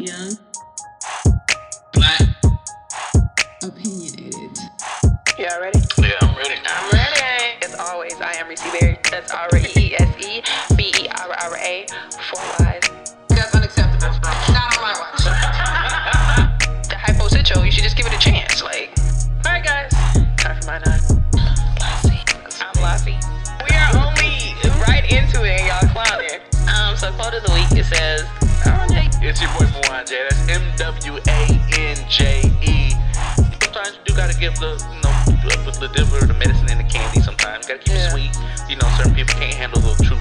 Young. Black. Opinionated. Y'all ready? Yeah, I'm ready. I'm ready. As always, I am Reese Berry. That's R E E S E B E R R A. Four Y's. That's unacceptable. That's not on my watch. The hypo sitcho, you should just give it a chance. Like, alright, guys. Time for my nine. I'm Lassie. We are only right into it and y'all clowning. Um, so quote of the week it says, Jay. It's your boy Mwanje. That's M W A N J E. Sometimes you do gotta give the, you know, the, the, the, the medicine and the candy sometimes. Gotta keep Yeah. it sweet. You know, certain people can't handle the truth.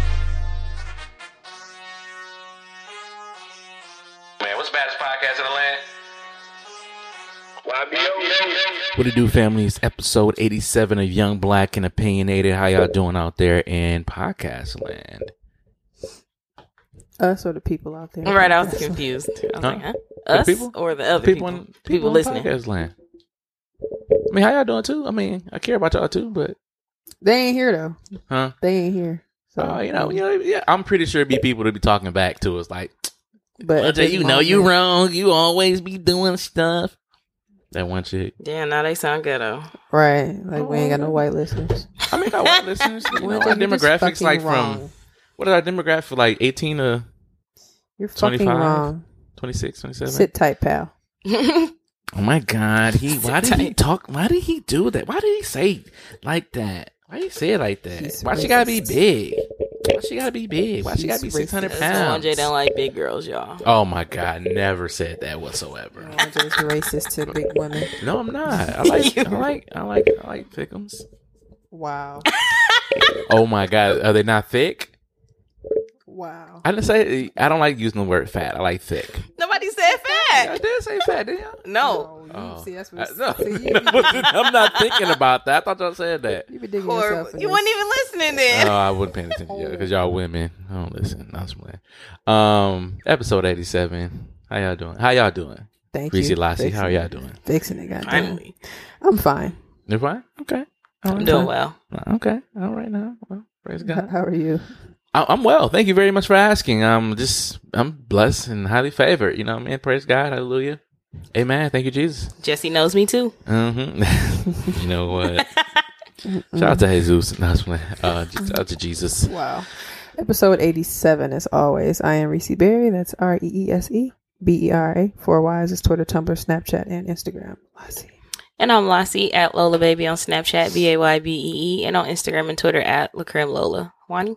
Man, what's the baddest podcast in the land? What it do, family? It's episode 87 of Young Black and Opinionated. How y'all doing out there in podcast land? Us or the people out there? Right, I was confused. I was Huh? like, huh? The Us people? or the other people, people? in, People, in listening. podcast land. I mean, how y'all doing too? I mean, I care about y'all too, but They ain't here though. huh? They ain't here. So Uh, you know, you know, yeah. I'm pretty sure it'd be people to be talking back to us like, but at you know, you wrong. You always be doing stuff. That one chick. Yeah, now they sound ghetto. Right. Like we ain't got no white listeners. I mean, our white listeners. You know, Well, our Jay, you're just demographics fucking like from wrong. What is our demographic? Like 18 to You're fucking 25? wrong. 26, 27. Sit tight, pal. Oh my God! He why did he talk? Why did he do that? Why did he say like that? Why did he say it like that? He's why she gotta be big? Why she gotta be big? Why she gotta be six hundred racist. That's the one Jay pounds? don't like big girls, y'all. Oh my God! Never said that whatsoever. I'm just racist to big women. No, I'm not. I like, I like, I like, I like pickums. Wow. Oh my God! Are they not thick? Wow. I didn't say. I don't like using the word fat. I like thick. Nobody said fat. I fat. did say fat, didn't you? No. you, Oh. see, that's I, what. no, see, you, I'm not thinking about that. I thought y'all said that. you be digging Or yourself. in you this. weren't even listening then. Oh, I wouldn't pay attention because y'all women. I don't listen. That's playing. Um, episode eighty-seven. How y'all doing? How y'all doing? Thank Reese you. Lassie, how are y'all doing? Fixing it, goddamn. Finally. I'm fine. You're fine? Okay. All I'm doing fine. well. Okay. All right now. Well, praise H- God. How are you? I- I'm well. Thank you very much for asking. I'm just I'm blessed and highly favored. You know what I mean? Praise God. Hallelujah. Amen. Thank you, Jesus. Jesse knows me too. Mm-hmm. you know what? Shout out to Jesus. That's when uh, shout out to Jesus. Wow. Episode 87, as always. I am Reese Berry. That's R E E S E B E R A. Four Y's is Twitter, Tumblr, Snapchat, and Instagram. Lassie. And I'm Lassie at Lola Baby on Snapchat, B A Y B E E, and on Instagram and Twitter at Lacrim Lola. Wani?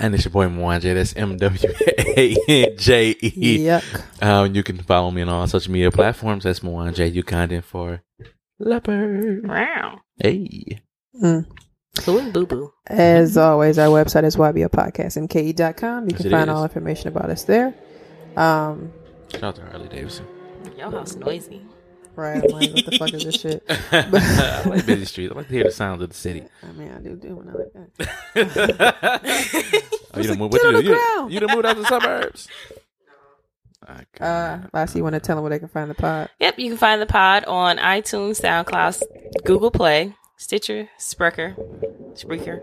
And it's your boy Mwanje. That's M W A N J E. Yuck. Um, you can follow me on all social media platforms. That's Mwanje. You content for leopard. Wow. Hey. Mm. Boo boo boo. As always, our website is ybopodcastmke.com. You can it find is. all information about us there. Um, Shout out to Harley Davidson. Your house noisy. Right. I'm like, what the fuck is this shit? I like busy streets. I like to hear the sounds of the city. I mean, I do do when I like that. oh, you done moved, Get what you, the do? you, ground. you done moved out to the suburbs? Okay. Uh, Lassie, you want to tell them where they can find the pod? Yep, you can find the pod on iTunes, SoundCloud, Google Play, Stitcher, Spreker, Spreaker,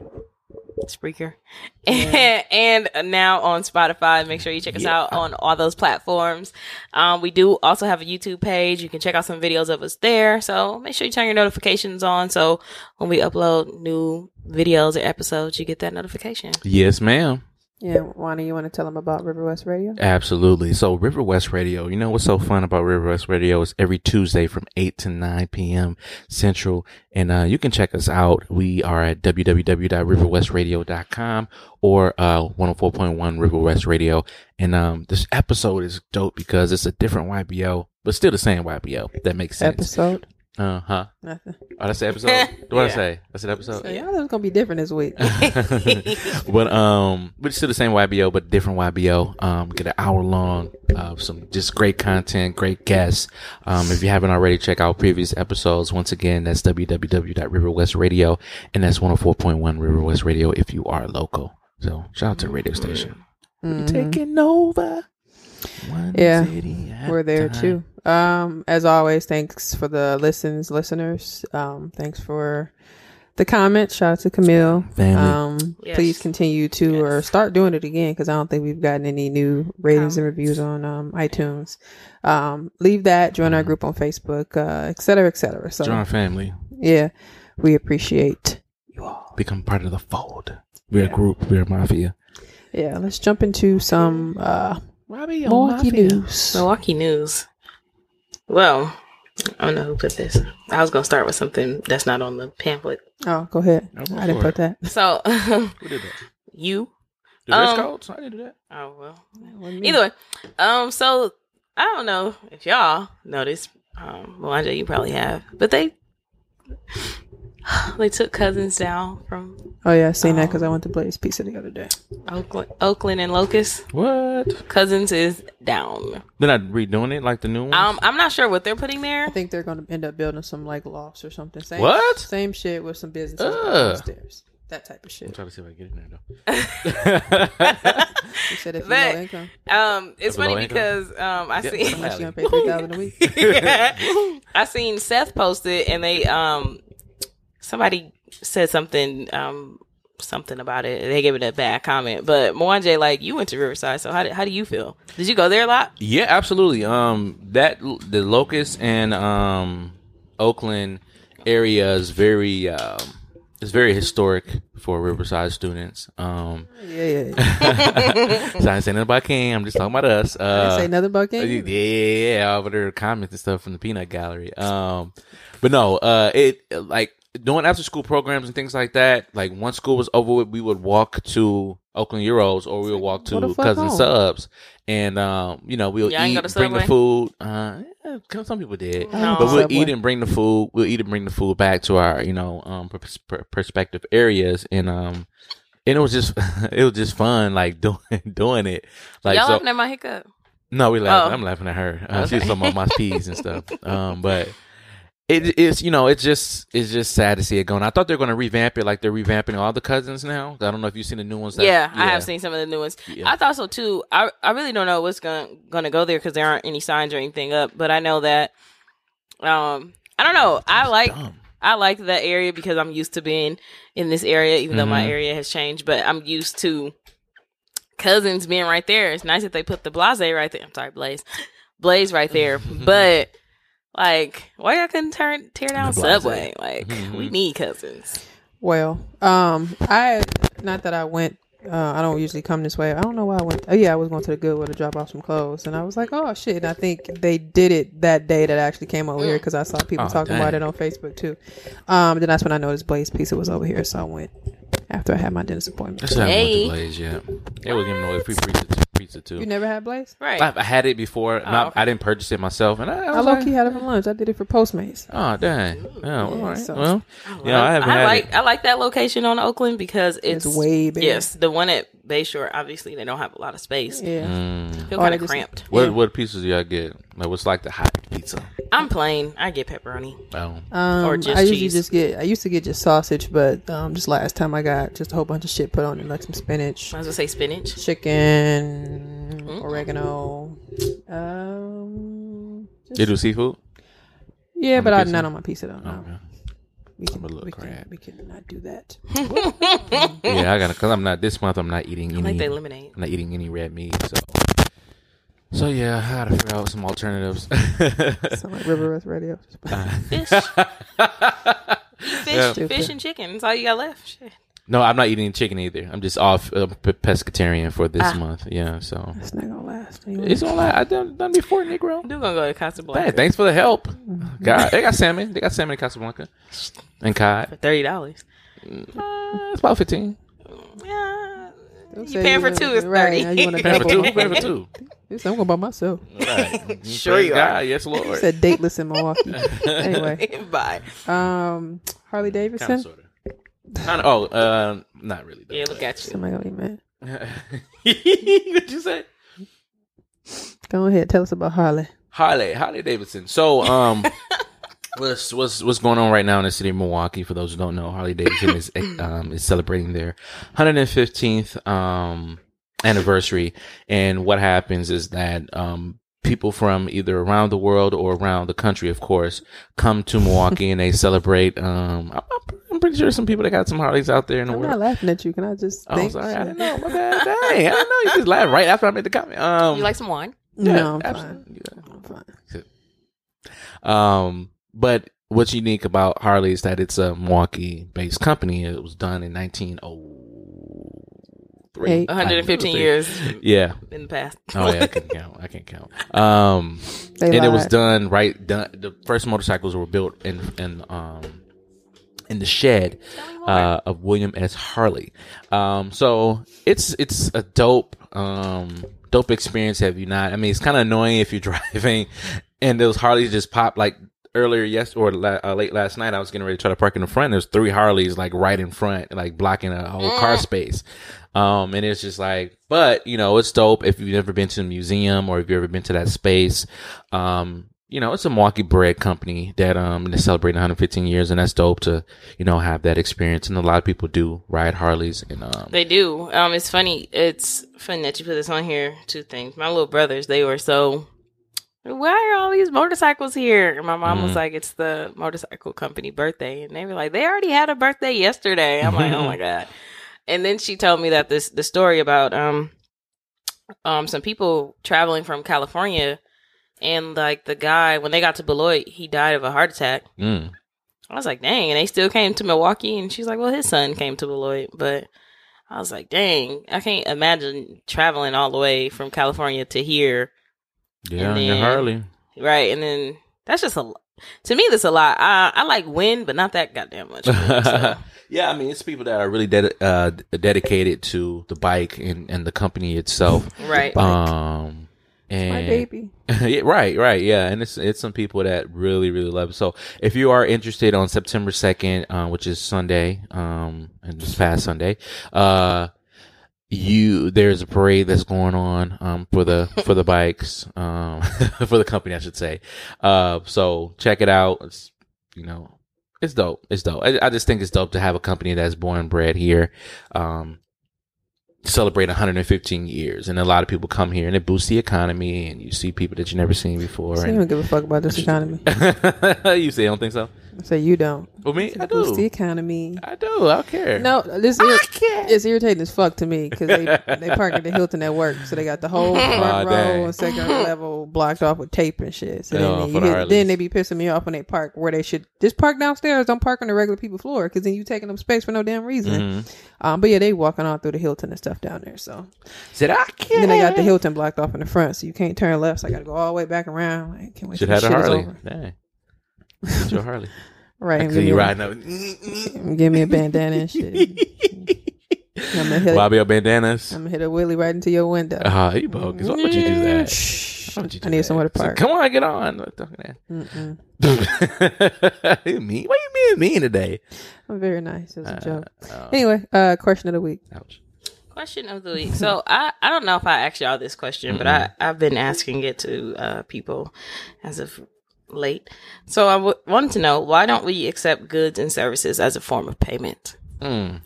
Spreaker, Spreaker, and, now on Spotify. Make sure you check us Yeah. out on all those platforms. Um, we do also have a YouTube page. You can check out some videos of us there. So make sure you turn your notifications on. So when we upload new videos or episodes, you get that notification. yes, ma'am. Yeah, Wani, you want to tell them about River West Radio? Absolutely. So River West Radio, you know what's so fun about River West Radio is every Tuesday from 8 to 9 p.m. Central. And uh, you can check us out. We are at www.riverwestradio.com or uh, 104.1 River West Radio. And um, this episode is dope because it's a different YBO, but still the same YBO. That makes sense. Episode? Uh huh. Nothing. Oh, that's the episode. what I say? That's an episode. So y'all know it's gonna be different this week. but um, but it's still the same YBO, but different YBO. Um, get an hour long, uh, some just great content, great guests. Um, if you haven't already, check out previous episodes. Once again, that's www.riverwestradio, and that's 104.1 River West Radio if you are local. So shout out to the radio station. Mhm. Taking over. One Yeah, city We're there time. too. Um, as always, thanks for the listens, listeners. Um, thanks for the comments. Shout out to Camille. Family. Um, Yes. please continue to or start doing it again because I don't think we've gotten any new ratings and reviews on um, iTunes. Um, leave that. Join our group on Facebook, uh, et cetera, et cetera. So Join our family. yeah, we appreciate you all. Become part of the fold. We're a group. We're a mafia. Yeah, let's jump into some uh, Robbie, Milwaukee news. Milwaukee news. Well, I don't know who put this. I was gonna start with something that's not on the pamphlet. Oh, go ahead. Oh, go I didn't for put that. So Who did that? you. The dress Um, codes? I didn't do that. Oh well. Either way, um, so I don't know if y'all noticed. Um, Melanja, you probably have, but they they took cousins down from Oh yeah, I seen that because I went to Blaze Pizza the other day. Oakland, Oakland and Locust. What? Cousins is down. They're not redoing it like the new one? Um, I'm not sure what they're putting there. I think they're going to end up building some like lofts or something. Same, What? Same shit with some businesses Ugh. upstairs. That type of shit. I'm shit. trying to see if I can get in there though. You said if But- low income, Um, it's funny because um, I Yeah, see. unless you gonna pay three thousand a week. I seen Seth posted and they um somebody said something um something about it. They gave it a bad comment. But Mwanje, like you went to Riverside, so how did, how do you feel? Did you go there a lot? Yeah, absolutely. Um, that the Locust and um Oakland area is very um it's very historic for Riverside students. Um, yeah, yeah. yeah. so I ain't saying nothing about King. I'm just talking about us. I didn't Uh, say nothing about yeah, game. yeah, yeah, yeah, over there comments and stuff from the Peanut Gallery. Um, but no, uh, it like doing after school programs and things like that. Like once school was over with, we would walk to Oakland Gyros or we would walk to fuck Cousin home? Subs, and um, you know we'll Y'all eat, go to bring the food. Uh, yeah, some people did, No. but we'll Subway. eat and bring the food. We'll eat and bring the food back to our you know um pers- per- perspective areas, and um. And it was just, it was just fun, like doing doing it. Like Y'all so, laughing at my hiccup. no, we laughing. Oh. I'm laughing at her. Uh, She's Okay. talking about my peas and stuff. Um, but it, it's you know it's just it's just sad to see it going. I thought they're going to revamp it like they're revamping all the cousins now. I don't know if you've seen the new ones. That, yeah, I have seen some of the new ones. Yeah. I thought so too. I I really don't know what's gonna gonna go there because there aren't any signs or anything up. But I know that. Um, I don't know. I like Dumb. I like that area because I'm used to being in this area, even though my Mhm. area has changed. But I'm used to cousins being right there. It's nice that they put the Blase right there. I'm sorry, Blaze, Blaze right there. but like, why y'all couldn't turn tear down The Blase. Subway? Like, we Mhm. need cousins. Well, um, I not that I went. Uh, I don't usually come this way. I don't know why I went. Oh yeah, I was going to the Goodwill to drop off some clothes, and I was like, oh shit. And I think they did it that day that I actually came over here because I saw people Oh, talking about it on Facebook too. Um, then that's when I noticed Blaze Pizza was over here, so I went after I had my dentist appointment. I still haven't went Hey. to Blaze yet. They were giving away free pizza, pizza too. You never had Blaze? Right. I, I had it before. Oh, not, okay. I didn't purchase it myself, and I, I I was low like, key had it for lunch. I did it for Postmates. oh dang, yeah, all right. so- well, yeah, I haven't I like it. I like that location on Oakland because it's, It's way bigger. Yes, the one at Bayshore. Obviously, they don't have a lot of space. Yeah. Mm. Feel kind of cramped. What Yeah. what pizzas do y'all get? Like what's like the hot pizza? I'm plain. I get pepperoni. Oh, Um, Or just I usually cheese. just get. I used to get just sausage, but um, just last time I got just a whole bunch of shit put on it, like some spinach, I was gonna say spinach. chicken, Mm. oregano. Um, just- you do seafood? yeah, on but I pizza? not on my pizza though. No, Okay. We can, I'm a little we can, crab. we can not do that. yeah, I gotta because I'm not this month. I'm not eating any. I any. like they lemonade. I'm not eating any red meat. So, so yeah, I gotta figure out some alternatives. Sound like River West Radio. Fish, fish, Yeah. fish and chicken. That's all you got left. Shit. No, I'm not eating chicken either. I'm just off uh, p- pescatarian for this Ah. month. Yeah, so It's not gonna last. Anyway. it's last. I done done before, Negro. I'm gonna go to Casablanca Hey, thanks for the help. God, they got salmon. They got salmon in Casablanca and cod. for thirty dollars. Uh, it's about fifteen. Yeah, you say paying for two is right, now thirty. you wanna Paying for double. two. Paying for two. I'm gonna go by myself. Right. Sure Praise you are. God. Yes, Lord. Said dateless in Milwaukee. anyway, Bye. um, Harley Kind Davidson. of, sort of. Kinda, oh, uh, not really. Though, Yeah, look at you. Somebody gonna be mad. What'd you say? Go ahead, tell us about Harley. Harley, Harley Davidson. So, um, what's what's what's going on right now in the city of Milwaukee? For those who don't know, Harley Davidson is um is celebrating their 115th um anniversary, and what happens is that um people from either around the world or around the country, of course, come to Milwaukee and they celebrate. Um, I'm, I'm pretty sure some people that got some Harleys out there in the I'm world. not laughing at you. Can I just Oh, think? sorry, I shit? didn't know. My bad. Dang, I don't know. You just laughed right after I made the comment. Um, You like some wine? yeah, no, I'm fine. Yeah. I'm fine. Um, but what's unique about Harley is that it's a Milwaukee-based company. It was done in 1903. Eight. 115 years Yeah. in the past. Oh yeah, I can't count. I can count. Um, They and it was done right. Done. The first motorcycles were built in in um in the shed uh, of William S. Harley. Um, so it's it's a dope um dope experience. Have you not? I mean, it's kind of annoying if you're driving and those Harleys just pop like earlier yes or la- uh, late last night. I was getting ready to try to park in the front. There's three Harleys like right in front, like blocking a whole car space. Um, and it's just like, but you know, it's dope if you've never been to a museum or if you've ever been to that space. Um, you know, it's a Milwaukee bread company that, um, is celebrating 115 years and that's dope to, you know, have that experience. And a lot of people do ride Harleys and, um, They do. Um, it's funny. It's funny that you put this on here. Two things. My little brothers, they were so. Why are all these motorcycles here? And my mom was like, "It's the motorcycle company birthday," and they were like, "They already had a birthday yesterday." I'm like, "Oh my god!" And then she told me that this the story about um um some people traveling from California, and like the guy when they got to Beloit, he died of a heart attack. mm, I was like, dang, and they still came to Milwaukee, and she's like, well, his son came to Beloit, but I was like, dang, I can't imagine traveling all the way from California to here, yeah, And then- Harley. right? And then that's just a to me, that's a lot. I I like wind, but not that goddamn much. wind, so. yeah, I mean, it's people that are really ded- uh, dedicated to the bike and, and the company itself. right? Um, and My baby. yeah, right, right, yeah, and it's it's some people that really really love it. So if you are interested on September second, uh, which is Sunday, um, and this past Sunday, uh, you there's a parade that's going on um for the for the bikes um for the company I should say. Uh, so check it out. It's you know it's dope. It's dope. I, I just think it's dope to have a company that's born and bred here. Um, celebrate 115 years and a lot of people come here and it boosts the economy and you see people that you never seen before I and don't give a fuck about this economy. you say you don't think so I say you don't. for me i Boost the do economy. i do i don't care No, this ir- it's irritating as fuck to me because they they park at the Hilton at work, so they got the whole front Aw, row dang. and second level blocked off with tape and shit. So Oh, then, for you the hit, then they be pissing me off when they park where they should just park downstairs. Don't park on the regular people floor because then you taking up space for no damn reason. Mm-hmm. Um, but yeah, they walking all through the Hilton and stuff down there. So said i can't then they got the Hilton blocked off in the front, so you can't turn left. So I got to go all the way back around. I can't wait should till have this a shit is harley over. dang Get your harley Right, I see give, you me riding a, up give me a bandana and shit. I'm gonna hit. Bobby bandanas I'm gonna hit a wheelie right into your window. Ah, you bogus. Why would you do that? Shh. Why would you do I need that? somewhere to So, park. come on, get on. What talking that? you mean? Why you being mean today? I'm very nice. It was a joke. oh. Anyway, uh, question of the week. Ouch. Question of the week. So I, I don't know if I asked y'all this question, but I, I've been asking it to uh, people as of late. So I w- wanted to know why don't we accept goods and services as a form of payment? Mm.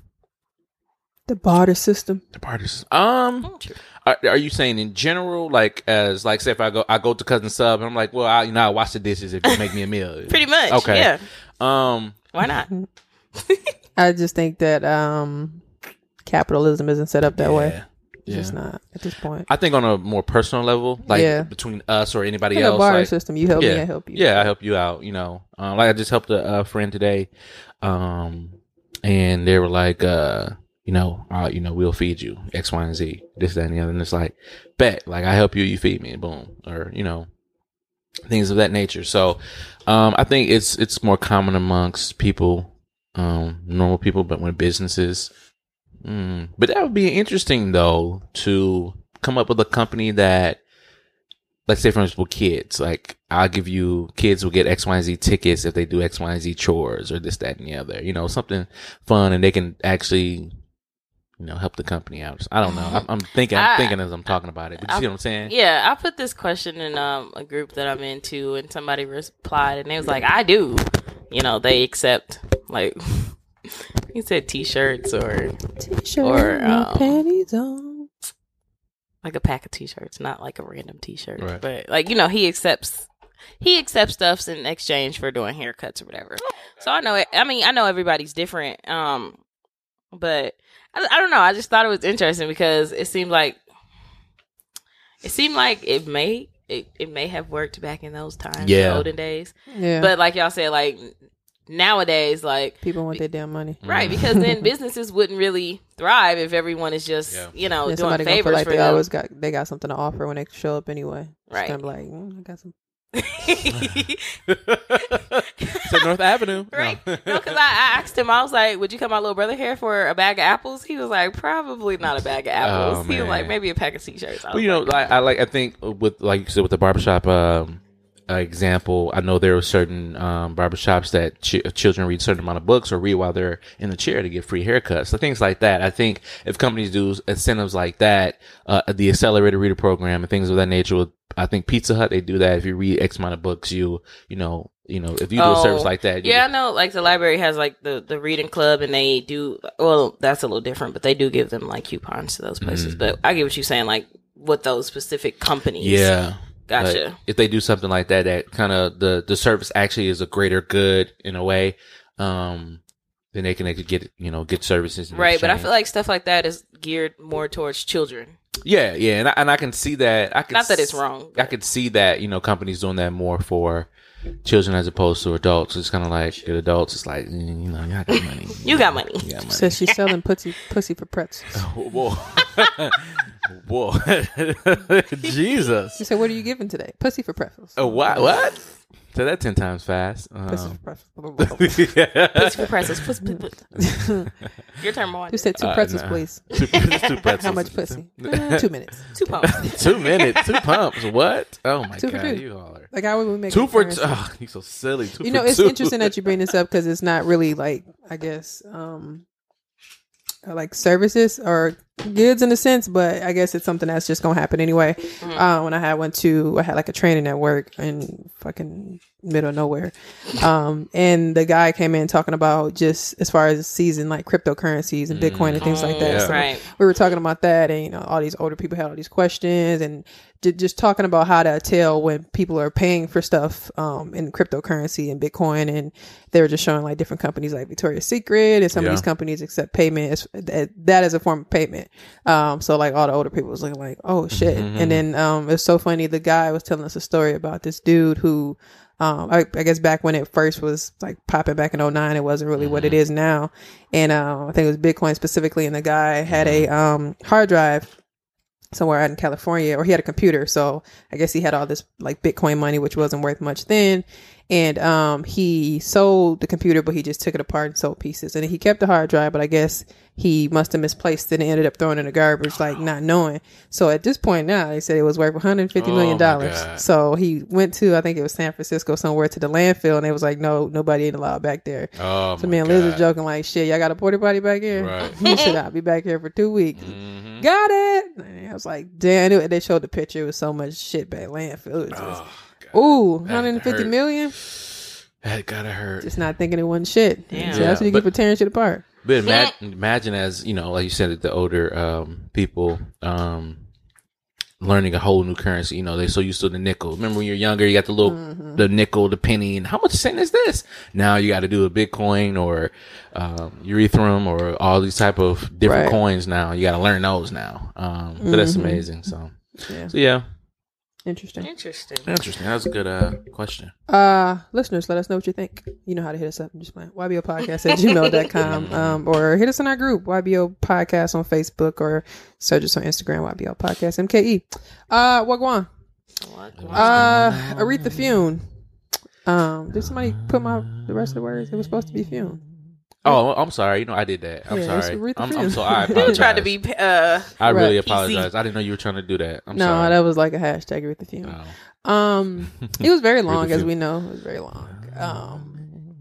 The barter system. The parties. Um, Oh, are, are you saying in general, like as like say if I go I go to cousin sub, and I'm like, well, I, you know, I wash the dishes if you make me a meal. Pretty much. Okay. Yeah. Um, Why not? I just think that um, capitalism isn't set up that way. Yeah, It's yeah. just not at this point. I think on a more personal level, like Yeah. between us or anybody a else, barter like, system. You help yeah, me, I help you. Yeah, I help you out. You know, um, like I just helped a, a friend today, um, and they were like, uh, you know, uh, you know, we'll feed you X, Y, and Z, this, that, and the other. And it's like, bet, like I help you, you feed me, boom, or you know, things of that nature. So, um, I think it's it's more common amongst people, um, normal people, but when businesses. Mm, but that would be interesting though to come up with a company that let's say for example kids like i'll give you kids will get x y and z tickets if they do x y and z chores or this that and the other you know something fun and they can actually you know help the company out. I don't know. I'm, I'm thinking i'm I- thinking as i'm talking about it but you see what i'm saying? Yeah, I put this question in um, a group that I'm into, and somebody replied, and they was like, "I do." You know, they accept like he said T-shirts or T-shirt Or, um, panties on. like a pack of T-shirts, not like a random T-shirt, Right. but like you know, he accepts he accepts stuffs in exchange for doing haircuts or whatever. So I know it. I mean, I know everybody's different. Um, but I, I don't know. I just thought it was interesting because it seemed like it seemed like it may it, it may have worked back in those times, Yeah. the olden days. Yeah. But like y'all said, like nowadays, like people want their damn money. right, because then businesses wouldn't really thrive if everyone is just Yeah. you know Yeah, doing somebody gonna favors like for they them. always got they got something to offer when they show up anyway. It's Right. Kind of like mm, I got some. so North Avenue. No. Right. No, because I, I asked him, I was like, would you cut my little brother here for a bag of apples? He was like, probably not a bag of apples. Oh, he was like, maybe a pack of t-shirts. I Well, was you know, like, like, I like. I think with like you said with the barbershop um, uh, example, I know there are certain um, barbershops that ch- children read a certain amount of books or read while they're in the chair to get free haircuts. So things like that. I think if companies do incentives like that, uh, the accelerated reader program and things of that nature. With, I think Pizza Hut they do that. If you read X amount of books, you you know you know if you do a Oh, service like that, yeah, I know. Like the library has like the the reading club, and they do. Well, that's a little different, but they do give them like coupons to those places. But I get what you're saying, like with those specific companies. Mm. Yeah. Gotcha. But if they do something like that, that kind of the the service actually is a greater good in a way, um, then they can actually get you know get services. in Right, but I feel like stuff like that is geared more towards children. yeah, yeah, and I, and I can see that. I can Not that it's s- wrong. I could see that you know companies doing that more for children as opposed to adults. It's kind of like with adults, it's like mm, you know, y'all got money. You got money. You got money. Says she's selling pussy pussy for pretzels. Whoa, whoa, Jesus. She said, "What are you giving today? Pussy for pretzels. Oh, what? What? Say that ten times fast. Pussy Um, for pretzels." Pussy for pretzels. Pussy, pussy, pussy. Your turn, Moan. You said two Uh, pretzels, nah. please. two, just two pretzels. How much pussy? Uh, two minutes. Two pumps. two minutes, two pumps. What? Oh my Two for god, two. you all are Like I would make two for. comparisons. Oh, you so silly. Two you for know it's two. interesting that you bring this up because it's not really like i guess um uh, like services or goods in a sense but i guess it's something that's just gonna happen anyway uh, when i had went to i had like a training at work in fucking middle of nowhere um and the guy came in talking about just as far as season like cryptocurrencies and bitcoin and things like that yeah. So Right. we were talking about that and you know all these older people had all these questions and j- just talking about how to tell when people are paying for stuff um, in cryptocurrency and bitcoin and they were just showing like different companies like victoria's secret and some Yeah. of these companies accept payment as that, that is a form of payment um, so like all the older people was looking like oh shit and then um, it's so funny the guy was telling us a story about this dude who um, I, I guess back when it first was like popping back in 09, it wasn't really what it is now. And, uh, I think it was Bitcoin specifically. And the guy had a, um, hard drive somewhere out in California, or he had a computer. So I guess he had all this like Bitcoin money, which wasn't worth much then. And um, he sold the computer, but he just took it apart and sold pieces. And he kept the hard drive, but I guess he must have misplaced it and ended up throwing it in the garbage, like not knowing. So at this point now, they said it was worth 150 million Oh, dollars. God. So he went to, I think it was San Francisco, somewhere to the landfill, and they was like, no, nobody ain't allowed back there. Oh So me and Liz was joking like, shit, y'all got a porta potty back here? Right. he said, I'll be back here for two weeks. Mhm. Got it. And I was like, damn. It, they showed the picture. It was so much shit back landfill. It was just, Oh, ooh, That 150 hurt. million. that gotta hurt. Just not thinking it wasn't shit. Damn. So that's what you Yeah, get for tearing shit apart. But ima- imagine as you know, like you said, the older um, people um, learning a whole new currency. You know, they so used to the nickel. Remember when you're younger, you got the little Mm-hmm. the nickel, the penny, and how much cent is this? Now you got to do a Bitcoin or um, Ethereum or all these type of different Right. coins. Now you got to learn those now. Um, But that's amazing. So, Yeah. so yeah, Interesting. Interesting. interesting. That's a good uh, question. Uh, listeners, let us know what you think. You know how to hit us up. I'm just playing. YBO podcast at gmail.com. Um, or hit us in our group, YBO podcast on Facebook or search us on Instagram, YBO podcast MKE. Uh, Wagwan. What uh, Aretha Fune. Um, did somebody put my the rest of the words? It was supposed to be Fune. Oh, I'm sorry. You know, I did that. I'm Yeah, it's sorry. Aretha I'm, I'm Franklin. so I apologize. tried to be uh I really Right. apologize. I didn't know you were trying to do that. I'm no, sorry. that was like a hashtag Aretha Fune. Oh. Um, it was very long, as we know. It was very long. Um,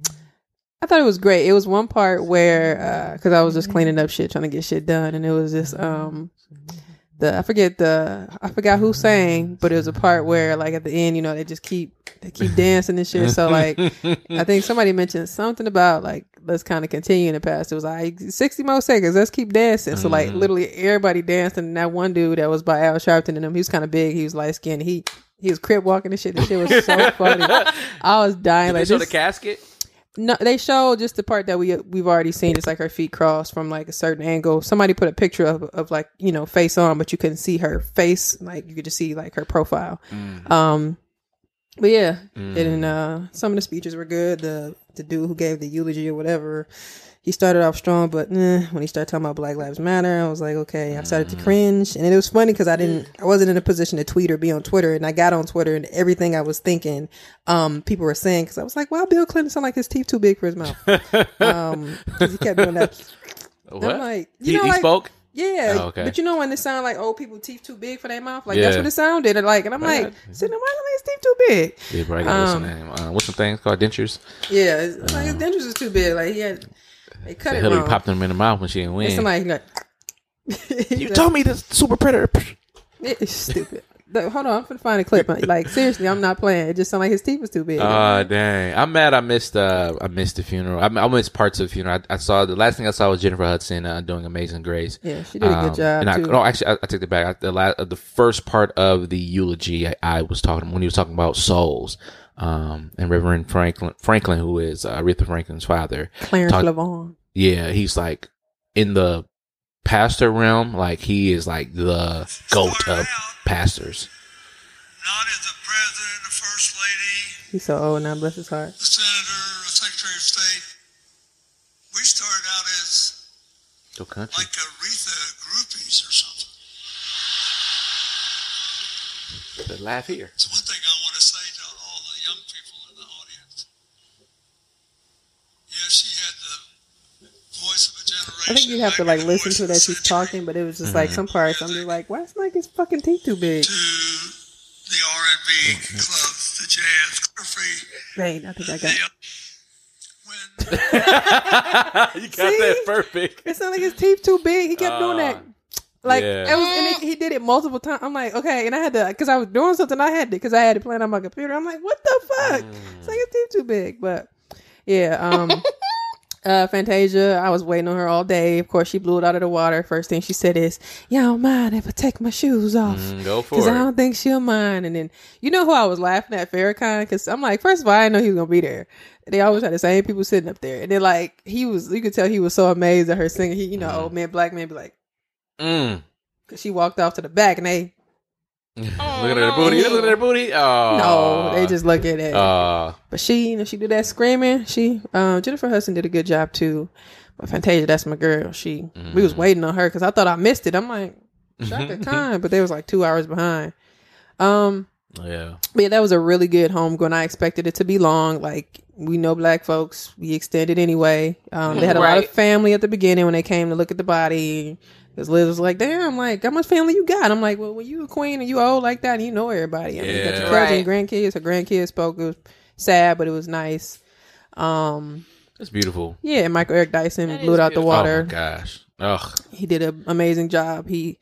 I thought it was great. It was one part where, because I was just cleaning up shit, trying to get shit done, and it was just um, the I forget the I forgot who sang, but it was a part where like at the end, you know, they just keep they keep dancing and shit. So like, I think somebody mentioned something about like let's kind of continue in the past. It was like sixty more seconds. Let's keep dancing. So like Mm-hmm. literally everybody dancing. And that one dude that was by Al Sharpton and him, he was kind of big. He was light skinned. He He was crip walking and shit. This shit was so funny. I was dying. Did they like show this, the casket? No, they show just the part that we we've already seen. It's like her feet crossed from like a certain angle. Somebody put a picture of of like you know face on, but you couldn't see her face. Like you could just see like her profile. Um, but yeah, and uh, some of the speeches were good. The the dude who gave the eulogy or whatever, he started off strong, but eh, when he started talking about Black Lives Matter, I was like, okay, I started to cringe, and it was funny because I didn't, I wasn't in a position to tweet or be on Twitter, and I got on Twitter, and everything I was thinking, um, people were saying because I was like, wow, Bill Clinton sound like his teeth too big for his mouth, um, 'cause he kept doing that. What? I'm like, you he, know, he like, spoke. yeah, Oh, okay. but you know when it sound like old people teeth too big for their mouth, like that's what it sounded like, and I'm like, Right. sitting there, why are his teeth too big? Yeah, bro, I got what's Um, the name? Uh, what's some things called dentures? Yeah, it's like his dentures is too big. Like he had, they cut The it Hillary wrong. popped them in the mouth when she didn't And win. somebody like, you told me this super predator. it's stupid. The- hold on, I'm gonna find a clip. Like seriously, I'm not playing. It just sounded like his teeth was too big. Oh dang! I'm mad. I missed. Uh, I missed the funeral. I, I missed parts of the funeral. I, I saw the last thing I saw was Jennifer Hudson uh, doing Amazing Grace. yeah, she did a good Um, job and I, too. no, actually, I, I take it back. I, the la- the first part of the eulogy, I, was talking when he was talking about souls, um, and Reverend Franklin, Franklin, who is uh, Aretha Franklin's father. Clarence talk- LaVaughn. Yeah, he's like in the pastor realm. Like he is like the goat of pastors. not as the president, the first lady, He's so old now. Bless his heart. the senator, the secretary of state. We started out as Go country. like Aretha groupies or something. The laugh here. It's one thing I want to say to all the young people in the audience. Yeah, she had the voice of a generation. I think you'd have to like listen to of it as she's talking, but it was just like mm-hmm. some parts I'm just like, why is like his fucking teeth too big? To the R&B mm-hmm. clubs, the jazz, country. Wait, I think I got. The, you got that perfect. It sounded like his teeth too big. He kept doing that. Ah, like yeah. it was, and it, he did it multiple times. I'm like, okay, and I had to because I was doing something. I had to because I had it playing on my computer. I'm like, what the fuck? It's like mm. his teeth too big, but yeah. Um, uh, Fantasia, I was waiting on her all day. Of course, she blew it out of the water. First thing she said is, "Y'all don't mind if I take my shoes off." Mm, go for Because I don't think she'll mind. And then, you know who I was laughing at Farrakhan? Because I'm like, first of all, I didn't know he was going to be there. They always had the same people sitting up there. And then, like, he was, you could tell he was so amazed at her singing. He, you know, old man, black man be like, Mm. because she walked off to the back and they, Look at her booty. Look at her booty. Oh no, they just look at it. Uh, but she, you know, she did that screaming. She, um, Jennifer Hudson did a good job too. But Fantasia, that's my girl. She, we was waiting on her because I thought I missed it. I'm like, Chaka Khan, but they was like two hours behind. Um, yeah. But yeah, that was a really good homegoing. I expected it to be long. Like we know black folks, we extended anyway. Um, they had a lot of family at the beginning when they came to look at the body. Because Liz was like, "Damn, like how much family you got?" I'm like, "Well, when you a queen and you old like that, and you know everybody. I mean, you got your Yeah. cousin, Right. grandkids. Her grandkids spoke. It was sad, but it was nice. Um, That's beautiful. yeah, and Michael Eric Dyson That blew it out the water Oh my gosh. Ugh. he did an amazing job. He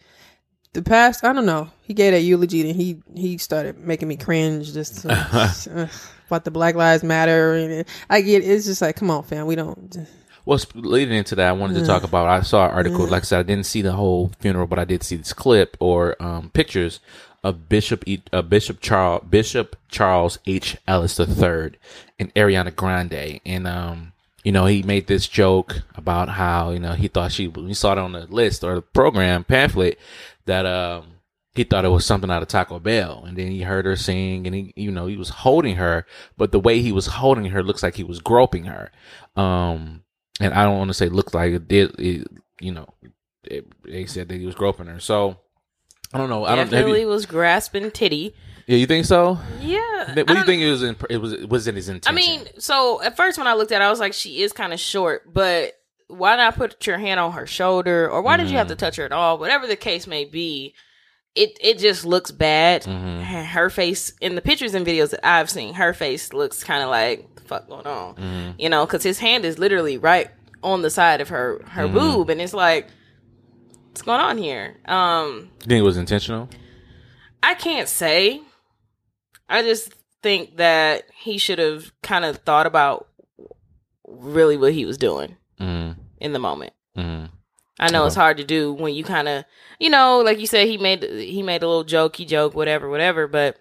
the past I don't know. He gave that eulogy and he he started making me cringe just uh, about the Black Lives Matter and I get it's just like come on fam we don't Well, leading into that, I wanted to talk about. I saw an article. Like I said, I didn't see the whole funeral, but I did see this clip or um, pictures of Bishop e- uh, Bishop Charles Bishop Charles H. Ellis III and Ariana Grande, and um, you know, he made this joke about how you know he thought she he saw it on the list or the program pamphlet that um he thought it was something out of Taco Bell, and then he heard her sing, and he, you know, he was holding her, but the way he was holding her looks like he was groping her. Um, and I don't want to say looked like it did, it, you know, it, they said that he was groping her. So I don't know. I don't. Definitely you, was grasping titty. yeah, you think so? Yeah. What do you think it was? In, it was. Was it his intention. I mean, so at first when I looked at it, I was like, she is kind of short, but why not put your hand on her shoulder? Or why did you have to mm. touch her at all? Whatever the case may be, it, it just looks bad. Mm-hmm. Her her face, in the pictures and videos that I've seen, her face looks kind of like, the fuck going on? Mm-hmm. You know, because his hand is literally right on the side of her, her Mm-hmm. boob. And it's like, what's going on here? Um, you think it was intentional? I can't say. I just think that he should have kind of thought about really what he was doing Mm, in the moment. I know it's hard to do when you kind of, you know, like you said, he made he made a little jokey joke, whatever, whatever. But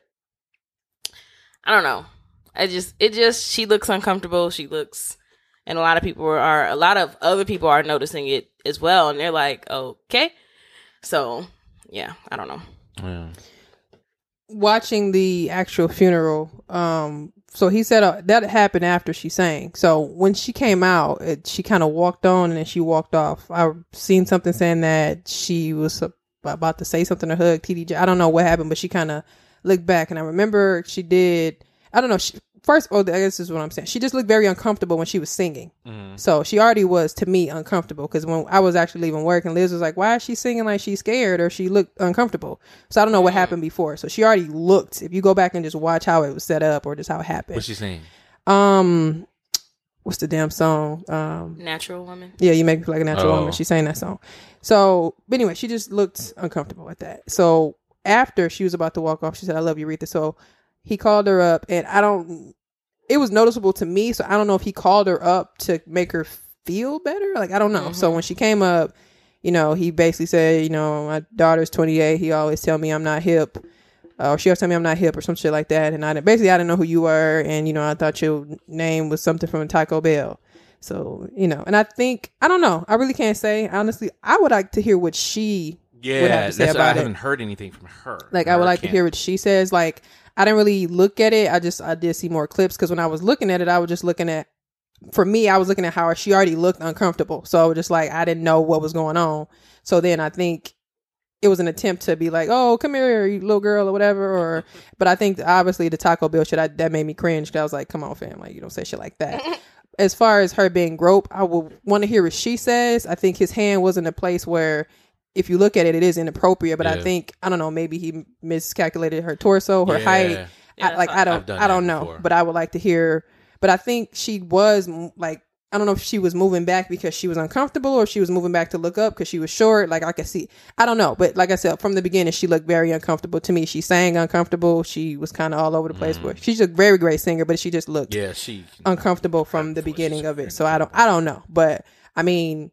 I don't know. I just it just she looks uncomfortable. She looks, and a lot of people are a lot of other people are noticing it as well, and they're like, okay. So yeah, I don't know. Yeah. watching the actual funeral um so he said uh, that happened after she sang. So when she came out it, she kind of walked on and then she walked off. I seen something saying that she was about to say something to hug tdj i don't know what happened but she kind of looked back and i remember she did i don't know she, first oh i guess this is what i'm saying she just looked very uncomfortable when she was singing so she already was to me uncomfortable because when I was actually leaving work and Liz was like, "Why is she singing like she's scared or she looked uncomfortable?" So I don't know what happened before. So she already looked. If you go back and just watch how it was set up or just how it happened. What's she saying? um, what's the damn song? Um, Natural woman. yeah, you make me feel like a natural Oh. woman. She sang that song. So, but anyway, she just looked uncomfortable at that. So after she was about to walk off, she said, "I love you, Aretha." So he called her up, and I don't. It was noticeable to me, so I don't know if he called her up to make her feel better. Like I don't know. So when she came up, you know, he basically said, you know, my daughter's 28. He always tell me I'm not hip. Uh, or she always tell me I'm not hip or some shit like that. And I didn't- basically I didn't know who you were, and you know I thought your name was something from Taco Bell. So you know, and I think I don't know. I really can't say honestly. I would like to hear what she Yeah, would have to say that's, I about it. I haven't heard anything from her. Like I would like to hear what she says. Like I didn't really look at it. I just I did see more clips because when I was looking at it, I was just looking at. For me, I was looking at how she already looked uncomfortable, so just like I didn't know what was going on. So then I think it was an attempt to be like, "Oh, come here, you little girl," or whatever. Or, but I think obviously the Taco Bell shit I, that made me cringe. 'cause I was like, "Come on, fam, like you don't say shit like that." as far as her being groped, I will want to hear what she says. I think his hand was in a place where, if you look at it, it is inappropriate. But I think I don't know, maybe he miscalculated her torso, her Yeah. height. Yeah, I, like I don't, I don't know. before. But I would like to hear. But I think she was like. I don't know if she was moving back because she was uncomfortable or she was moving back to look up because she was short. Like I could see, I don't know. But like I said, from the beginning, she looked very uncomfortable to me. She sang uncomfortable. She was kind of all over the place. But she's a very great singer, but she just looked Mm. Yeah, she. uncomfortable from the beginning of it. So I don't I don't know, but I mean,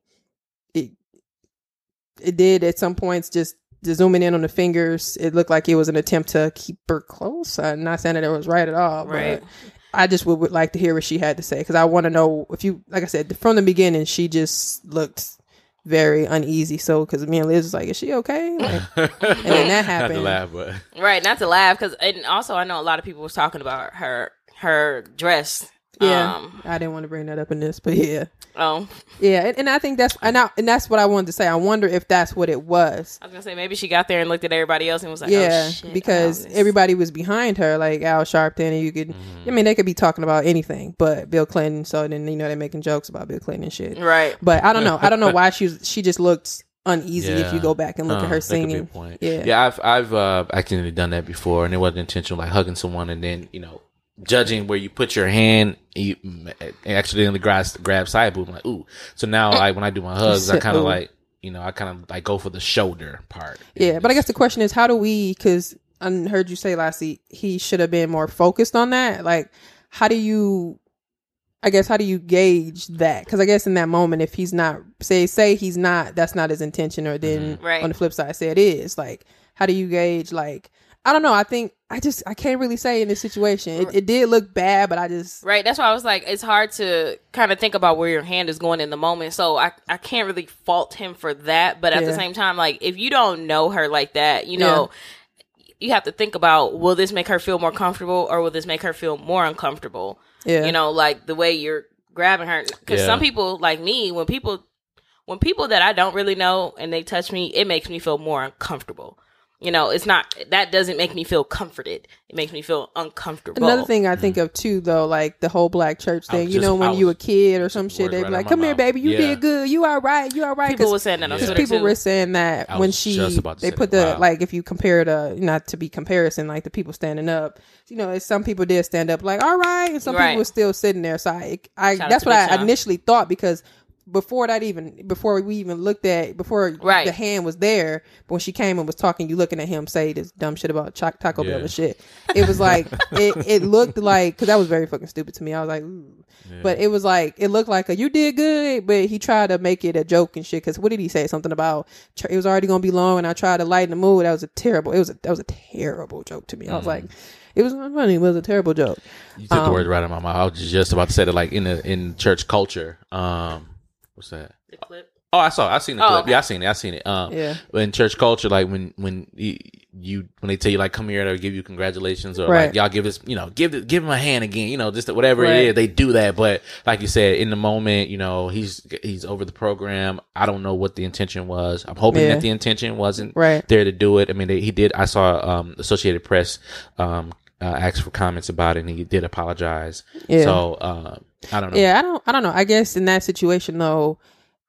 it did at some points just just zooming in on the fingers. It looked like it was an attempt to keep her close. I'm not saying that it was right at all, Right. but I just would, would like to hear what she had to say because I want to know if you like I said from the beginning she just looked very uneasy. So because me and Liz was like, is she okay? Like, and then that Not to happened. laugh, but Right, not to laugh because, and also I know a lot of people was talking about her her dress. Yeah, Um, I didn't want to bring that up in this, but yeah. Oh, Yeah, and, and I think that's and, I, and that's what I wanted to say. I wonder if that's what it was. I was gonna say maybe she got there and looked at everybody else and was like, yeah, oh, shit, because I everybody was behind her, like Al Sharpton, and you could. Mm-hmm. I mean, they could be talking about anything, but Bill Clinton. So then you know they're making jokes about Bill Clinton and shit. right. But I don't know. I don't know why she was. She just looked uneasy if you go back and look Huh, at her that could singing. Yeah. yeah. I've I've uh, accidentally done that before, and it wasn't intentional, like hugging someone and then you know judging where you put your hand, you accidentally grab grab side boob. I'm like, ooh. So now, like when I do my hugs, I kind of like you know, I kind of like go for the shoulder part. Yeah, but I guess the question is, how do we? Because I heard you say last week he should have been more focused on that. Like, how do you? I guess how do you gauge that? Because I guess in that moment, if he's not say say he's not, that's not his intention, or then mm-hmm. Right. on the flip side, say it is. Like, how do you gauge? Like, I don't know. I think I just I can't really say in this situation. It, it did look bad, but I just Right. That's why I was like, it's hard to kind of think about where your hand is going in the moment. So I, I can't really fault him for that. But at the same time, like, if you don't know her like that, you know, you have to think about will this make her feel more comfortable or will this make her feel more uncomfortable? yeah, You know, like the way you're grabbing her. Because Yeah. some people, like me, when people, when people that I don't really know and they touch me, it makes me feel more uncomfortable. You know, it's not that doesn't make me feel comforted. It makes me feel uncomfortable. Another thing I think of too, though, like the whole black church I was thing. You just- know, when was- you a kid or some shit, they'd be right like, "Come here, mouth. baby, you Yeah. did good. You all right. You all right." people 'Cause- were saying that on Yeah. Twitter people too. were saying that I when she just about to they put that. the Wow. like if you compare the uh, not to be comparison like the people standing up you know some people did stand up like all right and some Right. people were still sitting there so I, I Shout that's what I Sean. initially thought because before that even before we even looked at before Right. the hand was there. But when she came and was talking, you looking at him say this dumb shit about Cho- Taco Bell Yeah. and shit. It was like it. It looked like because that was very fucking stupid to me. I was like, Ooh. but it was like it looked like a you did good, but he tried to make it a joke and shit. Because what did he say? Something about it was already gonna be long, and I tried to lighten the mood. That was a terrible. It was a that was a terrible joke to me. I was like, it was not funny. It was a terrible joke. You took the Um, words right out of my mouth. I was just about to say that, like in the in church culture. Um, what's that? The clip. Oh, I saw. it. I seen the Oh, clip. okay. Yeah, I seen it. I seen it. Um, Yeah. In church culture, like when when you, you when they tell you like come here to give you congratulations or Right. like y'all give us you know give the, give him a hand again you know just whatever Right. it is they do that but like you said in the moment you know he's he's over the program I don't know what the intention was I'm hoping Yeah. that the intention wasn't Right. there to do it I mean they, he did I saw um Associated Press um uh, asked for comments about it and he did apologize Yeah. so uh, I don't know Yeah, I don't I don't know. I guess in that situation though,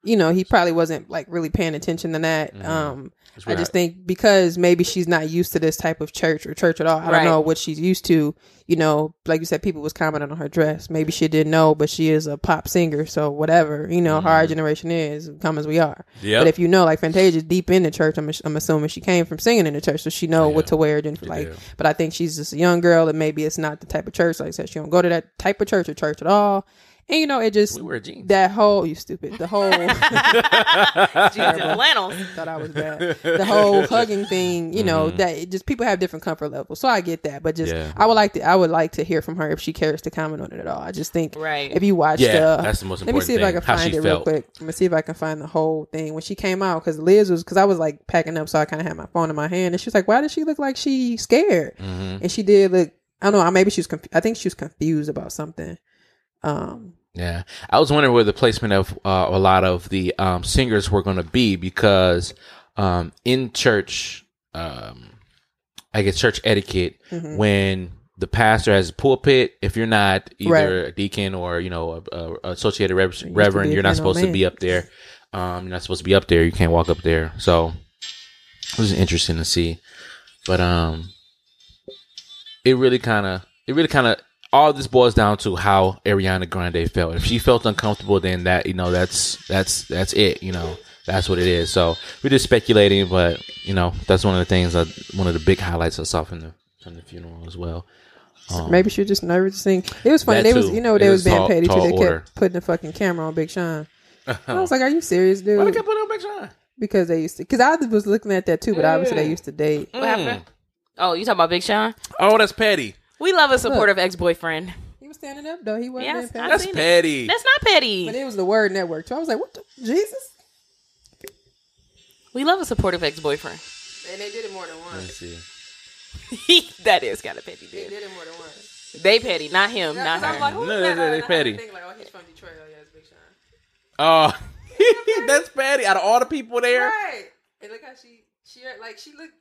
you know, he probably wasn't like really paying attention to that. Mm-hmm. Um I just think because maybe she's not used to this type of church or church at all. I Right. don't know what she's used to. You know, like you said, people was commenting on her dress. Maybe she didn't know, but she is a pop singer, so whatever. You know, how our generation is, come as we are. Mm-hmm. Yep. But if you know, like Fantasia's deep in the church, I'm, I'm assuming she came from singing in the church, so she know what to wear. Then like, do. but I think she's just a young girl, and maybe it's not the type of church. Like I said, she don't go to that type of church or church at all. And you know, it just we wear jeans that whole you stupid the whole Jeans and flannels. thought I was bad. The whole hugging thing, you know, Mm-hmm. that it just people have different comfort levels. So I get that, but just Yeah. I would like to I would like to hear from her if she cares to comment on it at all. I just think Right. if you watched Yeah, uh, that's the most Let me important see if I can find she it real quick. Let me see if I can find the whole thing when she came out cuz Liz was cuz I was like packing up so I kind of had my phone in my hand and she was like, "Why does she look like she scared?" Mm-hmm. And she did look I don't know, maybe she was conf- I think she was confused about something. Um Yeah, I was wondering where the placement of uh, a lot of the um, singers were going to be because um, in church, um, I guess church etiquette Mm-hmm. when the pastor has a pulpit, if you're not either a deacon or you know a, a associated rev- be reverend, you're not supposed old to be up there. Um, you're not supposed to be up there. You can't walk up there. So it was interesting to see, but um, it really kind of it really kind of all this boils down to how Ariana Grande felt. If she felt uncomfortable, then that you know that's that's that's it. You know that's what it is. So we're just speculating, but you know that's one of the things. That, one of the big highlights I saw from the from the funeral as well. Um, maybe she was just nervous to sing. It was funny. That They was you know they was was being tall- petty too. They order. kept putting the fucking camera on Big Sean. I was like, "Are you serious, dude?" Why they kept putting on Big Sean? because they used to. Because I was looking at that too, but obviously they used to date. What happened? Mm. Oh, you talking about Big Sean? Oh, that's petty. We love a supportive ex boyfriend. He was standing up though. He wasn't Yes, being petty. That's seen it. petty. That's not petty. But it was the word network. So I was like, "What the Jesus?" We love a supportive ex boyfriend. And they did it more than Let me once. he that is kind of petty, They dude. did it more than once. They petty, not him, not I was like, her. who's No, that? they- they petty. Think like, oh, he's from Detroit. Oh yeah, it's Big Sean. Oh, that's petty. Out of all the people there, Right. And look how she she like she looked.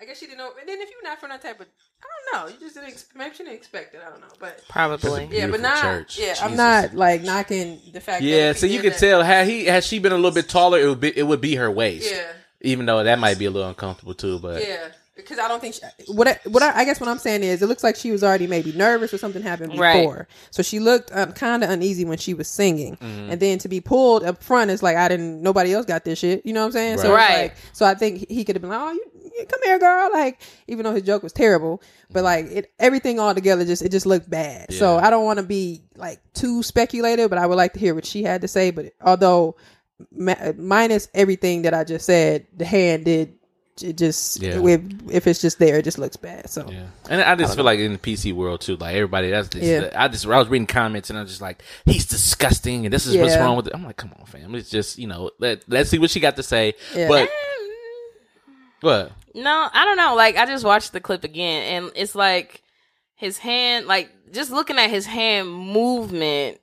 I guess she didn't know. And then if you're not from that type of, I don't know. You just didn't. ex- Maybe she didn't expect it. I don't know. But Probably. yeah, but not. church. Yeah, I'm not like knocking the fact. yeah. that So you could tell had he had she been a little bit taller, it would be it would be her waist. Yeah. Even though that might be a little uncomfortable too, but Yeah, because I don't think she, what I, what I, I guess what I'm saying is it looks like she was already maybe nervous or something happened before, Right. so she looked um, kind of uneasy when she was singing, Mm-hmm. and then to be pulled up front is like I didn't nobody else got this shit, you know what I'm saying? So Right. it's Right. like so I think he could have been like, oh, you, you come here, girl, like even though his joke was terrible, but like it everything all together just it just looked bad. So I don't want to be like too speculative, but I would like to hear what she had to say. But although ma- minus everything that I just said, the hand did. It just Yeah. if if it's just there, it just looks bad. So Yeah, and I just feel like in the PC world too, like everybody, that's just, Yeah. I just I was reading comments and I was just like, he's disgusting, and this is what's wrong with it. I'm like, come on, fam, it's just you know, let let's see what she got to say. Yeah. But mm. what? No, I don't know. Like I just watched the clip again, and it's like his hand, like just looking at his hand movement.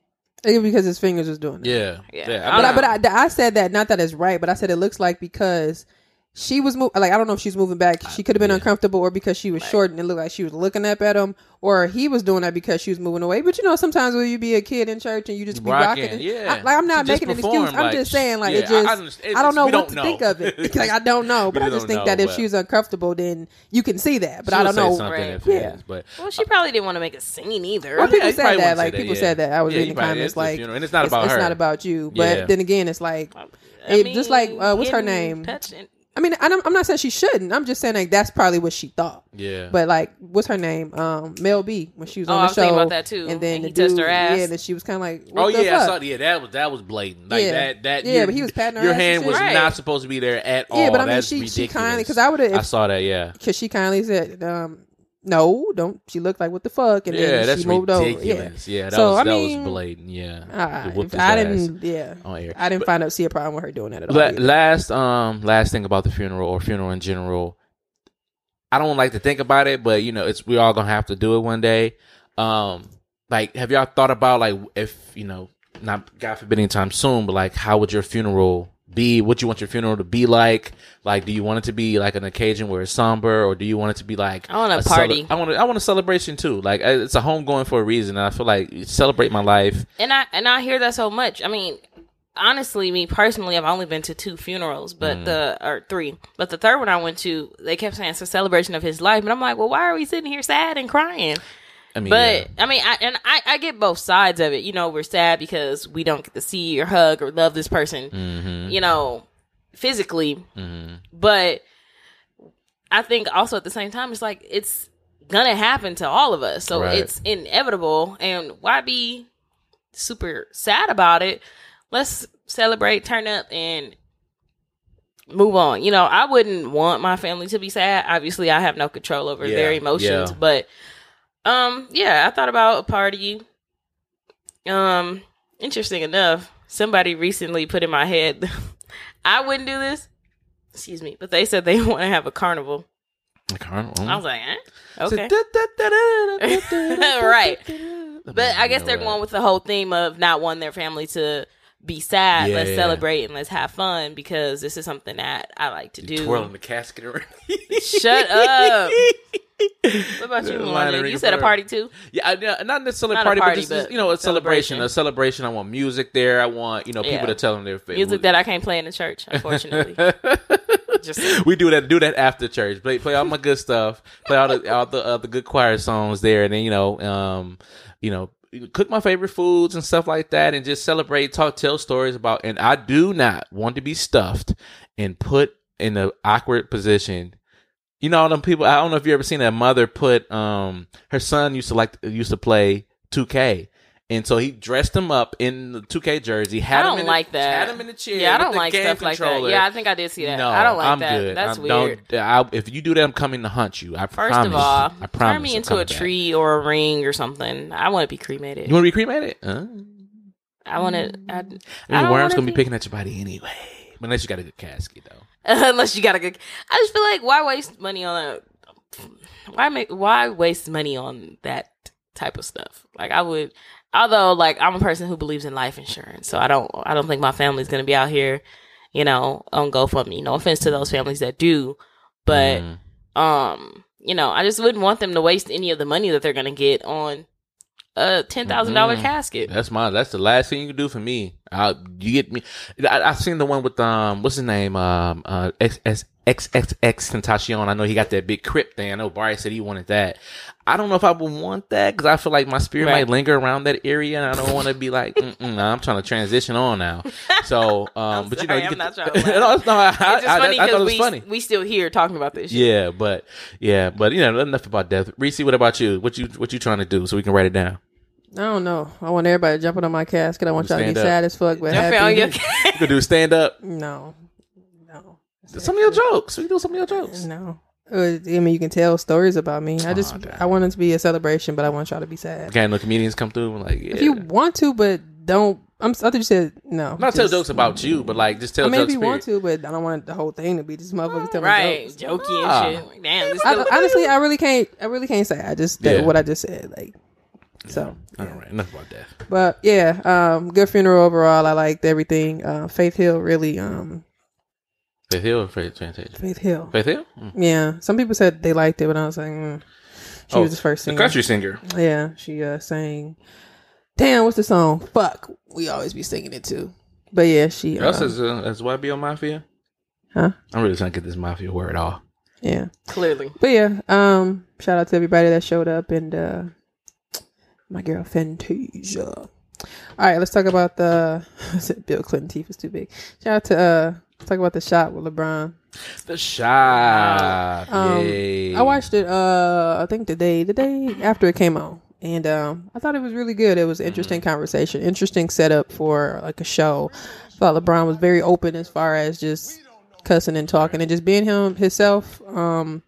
Maybe because his fingers was doing it. Yeah, Yeah. yeah. I But I, but I, I said that not that it's right, but I said it looks like because she was moving. Like I don't know if she's moving back. She could have been yeah. uncomfortable, or because she was short and it looked like she was looking up at him, or he was doing that because she was moving away. But you know, sometimes when you be a kid in church and you just be Rocking, rocking, yeah. I- like I'm not She making an performed, excuse. I'm just saying, like yeah, it I just. I, don't know what don't to know. think of it. like I don't know, but I just think know, that if she was uncomfortable, then you can see that. But I don't know. something Right. if Yeah. is, but Well, she probably didn't want to make a scene either. Well, people you said that. Like people said that. I was reading the comments like and it's not it's, about it's not about you. But then again, it's like I it- just like uh, what's her getting name? Touched and- I mean, I don't, I'm not saying she shouldn't. I'm just saying like that's probably what she thought. yeah. But like, what's her name? Um, Mel B. When she was Oh, on I the was show, thinking about that, too. And then And the he touched dude, her ass. Yeah, and then she was kind of like, what Oh the yeah, I fuck? saw. Yeah, that was that was blatant. Like Yeah. that. That. Yeah, your- but he was patting her Your ass hand was Right. not supposed to be there at all. Yeah, but I mean, That's she ridiculous. she kindly because I would have. I saw that. Yeah. because she kindly said, um, no, don't. She looked like what the fuck, and yeah, then that's she moved over. Yeah. Yeah, that So, was I that mean, was blatant. Yeah, She whooped if his I didn't, yeah, on air. I didn't But find out see a problem with her doing that at all. la- last um last thing about the funeral or funeral in general, I don't like to think about it, but you know, it's we all gonna have to do it one day. Um, like, have y'all thought about like if you know, not God forbid anytime soon, but like, how would your funeral be? What you want your funeral to be like? Like, do you want it to be like an occasion where it's somber, or do you want it to be like I want a cele- party. I want a, I want a celebration too. Like, it's a home going for a reason. And I feel like celebrate my life. and I and I hear that so much. I mean, honestly, me personally, I've only been to two funerals, Mm. but the or three, but the third one I went to, they kept saying it's a celebration of his life, and I'm like, well, why are we sitting here sad and crying? I mean, But yeah. I mean, I and I, I get both sides of it. You know, we're sad because we don't get to see or hug or love this person. Mm-hmm. You know, physically, but I think also at the same time, it's like it's gonna happen to all of us, so Right. it's inevitable. And why be super sad about it? Let's celebrate, turn up, and move on. You know, I wouldn't want my family to be sad. Obviously, I have no control over Yeah, their emotions, yeah. but um, yeah, I thought about a party. Um, interesting enough, somebody recently put in my head, I wouldn't do this. Excuse me, but they said they want to have a carnival. The carnival. I was like, eh? okay, right. right. But I guess they're going with the whole theme of not wanting their family to be sad. Yeah, let's yeah. celebrate and let's have fun because this is something that I like to do. twirling the casket around. Shut up. What about you, Line of Wanda? ring You said a party too? Yeah, I, not necessarily Not a party, party, but just but you know, a celebration. celebration. A celebration. I want music there. I want you know people Yeah. to tell them their fa- Music that I can't play in the church, unfortunately. Just we do that. Do that after church. Play play all my good stuff. Play all the all the uh, the good choir songs there, and then you know, um, you know, cook my favorite foods and stuff like that, and just celebrate, talk, tell stories about. And I do not want to be stuffed and put in an awkward position. You know, them people. I don't know if you ever seen that mother put um her son used to like used to play 2K. And so he dressed him up in the 2K jersey. Had I him don't in the, like that. Had him in the chair. Yeah, I don't like stuff like that. Yeah, I think I did see that. No, I don't like I'm that. Good. That's I'm- weird. Don't, I, if you do that, I'm coming to hunt you. I First promise. of all, I promise. turn me I'm into a back. tree or a ring or something. I want to be cremated. You want to be cremated? Uh, I want to. I, I the worm's gonna be be- picking at your body anyway. Unless you got a good casket, though. unless you got a good. I just feel like why waste money on a. Why make why waste money on that type of stuff? Like I would, although like I'm a person who believes in life insurance, so I don't I don't think my family's gonna be out here, you know, on GoFundMe. No offense to those families that do, but Mm. um, you know, I just wouldn't want them to waste any of the money that they're gonna get on a ten thousand dollar Mhm. casket. That's my. That's the last thing you can do for me. I, you get me. I, I've seen the one with um, what's his name? Um, uh, X X X X X Tentacion. I know he got that big crypt thing. I know Barry said he wanted that. I don't know if I would want that because I feel like my spirit Right. might linger around that area, and I don't want to be like, Mm-mm, nah, I'm trying to transition on now. So, um, but you know, you I'm not the- trying to laugh. no, it's not. I, It's just I, funny I, I thought it because was we funny. we still here talking about this. Shit. Yeah, but yeah, but you know, enough about death. Reese, what about you? What you what you trying to do so we can write it down? I don't know. I want everybody jumping on my casket. I want y'all to be Stand up. sad as fuck, but Jump happy. on your You could do stand up. no, no, Some of your jokes. We can do some of your jokes. no. Uh, I mean, you can tell stories about me. I just, Aw, damn. I want it to be a celebration, but I want y'all to be sad. Okay, no comedians come through and like, yeah. If you want to, but don't. I'm. I thought you said no. not tell jokes about you, but like just tell I mean, if jokes. you want to, but I don't want the whole thing to be just motherfuckers telling right, jokes. jokey Ah. and shit. Like, damn, I, honestly, I really can't. I really can't say. I just that Yeah. what I just said. Like, so. All right, enough about that. But yeah, um, good funeral overall. I liked everything. Uh, Faith Hill really, um, Faith Hill or Faith Fantasia? Faith Hill. Faith Hill? Mm. Yeah, some people said they liked it, but I was like, mm. she was the first Oh, the singer. country singer. Yeah, she uh sang. Damn, what's the song? Fuck, we always be singing it too. But yeah, she. Us Uh, as uh, as YBO Mafia. Huh? I'm really trying to get this Mafia word off. yeah, Clearly. but yeah. Um, shout out to everybody that showed up and uh my girl Fantasia. All right, let's talk about the Bill Clinton teeth is too big. Shout out to uh let's talk about the shot with LeBron. The shot. Um, Yay. I watched it. Uh, I think the day the day after it came out, and um, I thought it was really good. It was an interesting conversation, interesting setup for like a show. I thought LeBron was very open as far as just cussing and talking and just being him himself. Um,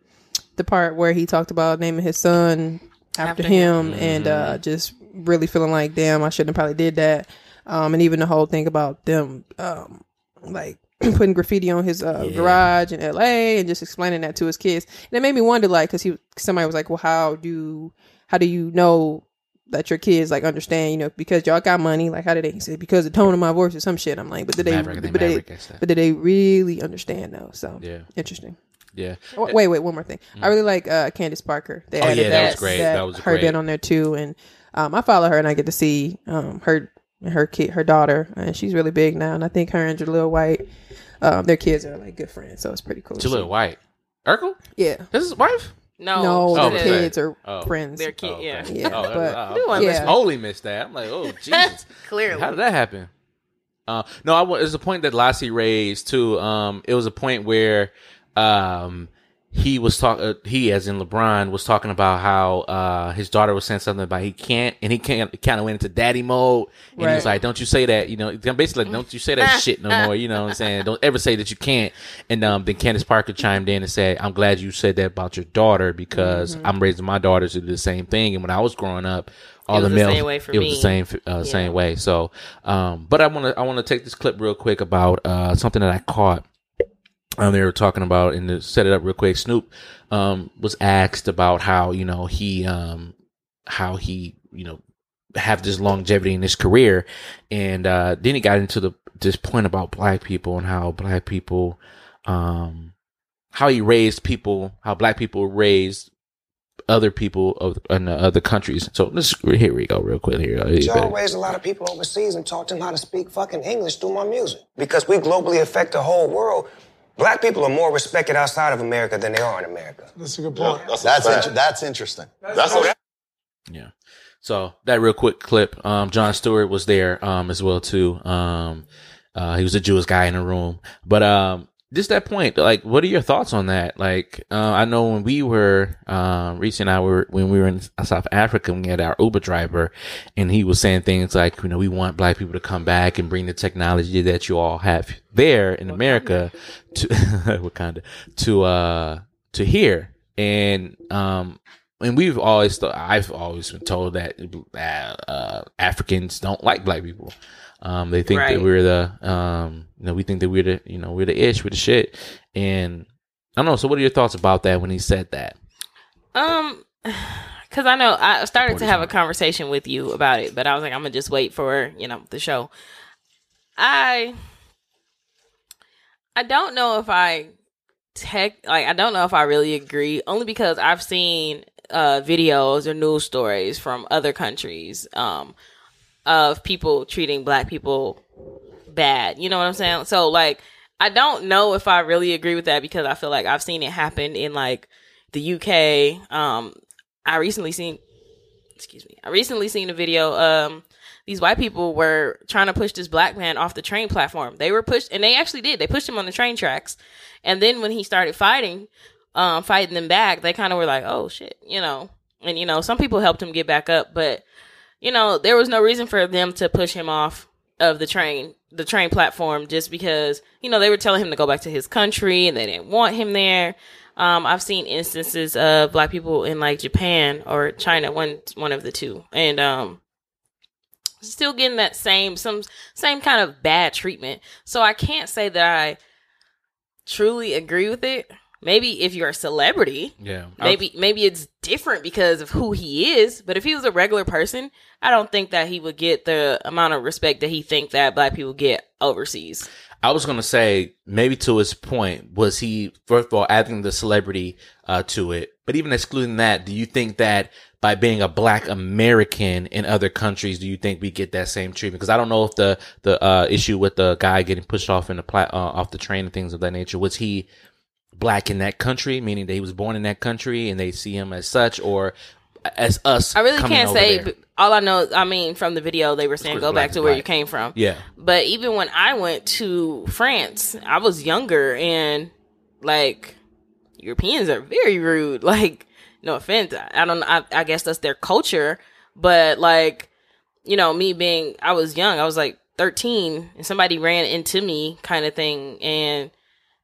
the part where he talked about naming his son after, After him, and uh, just really feeling like, damn, I shouldn't have probably did that. Um, and even the whole thing about them, um, like putting graffiti on his uh, garage in L.A. and just explaining that to his kids. And it made me wonder, like, because he somebody was like, well, how do how do you know that your kids like understand? You know, because y'all got money. Like, how did they? He said because the tone of my voice or some shit. I'm like, but did they? Maverick, but, they that. but did they really understand though? So Yeah. interesting. Yeah. Oh, wait, wait, one more thing. I really like uh, Candace Parker. They Mm. Oh, added yeah, that was great. That, That was her great. been on there too, and um, I follow her and I get to see um, her her kid, her daughter, and she's really big now. And I think her and Jaleel White, um, their kids are like good friends, so it's pretty cool. to Jaleel. White. Urkel? yeah. This is his wife? No. No, Oh, the okay. kids are Oh. friends. Their kid, Oh, yeah. okay. Yeah, Oh, but- I- Knew I I missed- totally missed that. I'm like, oh, Jesus. Clearly. How did that happen? Uh, no, I, it was a point that Lassie raised too. Um, it was a point where um, he was talking. Uh, he, as in LeBron, was talking about how uh, his daughter was saying something about he can't, and he can't. Kind of went into daddy mode, and he was like, "Don't you say that?" You know, basically, like, "Don't you say that shit no more." You know what I'm saying? Don't ever say that you can't. And um, then Candace Parker chimed in and said, "I'm glad you said that about your daughter because Mm-hmm. I'm raising my daughters to do the same thing." And when I was growing up. All the the males, same way for it was the same, uh, same way. So, um, but I want to I want to take this clip real quick about uh, something that I caught. Um, they were talking about and to set it up real quick. Snoop um, was asked about how you know he um, how he you know have this longevity in his career, and uh, then he got into the this point about black people and how black people um, how he raised people, how black people raised other people of in other countries. So this here we go, real quick. Here, you raised a lot of people overseas and taught them how to speak fucking English through my music. Because we globally affect the whole world. Black people are more respected outside of America than they are in America. That's a good point. That's inter- that's interesting. That's Yeah. So that real quick clip. Um, Jon Stewart was there um, as well too. Um, uh, he was a Jewish guy in the room, but um, just that point. Like, what are your thoughts on that? Like, uh, I know when we were um, Reese and I were when we were in South Africa, we had our Uber driver, and he was saying things like, you know, we want black people to come back and bring the technology that you all have there in America to Wakanda to uh to here and um and we've always thought I've always been told that uh, uh, Africans don't like black people. Um, they think that we're the um, you know, we think that we're the you know we're the ish, we're the shit. And I don't know. So, what are your thoughts about that when he said that? Um, because I know I started to have a conversation with you about it, but I was like, I'm gonna just wait for you know the show. I I don't know if I tech like I don't know if I really agree, only because I've seen uh videos or news stories from other countries um of people treating black people bad. You know what I'm saying? So like I don't know if I really agree with that because I feel like I've seen it happen in like the UK. Um I recently seen excuse me. I recently seen a video um these white people were trying to push this black man off the train platform. They were pushed and they actually did. They pushed him on the train tracks. And then when he started fighting, um fighting them back, they kind of were like, "Oh shit," you know. And you know, some people helped him get back up, but you know, there was no reason for them to push him off of the train, the train platform, just because you know they were telling him to go back to his country and they didn't want him there. Um, I've seen instances of black people in like Japan or China, one one of the two, and um, still getting that same some same kind of bad treatment. So I can't say that I truly agree with it, maybe if you're a celebrity, Yeah. maybe maybe it's different because of who he is. But if he was a regular person, I don't think that he would get the amount of respect that he think that black people get overseas. I was gonna say maybe to his point was he first of all adding the celebrity uh, to it, but even excluding that, do you think that by being a Black American in other countries, do you think we get that same treatment? Because I don't know if the the uh, issue with the guy getting pushed off in the pla- uh, off the train and things of that nature was he black in that country, meaning that he was born in that country and they see him as such, or as us. I really can't say. All I know, I mean, from the video, they were saying go back to where black. you came from. Yeah. But even when I went to France, I was younger and like Europeans are very rude. Like, no offense. I don't I, I guess that's their culture. But like, you know, me being, I was young, I was like 13 and somebody ran into me kind of thing. And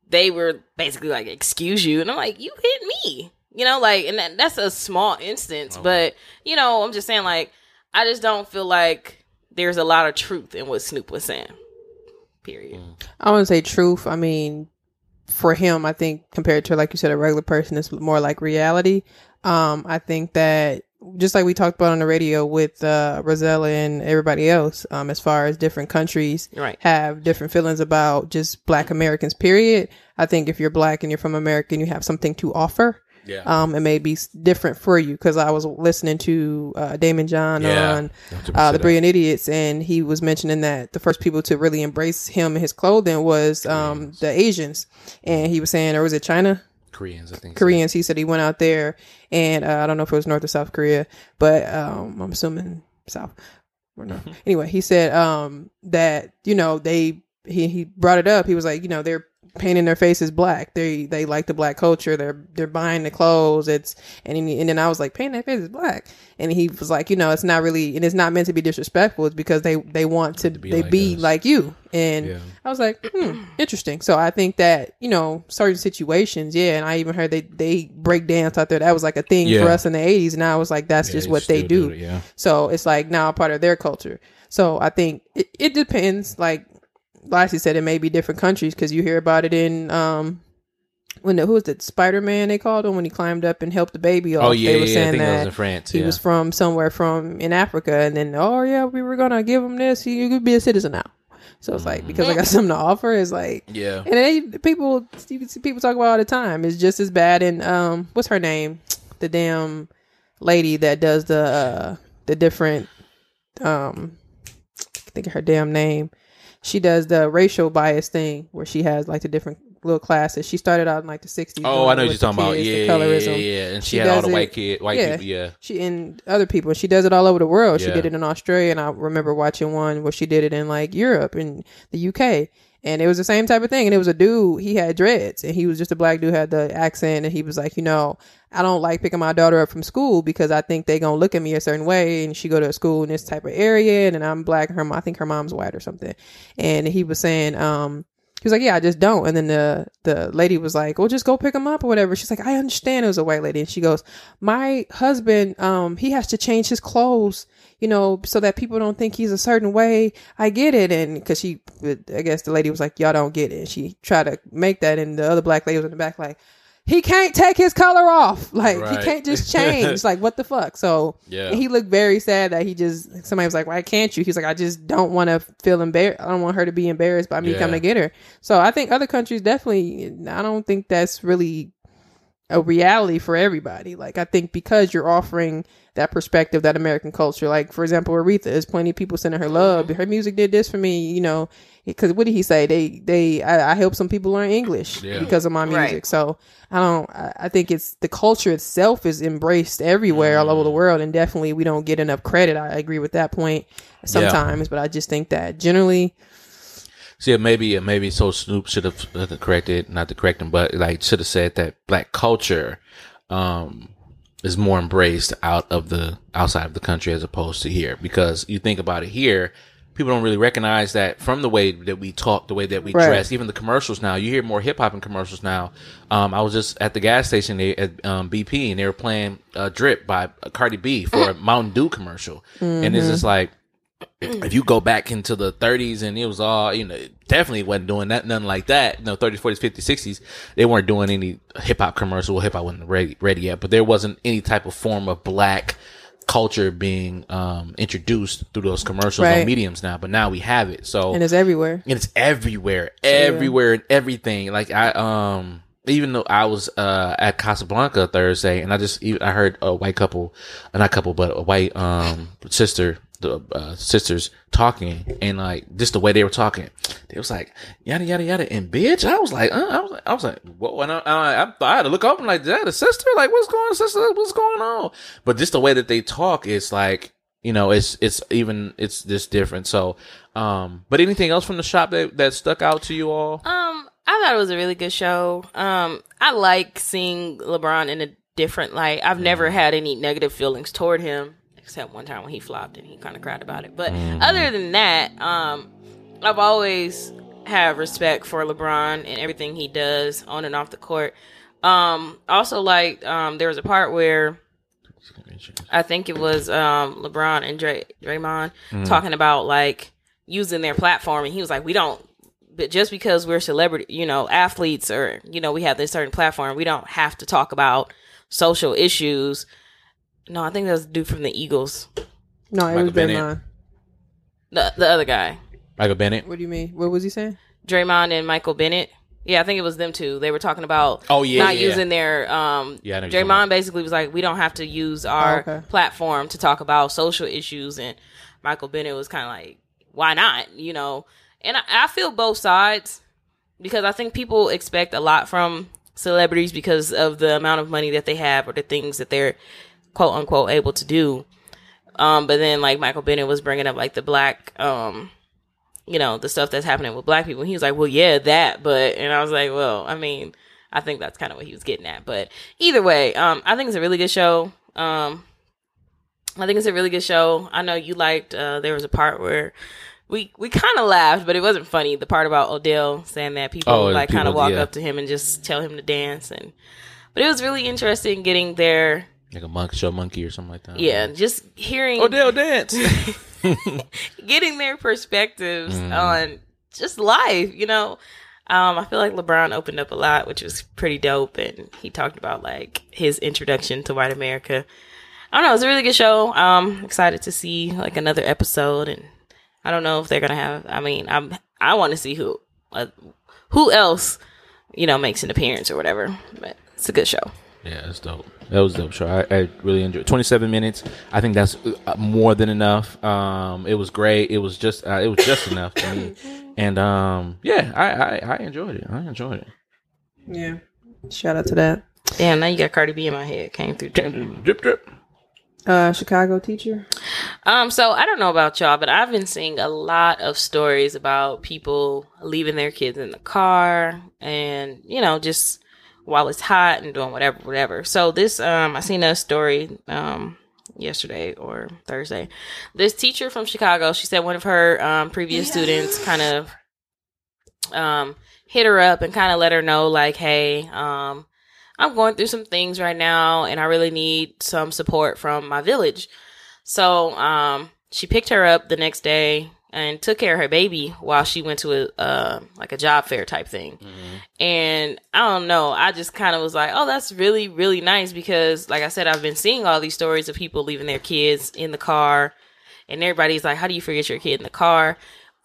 they were basically like, excuse you. And I'm like, you hit me, you know, like, and that, that's a small instance, but you know, I'm just saying like, I just don't feel like there's a lot of truth in what Snoop was saying. Period. I wouldn't say truth. I mean, for him, I think compared to like you said, a regular person, it's more like reality. Um, I think that just like we talked about on the radio with uh, Rosella and everybody else, um, as far as different countries Right. have different feelings about just Black Americans. Period. I think if you're Black and you're from America and you have something to offer. Yeah. Um, it may be different for you because I was listening to uh, Daymond John Yeah. on uh, the. Brilliant Idiots, and he was mentioning that the first people to really embrace him and his clothing was um, the Asians, and he was saying, or was it China? Koreans, I think. so. Koreans. He said he went out there, and uh, I don't know if it was North or South Korea, but um, I'm assuming South or North. anyway, he said um, that you know they he he brought it up. He was like, you know, they're painting their faces black. They they like the black culture. They're they're buying the clothes. It's and he, and then I was like, painting their faces black, and he was like, you know, it's not really and it's not meant to be disrespectful. It's because they they want to be they like be us. like you. And Yeah. I was like, hmm, interesting. So I think that you know certain situations, yeah. And I even heard they they break dance out there. That was like a thing Yeah. for us in the '80s, and I was like, that's Yeah, just what they do. do it, yeah. So it's like now a part of their culture. So I think it, it depends. Like Lassie said, it may be different countries because you hear about it in um when the, who was it Spider Man they called him when he climbed up and helped the baby off. Oh yeah, they were yeah. Saying that was in France. he yeah. was from somewhere from in Africa, and then oh yeah, we were gonna give him this. He could be a citizen now. So it's like because I got something to offer, it's like. Yeah. and they, people you can see people talk about all the time. It's just as bad. And um, what's her name? The damn lady that does the uh, the different um, I think of her damn name. She does the racial bias thing where she has like the different little classes. She started out in like the sixties. Oh, I know what you're talking about. Yeah, yeah, yeah, yeah. And she, had all the it- white kid, white yeah. people. Yeah. She and other people. She does it all over the world. She did it in Australia, and I remember watching one where she did it in like Europe and the UK. And it was the same type of thing. And it was a dude, he had dreads and he was just a black dude, had the accent. And he was like, you know, I don't like picking my daughter up from school because I think they going to look at me a certain way. And she go to a school in this type of area. And I'm black. And her, I think her mom's white or something. And he was saying, um, he was like, yeah, I just don't. And then the, the lady was like, well, just go pick him up or whatever. She's like, I understand it was a white lady. And she goes, my husband, um, he has to change his clothes, you know, so that people don't think he's a certain way. I get it. And cause she, I guess the lady was like, y'all don't get it. And she tried to make that. And the other black lady was in the back, like, he can't take his color off. Like Right. he can't just change. like what the fuck? So Yeah. he looked very sad that he just somebody was like, "Why can't you?" He's like, "I just don't want to feel embarrassed. I don't want her to be embarrassed by me Yeah. coming to get her." So I think other countries definitely. I don't think that's really a reality for everybody. Like I think because you're offering that perspective, that American culture. Like for example, Aretha, there's plenty of people sending her love. Her music did this for me, you know. Because what did he say? They they I, I helped some people learn English Yeah. because of my music. Right. So I don't. I, I think it's the culture itself is embraced everywhere all over the world, and definitely we don't get enough credit. I agree with that point sometimes, but I just think that generally, So yeah, maybe maybe so Snoop should have uh, corrected, not to correct him, but like should have said that black culture um is more embraced out of the outside of the country as opposed to here. Because you think about it here, people don't really recognize that from the way that we talk, the way that we Right. dress, even the commercials now. You hear more hip hop in commercials now. Um, I was just at the gas station at um, BP and they were playing uh, "Drip" by Cardi B for a Mountain Dew commercial, and it's just like if you go back into the 30s and it was all, you know, definitely wasn't doing that, nothing like that. You know, 30s, 40s, 50s, 60s, they weren't doing any hip hop commercial. Well, hip hop wasn't ready, ready yet, but there wasn't any type of form of black culture being um introduced through those commercials Right. on mediums now. But now we have it. So and it's everywhere. and it's everywhere, everywhere, and everything. Like I, um, even though I was uh at Casablanca Thursday, and I just even I heard a white couple, not couple, but a white um sister, the uh, sisters talking, and like just the way they were talking, they was like yada yada yada, and bitch, I was like, uh, I was like, I was like, whoa, and I, I, I had to look up and like, is that a sister? Like, what's going on, sister? What's going on? But just the way that they talk is like you know, it's it's even it's just different. So, um, but anything else from the shop that that stuck out to you all? Um, I thought it was a really good show. Um, I like seeing LeBron in a different light. I've never had any negative feelings toward him, except one time when he flopped and he kind of cried about it. But other than that, um, I've always had respect for LeBron and everything he does on and off the court. Um, also like um, there was a part where I think it was um LeBron and Dray Draymond talking about like using their platform, and he was like, "We don't." But just because we're celebrity, you know, athletes, or you know, we have this certain platform, we don't have to talk about social issues. No, I think that was the dude from the Eagles, No, it Michael was Bennett. Draymond. the the other guy, Michael Bennett. What do you mean? What was he saying? Draymond and Michael Bennett. Yeah, I think it was them two. They were talking about Oh, yeah, not yeah. using their um Yeah, I know what you're talking Draymond basically was like, we don't have to use our Oh, okay. platform to talk about social issues and Michael Bennett was kinda like, Why not? You know. And I, I feel both sides because I think people expect a lot from celebrities because of the amount of money that they have or the things that they're quote unquote able to do. Um, but then like Michael Bennett was bringing up like the black, um, you know, the stuff that's happening with black people. He was like, well, yeah, that, but, and I was like, well, I mean, I think that's kind of what he was getting at. But either way, um, I think it's a really good show. Um, I think it's a really good show. I know you liked, uh, there was a part where we, we kind of laughed, but it wasn't funny. The part about Odell saying that people Oh, like kind of walk yeah. up to him and just tell him to dance. And, but it was really interesting getting their, Like a monk show monkey or something like that. yeah, just hearing Odell dance. getting their perspectives Mm. on just life, you know. Um, I feel like LeBron opened up a lot, which was pretty dope, and he talked about like his introduction to white America. I don't know, it was a really good show. Um, excited to see like another episode, and I don't know if they're gonna have. I mean, I'm I want to see who uh, who else you know makes an appearance or whatever, but it's a good show. Yeah, it's dope. That was a dope show. I, I really enjoyed. Twenty seven minutes. I think that's uh, more than enough. Um, it was great. It was just. Uh, it was just enough to me. And um, yeah, I, I I enjoyed it. I enjoyed it. Yeah. Shout out to that. Damn, now you got Cardi B in my head. Came through. Drip drip. Uh, Chicago teacher. Um, so I don't know about y'all, but I've been seeing a lot of stories about people leaving their kids in the car and, you know, just while it's hot and doing whatever, whatever. So this, um, I seen a story, um, yesterday or Thursday. This teacher from Chicago, she said one of her, um, previous students kind of, um, hit her up and kind of let her know, like, hey, um, I'm going through some things right now and I really need some support from my village. So um, she picked her up the next day and took care of her baby while she went to a uh, like a job fair type thing. And I don't know, I just kind of was like, oh, that's really really nice because, like I said, I've been seeing all these stories of people leaving their kids in the car, and everybody's like, how do you forget your kid in the car?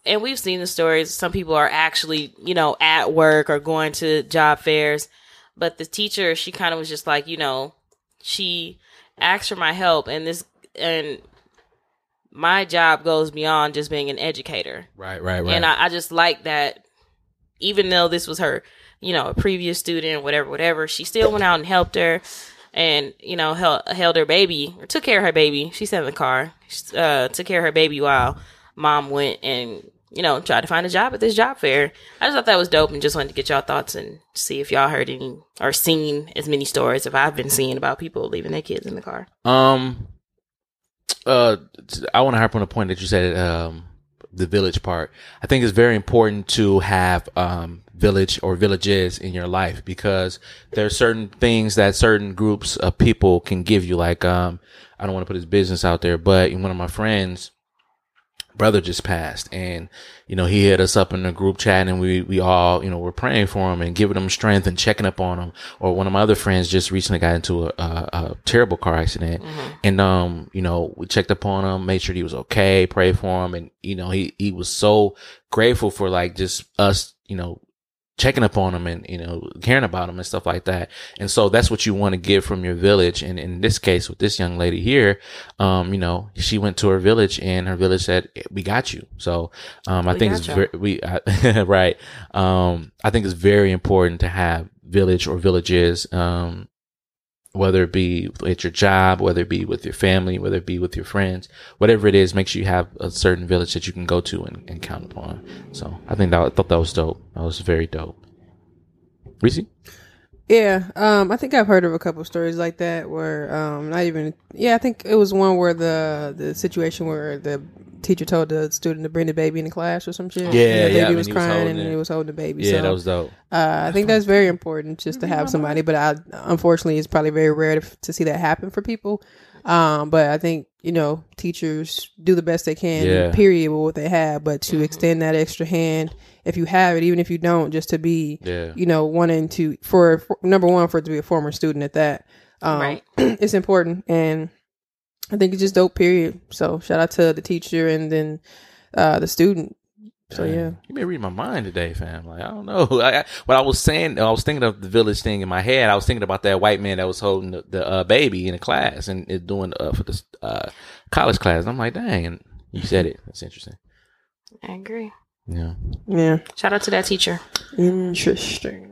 And we've seen the stories. Some people are actually, you know, at work or going to job fairs. But the teacher, she kind of was just like, you know, she asked for my help, and this and my job goes beyond just being an educator. Right, right, right. And I, I just like that, even though this was her, you know, a previous student, whatever, whatever, she still went out and helped her and, you know, held, held her baby or took care of her baby. She sat in the car, uh, took care of her baby while mom went and, you know, tried to find a job at this job fair. I just thought that was dope and just wanted to get y'all thoughts and see if y'all heard any or seen as many stories as I've been seeing about people leaving their kids in the car. Um, uh, I want to harp on the point that you said, um, the village part. I think it's very important to have, um, village or villages in your life because there are certain things that certain groups of people can give you. Like, um, I don't want to put his business out there, but one of my friends, brother just passed. And you know he hit us up in the group chat and we we all you know were praying for him and giving him strength and checking up on him. Or one of my other friends just recently got into a, a, a terrible car accident and um you know we checked up on him made sure he was okay prayed for him. And you know he he was so grateful for like just us you know checking up on them and you know caring about them and stuff like that. And so that's what you want to give from your village. And in this case with this young lady here um you know she went to her village and her village said we got you. So um i We think it's very we I, right. Um i think it's very important to have village or villages um whether it be at your job, whether it be with your family, whether it be with your friends, whatever it is, make sure you have a certain village that you can go to and, and count upon. So I think that I thought that was dope. That was very dope. Reese? Yeah, um, I think I've heard of a couple stories like that where, um, not even, yeah, I think it was one where the the situation where the teacher told the student to bring the baby in the class or some shit. and Yeah, the baby when was he was crying holding and it. he was holding the baby. Yeah, so, that was dope. Uh, I think that's very important just to have somebody, but I unfortunately it's probably very rare to, to see that happen for people. Um, but I think you know teachers do the best they can, Yeah. period, with what they have. But to extend that extra hand, if you have it, even if you don't, just to be, Yeah. you know, wanting to for, for number one for it to be a former student at that, um, Right. it's important, and I think it's just dope. Period. So shout out to the teacher and then uh, the student. So yeah. You may read my mind today, fam. Like I don't know. I, I, what I was saying, I was thinking of the village thing in my head. I was thinking about that white man that was holding the, the uh, baby in a class and is doing uh, for this uh, college class. I'm like, dang. And you said it. That's interesting. I agree. Yeah. Yeah. Shout out to that teacher. Interesting.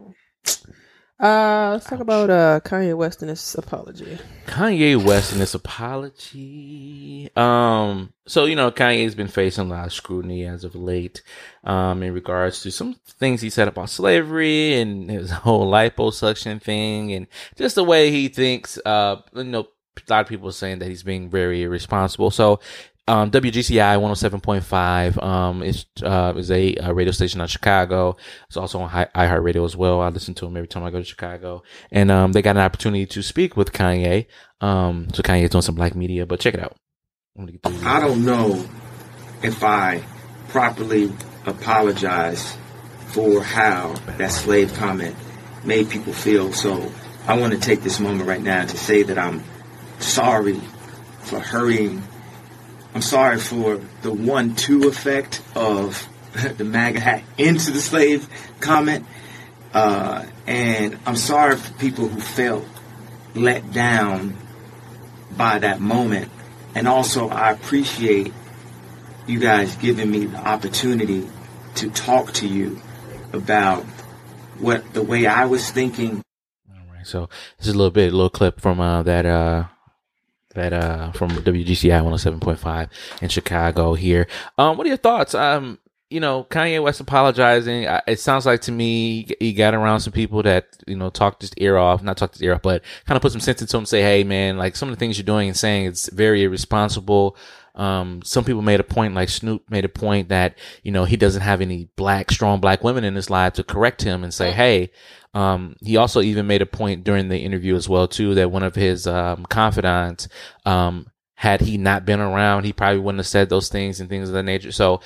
Uh, let's talk about uh Kanye West and his apology. Kanye West and his apology. Um, so you know, Kanye's been facing a lot of scrutiny as of late, um, in regards to some things he said about slavery and his whole liposuction thing, and just the way he thinks. Uh, you know, a lot of people are saying that he's being very irresponsible. So. Um, WGCI 107.5 um, is uh, is a, uh radio station out Chicago. It's also on iHeartRadio as well. I listen to them every time I go to Chicago. And um, they got an opportunity to speak with Kanye. Um, so Kanye's doing some black media, but check it out. I don't know if I properly apologize for how that slave comment made people feel. So I want to take this moment right now to say that I'm sorry for hurrying. I'm sorry for the one-two effect of the MAGA hat into the slave comment. Uh, and I'm sorry for people who felt let down by that moment. And also, I appreciate you guys giving me the opportunity to talk to you about what the way I was thinking Right, so this is a little bit, a little clip from uh, that uh, that uh, from WGCI 107.5 in Chicago here. Um, what are your thoughts? Um, you know, Kanye West apologizing. I- It sounds like to me he got around some people that you know talked his ear off, not talked his ear off, but kind of put some sense into him. Say, hey man, like some of the things you're doing and saying, it's very irresponsible. Um, some people made a point, like Snoop made a point that you know he doesn't have any black, strong black women in his life to correct him and say, hey. Um, he also even made a point during the interview as well too that one of his um, confidants, um, had he not been around, he probably wouldn't have said those things and things of that nature. So,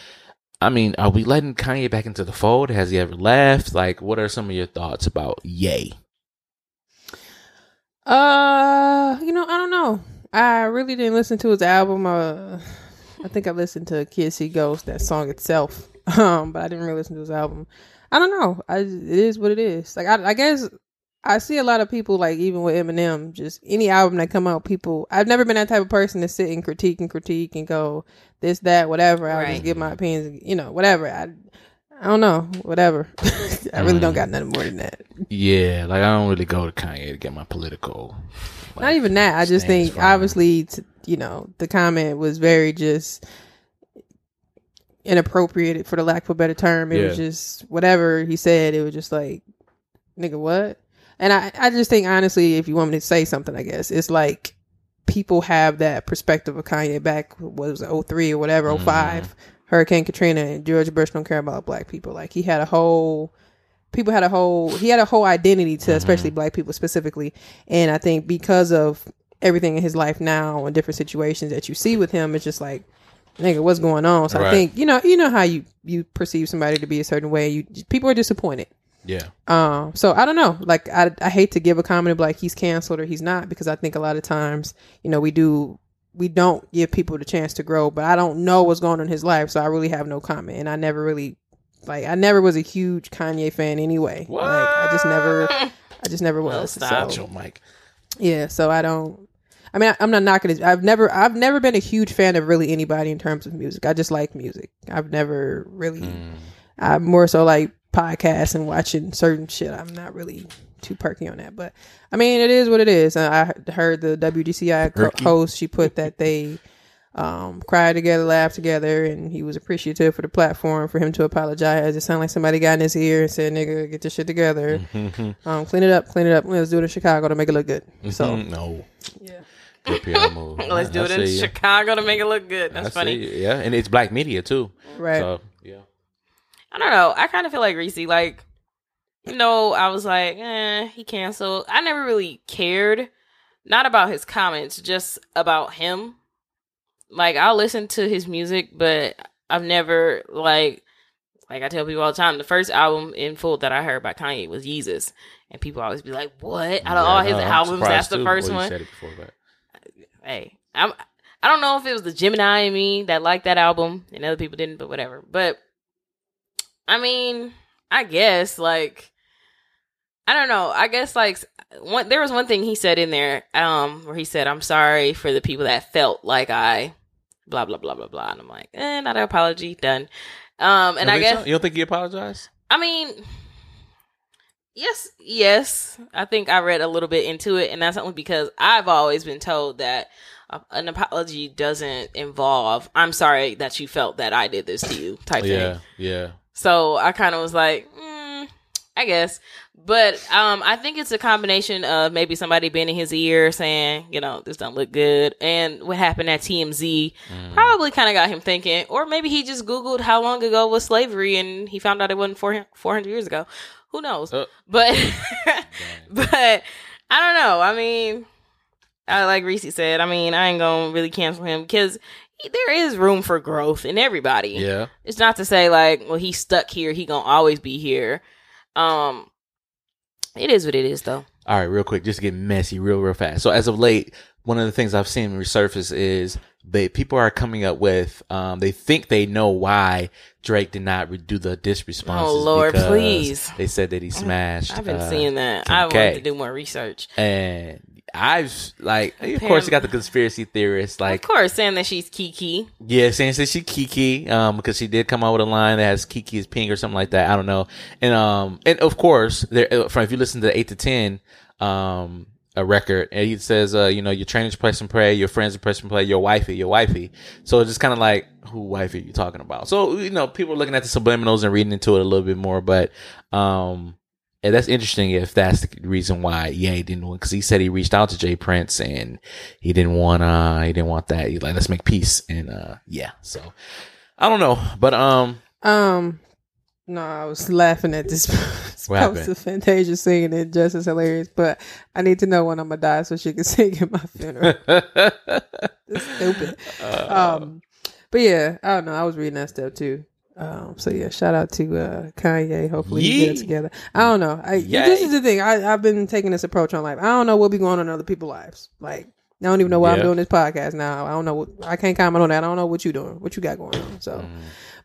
I mean, are we letting Kanye back into the fold? Has he ever left? Like, what are some of your thoughts about Yay? Uh, you know, I don't know. I really didn't listen to his album. Uh, I think I listened to Kids See Ghost, that song itself. Um, but I didn't really listen to his album. I don't know. I it is what it is. Like I, I guess I see a lot of people like even with Eminem, just any album that come out, people. I've never been that type of person to sit and critique and critique and go this that whatever. I will Right. just give my opinions. You know, whatever. I I don't know. Whatever. I really don't mm-hmm. got nothing more than that. Yeah, like I don't really go to Kanye to get my political. Not even that. I just think obviously, t- you know, the comment was very just inappropriate for the lack of a better term. It was just whatever he said. It was just like, nigga, what? And I, I just think honestly, if you want me to say something, I guess it's like people have that perspective of Kanye back what was it, 03 or whatever, 5 mm-hmm. Hurricane Katrina, and George Bush don't care about black people. Like he had a whole people had a whole he had a whole identity to especially mm-hmm. black people specifically and i think because of everything in his life now and different situations that you see with him it's just like nigga, what's going on? So I think you know, you know how you you perceive somebody to be a certain way. You people are disappointed. Yeah. Um, so I don't know. Like I, I hate to give a comment of like he's canceled or he's not because I think a lot of times, you know, we do we don't give people the chance to grow, but I don't know what's going on in his life, so I really have no comment. And I never really like I never was a huge Kanye fan anyway. Like I just never I just never was. stop. So, Joe Mike. yeah, so I don't I mean, I, I'm not knocking it. I've never, I've never been a huge fan of really anybody in terms of music. I just like music. I've never really, I'm more so like podcasts and watching certain shit. I'm not really too perky on that, but I mean, it is what it is. I heard the WGCI co- host. She put that they um, cried together, laughed together, and he was appreciative for the platform for him to apologize. It sounded like somebody got in his ear and said, "Nigga, get this shit together, um, clean it up, clean it up. Let's do it in Chicago to make it look good." So no. yeah. Good move. Let's do I it in see ya. Chicago to make it look good. That's I funny. see. Yeah, and it's black media too. Right. So yeah. I don't know. I kind of feel like Reese. Like, you know, I was like, eh, he canceled. I never really cared, not about his comments, just about him. Like, I'll listen to his music, but I've never like, like I tell people all the time, the first album in full that I heard by Kanye was Yeezus, and people always be like, "What?" Out of all his no, albums, that's the too. first Well, you one. said it before, but- Hey, I'm. I don't know if it was the Gemini in me that liked that album and other people didn't, but whatever. But I mean, I guess like I don't know. I guess like one there was one thing he said in there um where he said I'm sorry for the people that felt like I blah blah blah blah blah and I'm like, "Eh, not an apology, done." Um and I guess so? you don't think he apologized? I mean, yes, yes. I think I read a little bit into it, and that's only because I've always been told that uh, an apology doesn't involve "I'm sorry that you felt that I did this to you" type Yeah, thing. yeah. yeah. So I kind of was like, mm, I guess. But um, I think it's a combination of maybe somebody being in his ear saying, you know, this don't look good, and what happened at TMZ probably kind of got him thinking, or maybe he just Googled how long ago was slavery and he found out it wasn't 400 400 years ago. Who knows? Uh. but, but I don't know. I mean, I like Reese said. I mean, I ain't gonna really cancel him because there is room for growth in everybody. Yeah. It's not to say like, well, he's stuck here. He gonna always be here. Um, it is what it is, though. All right, real quick, just to get messy, real, real fast. So as of late, one of the things I've seen resurface is they people are coming up with um they think they know why Drake did not redo the diss responses. Oh, Lord, please. They said that he smashed. I've been uh, seeing that. Kim I K. wanted to do more research. and I've like, of course, you got the conspiracy theorists like Of course, saying that she's Kiki. Yeah, saying that she Kiki, um, because she did come out with a line that has Kiki is pink or something like that. I don't know. And um, and of course, there uh, from if you listen to eight to ten, um, a record, and he says, uh, you know, your trainers press and pray, your friends press and play, your wifey, your wifey. So it's just kind of like, who wifey are you talking about? So you know, people are looking at the subliminals and reading into it a little bit more, but um. And that's interesting if that's the reason why Ye didn't want because he said he reached out to J. Prince and he didn't want uh he didn't want that. He's like, let's make peace and uh yeah. So I don't know. But um Um, no, I was laughing at this post of Fantasia singing it just as hilarious. But I need to know when I'm gonna die so she can sing at my funeral. Stupid. Uh, um, but yeah, I don't know. I was reading that stuff too. Um, so yeah, shout out to uh, Kanye. Hopefully he get it together. I don't know. I, this is the thing. I, I've been taking this approach on life. I don't know what be going on in other people's lives. Like I don't even know why I'm doing this podcast now. I don't know. What, I can't comment on that. I don't know what you're doing. What you got going on. So, Mm.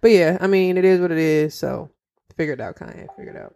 But yeah, I mean, it is what it is. So figure it out, Kanye. Figure it out.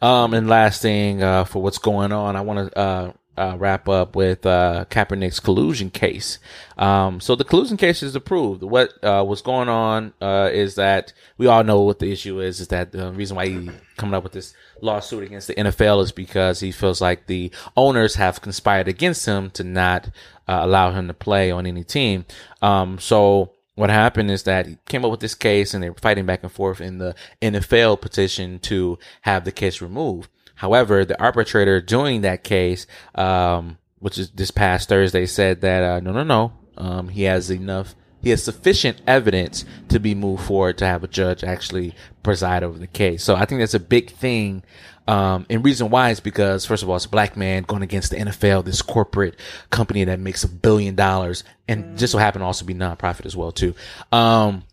Um, and last thing, uh, for what's going on, I want to, uh, uh, wrap up with, uh, Kaepernick's collusion case. Um, so the collusion case is approved. What, uh, what's going on, uh, is that we all know what the issue is, is that the reason why he coming up with this lawsuit against the NFL is because he feels like the owners have conspired against him to not, uh, allow him to play on any team. Um, so, what happened is that he came up with this case and they were fighting back and forth in the NFL petition to have the case removed. However, the arbitrator during that case, um, which is this past Thursday said that, uh, no, no, no, um, he has enough he has sufficient evidence to be moved forward to have a judge actually preside over the case. So I think that's a big thing. Um, and reason why is because first of all, it's a black man going against the NFL, this corporate company that makes a billion dollars and just so happen to also be nonprofit as well too. Um,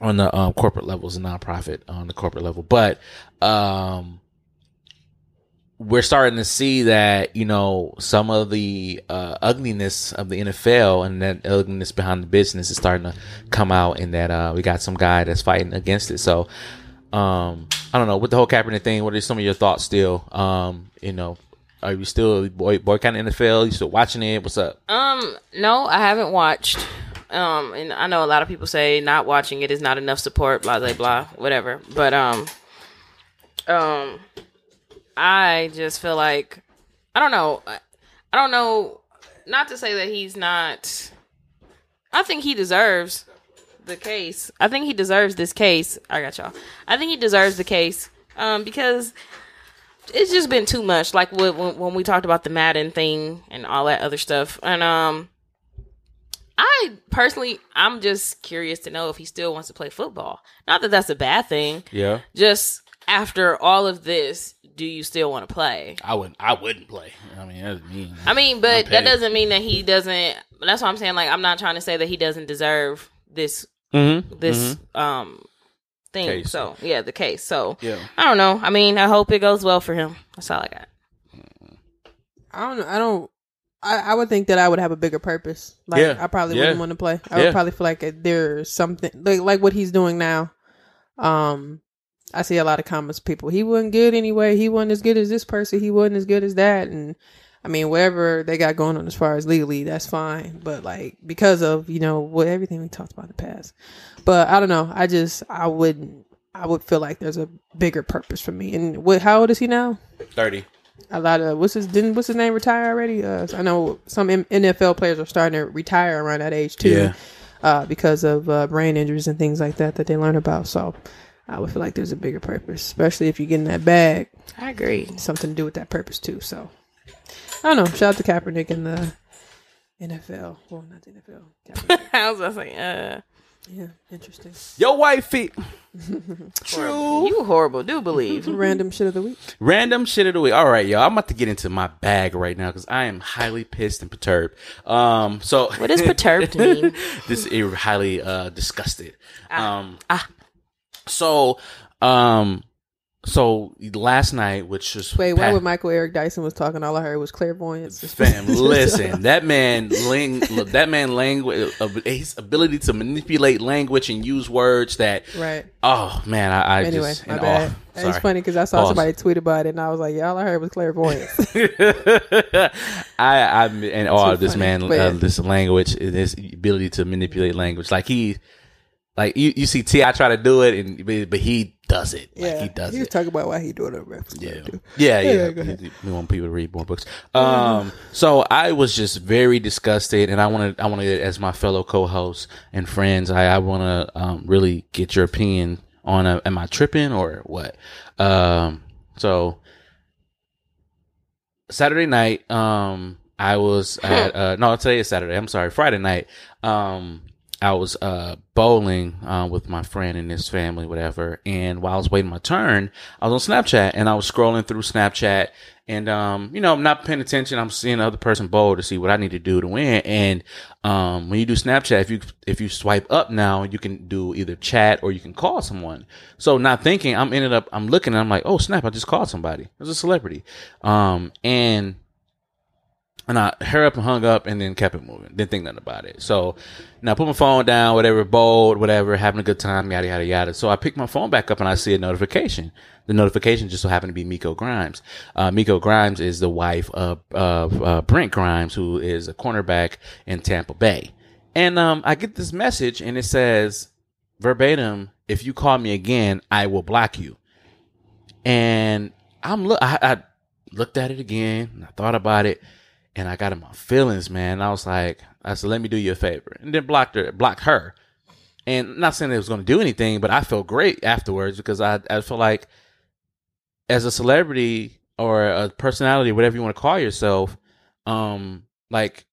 on the um, corporate level is a nonprofit on the corporate level, but um, we're starting to see that you know some of the uh, ugliness of the NFL and that ugliness behind the business is starting to come out, and that uh, we got some guy that's fighting against it. So um, I don't know with the whole Kaepernick thing. What are some of your thoughts still? Um, you know, are you still boy boycotting NFL? You still watching it? What's up? Um, no, I haven't watched. Um, and I know a lot of people say not watching it is not enough support, blah blah blah, whatever. But um, um, I just feel like I don't know. I don't know. Not to say that he's not. I think he deserves the case. I think he deserves this case. I got y'all. I think he deserves the case. Um, because it's just been too much. Like when when we talked about the Madden thing and all that other stuff, and um, I personally, I'm just curious to know if he still wants to play football. Not that that's a bad thing. Yeah, Just after all of this, do you still want to play? I wouldn't. I wouldn't play. I mean, that's me. I mean, but that doesn't mean that he doesn't. That's what I'm saying. Like, I'm not trying to say that he doesn't deserve this Mm-hmm. this um thing. Case. So yeah, the case. So Yeah. I don't know. I mean, I hope it goes well for him. That's all I got. I don't know. I don't. I, I would think that I would have a bigger purpose. Like Yeah. I probably Yeah. wouldn't want to play. I Yeah. would probably feel like there's something like like what he's doing now. Um, I see a lot of comments. People, he wasn't good anyway. He wasn't as good as this person. He wasn't as good as that. And I mean, whatever they got going on as far as legally, that's fine. But like because of you know what everything we talked about in the past. But I don't know. I just I wouldn't. I would feel like there's a bigger purpose for me. And what? How old is he now? Thirty. a lot of what's his didn't what's his name retire already? Uh, I know some M- NFL players are starting to retire around that age too, Yeah. uh, because of uh, brain injuries and things like that that they learn about. So I would feel like there's a bigger purpose, especially if you get in that bag, I agree. something to do with that purpose too. So I don't know. Shout out to Kaepernick and the NFL. Well, not the NFL. Kaepernick. I was gonna say, uh, yeah, interesting. Your Yo, feet. True. you horrible. Do believe. Random shit of the week. Random shit of the week. All right, y'all. I'm about to get into my bag right now because I am highly pissed and perturbed. Um, so What does perturbed mean? this is highly uh disgusted. Um, ah. So, um, so last night, which was Wait, why pa- would Michael Eric Dyson was talking? All I heard was clairvoyance. Fam, listen, that man, ling- that man, language, his ability to manipulate language and use words that, right. oh man, I, I Anyway, just, my bad. awe. it's funny because I saw Pause. somebody tweet about it, and I was like, "Yeah, all I heard was clairvoyance." I, I'm in awe of this funny. man, uh, this language, his ability to manipulate language. Like he, like you, you see Ti try to do it, and but, but he does it. Like yeah, he does he was it. talking about why he doing it. Right? Yeah, yeah, Yeah, yeah. We want people to read more books. Um, so I was just very disgusted, and I wanted, I wanted, as my fellow co-hosts and friends, I, I want to um, really get your opinion on, uh, am I tripping or what? Um, so Saturday night, um, I was at, uh, no, today is Saturday. I'm sorry, Friday night. Um, I was uh bowling uh, with my friend and his family, whatever. And while I was waiting my turn, I was on Snapchat and I was scrolling through Snapchat. And um, you know, I'm not paying attention. I'm seeing the other person bowl to see what I need to do to win. And um, when you do Snapchat, if you if you swipe up now, you can do either chat or you can call someone. So not thinking, I'm ended up I'm looking and I'm like, oh snap, I just called somebody. It was a celebrity. Um, and and I up and hung up and then kept it moving. Didn't think nothing about it. So now I put my phone down, whatever, bold, whatever, having a good time, yada, yada, yada. So I pick my phone back up and I see a notification. The notification just so happened to be Miko Grimes. Uh, Miko Grimes is the wife of, of uh, Brent Grimes, who is a cornerback in Tampa Bay. And um, I get this message and it says verbatim, if you call me again, I will block you. And I'm look, I, I looked at it again. I thought about it, and I got in my feelings, man. I was like, I said, let me do you a favor, and then blocked her, blocked her. And not saying it was going to do anything, but I felt great afterwards because I I feel like as a celebrity or a personality, whatever you want to call yourself, um, like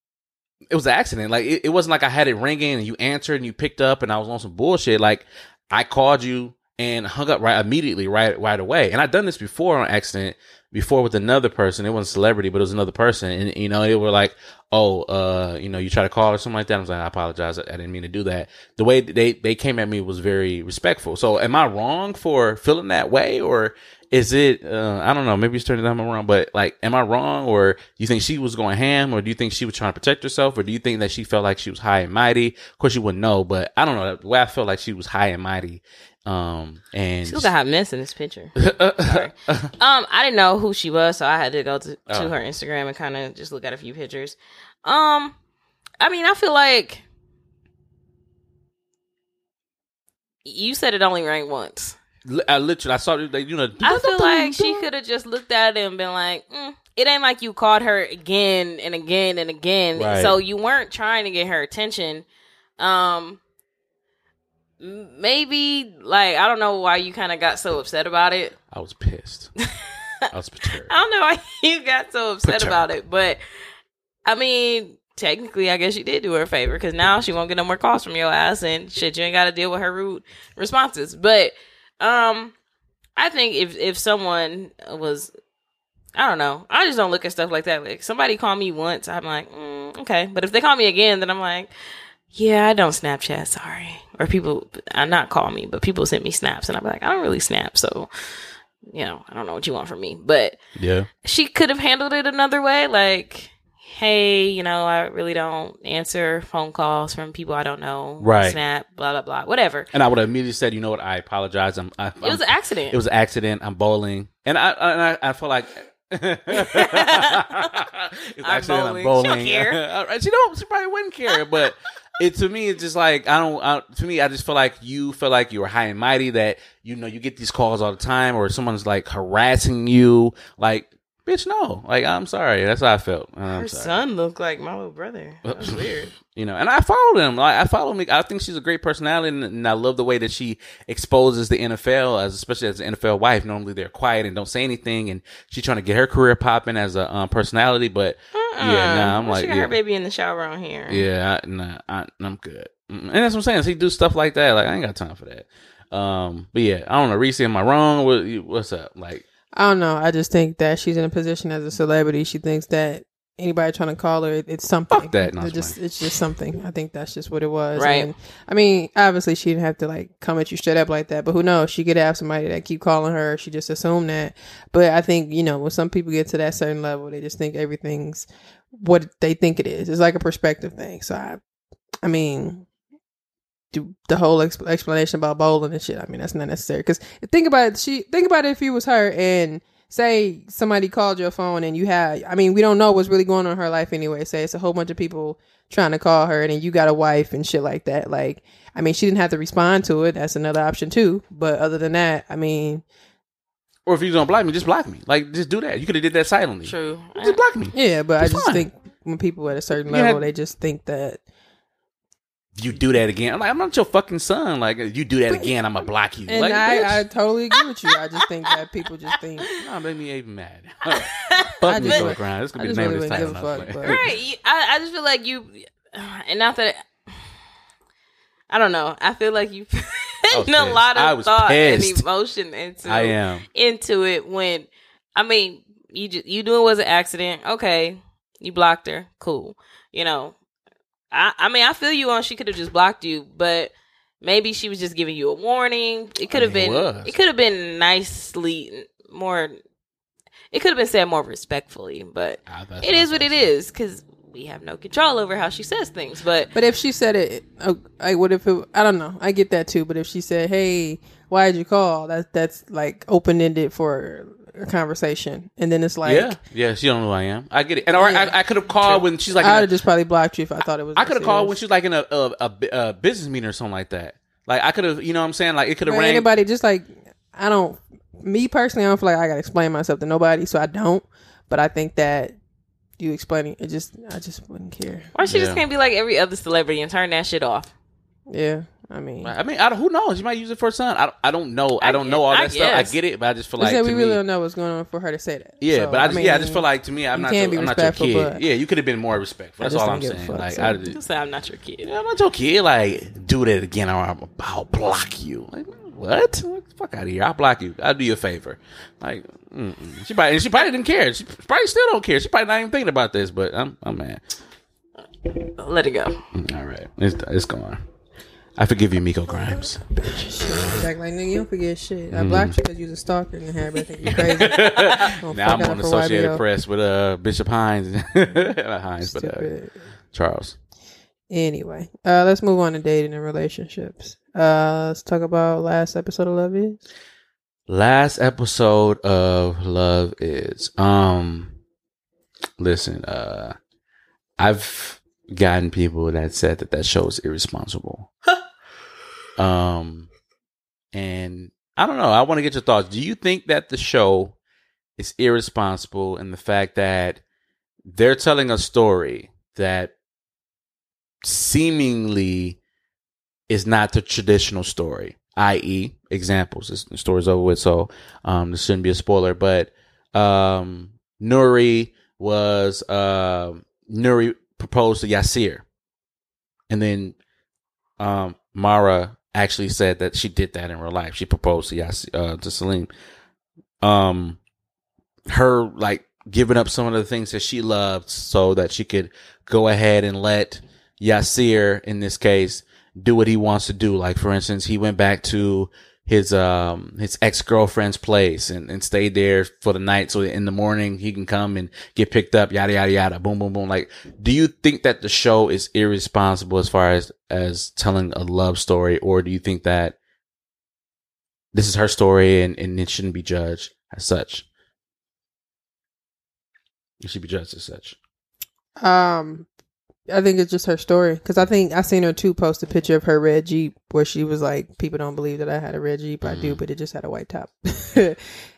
it was an accident. Like it, it wasn't like I had it ringing and you answered and you picked up and I was on some bullshit. Like I called you and hung up right immediately, right right away. And I've done this before on accident, before with another person. It wasn't a celebrity, but it was another person. And you know, they were like, "Oh, uh, you know, you try to call or something like that." I was like, "I apologize. I, I didn't mean to do that." The way they they came at me was very respectful. So, am I wrong for feeling that way, or is it? Uh, I don't know. Maybe it's turning out I'm wrong, but like, am I wrong, or do you think she was going ham, or do you think she was trying to protect herself, or do you think that she felt like she was high and mighty? Of course, you wouldn't know, but I don't know. The way I felt like she was high and mighty, um, and She looks a hot mess in this picture. Sorry. Um, I didn't know who she was, so I had to go to, to Oh. her Instagram and kind of just look at a few pictures. Um, I mean, I feel like you said it only rang once. I literally, I saw like, you know, I feel like she could have just looked at it and been like, mm, it ain't like you called her again and again and again. Right. So you weren't trying to get her attention. Um, maybe like I don't know why you kind of got so upset about it. I was pissed. I was perturbed. I don't know why you got so upset Perturbed. about it, but I mean, technically, I guess you did do her a favor because now she won't get no more calls from your ass, and shit, you ain't got to deal with her rude responses. But um, I think if if someone was, I don't know, I just don't look at stuff like that. Like somebody call me once, I'm like, mm, okay, but if they call me again, then I'm like. Yeah, I don't Snapchat. Sorry, or people, uh, not call me, but people sent me snaps, and I'm like, I don't really snap, so you know, I don't know what you want from me, but Yeah. she could have handled it another way like hey you know i really don't answer phone calls from people i don't know Right. snap blah blah blah whatever And I would have immediately said, you know what, I apologize. I'm, I, it was an accident It was an accident. I'm bowling, and I and I, I feel like it's I'm bowling. I'm She bowling. don't care. She don't. She probably wouldn't care, but. It to me, it's just like I don't. I, to me, I just feel like you feel like you're high and mighty. That you know you get these calls all the time, or someone's like harassing you. Like, bitch, no. Like, I'm sorry. That's how I felt. I'm her sorry. son looked like my little brother that's weird you know, and I followed him. Like I follow me. I think she's a great personality, and, and I love the way that she exposes the NFL, as especially as an NFL wife. Normally they're quiet and don't say anything, and she's trying to get her career popping as a um, personality. But yeah, nah, I'm Well, like, she got yeah, her baby in the shower on here yeah, I, nah, I, I'm good. And that's what I'm saying. She do stuff like that. Like I ain't got time for that. Um, but yeah, I don't know. Reese, am I wrong? What, what's up? Like, I don't know. I just think that she's in a position as a celebrity. She thinks that anybody trying to call her, it's something. Fuck that. No, it's just, it's just something. I think that's just what it was. Right. And, I mean, obviously she didn't have to like come at you straight up like that, but who knows? She could have somebody that keep calling her. She just assumed that. But I think you know when some people get to that certain level, they just think everything's what they think it is. It's like a perspective thing. So I, I mean. Do the whole exp- explanation about bowling and shit. I mean, that's not necessary. Because think about it. She think about it if you was her and say somebody called your phone and you had I mean, we don't know what's really going on in her life anyway. Say it's a whole bunch of people trying to call her and then you got a wife and shit like that. Like, I mean, she didn't have to respond to it. That's another option too. But other than that, I mean, or if you don't block me, just block me. Like, just do that. You could have did that silently. true Just block me. yeah, but I just fine. think when people at a certain Yeah. level, they just think that You do that again. I'm like, I'm not your fucking son. Like, you do that again, I'm gonna block you. and like. I, I totally agree with you. I just think that people just think Nah, make me even mad. I Fuck me just to the really- ground. This could I be the just name really of this wouldn't title. give a fuck, but- right I, I just feel like you and not that i don't know i feel like you put a pissed. lot of thought pissed. and emotion into I am. into it when I mean you just you knew it was an accident. Okay, you blocked her. Cool. You know, I I mean I feel you on she could have just blocked you, but maybe she was just giving you a warning. It could have mean, been was. it could have been nicely more. It could have been said more respectfully, but Ah, that's it what is I'm what it is because we have no control over how she says things. But But if she said it, uh, I would if it, I don't know. I get that too. But if she said, "Hey, why did you call?" That that's like open ended for a conversation, and then it's like, yeah, yeah. She don't know who I am. I get it. And or Yeah. I, I could have called when she's like. I'd have just probably blocked you if I thought it was. I could have called when serious. she's like in a a, a, a business meeting or something like that. Like I could have, you know, what I'm saying, like it could have But rang. anybody just like I don't. Me personally, I don't feel like I got to explain myself to nobody, so I don't. But I think that you explaining it just, I just wouldn't care. why she Yeah. just can't be like every other celebrity and turn that shit off? Yeah, I mean, I mean, I don't, who knows? You might use it for a son. I don't, I don't know. I, I don't know all I that stuff. I get it, but I just feel like to we really me- don't know what's going on for her to say that. Yeah, So, but I just, yeah, I just feel like to me, I'm you not, can your, be I'm not your kid. Yeah, you could have been more respectful. That's all I'm saying. fuck, Like, so- I, Just say I'm not your kid. Yeah, I'm not your kid. Like, do that again, or I'm I'll block you. Like, what? Get Fuck out of here! I'll block you. I'll do you a favor. Like, mm-mm. she probably, and she probably didn't care. She probably still don't care. She probably not even thinking about this. But I'm, I'm mad. Let it go. Mm, all right, it's, it's gone. I forgive you, Miko Grimes. Act like nigga, you don't forget shit. I blocked you because you was a stalker and had everything you crazy. Now I'm on Associated YBO. Press with uh Bishop Hines, not Hines, but uh, Charles. Anyway, uh, let's move on to dating and relationships. Uh, let's talk about last episode of Love Is. Last episode of Love is um listen, uh I've gotten people that said that that show is irresponsible. um and I don't know, I want to get your thoughts. Do you think that the show is irresponsible in the fact that they're telling a story that seemingly is not the traditional story, i.e., examples. This the story's over with, so um, this shouldn't be a spoiler. But um, Nuri was uh, Nuri proposed to Yasir, and then um, Mara actually said that she did that in real life. She proposed to Yasir, uh, to Salim. Um, her like giving up some of the things that she loved so that she could go ahead and let Yasir, in this case, do what he wants to do. Like for instance, he went back to his um his ex girlfriend's place and, and stayed there for the night so in the morning he can come and get picked up, yada yada yada, boom boom boom. Like, do you think that the show is irresponsible as far as as telling a love story, or do you think that this is her story and, and it shouldn't be judged as such? It should be judged as such. Um, I think it's just her story because I think I seen her too post a picture of her red Jeep where she was like, "People don't believe that I had a red Jeep. I Mm. do, but it just had a white top."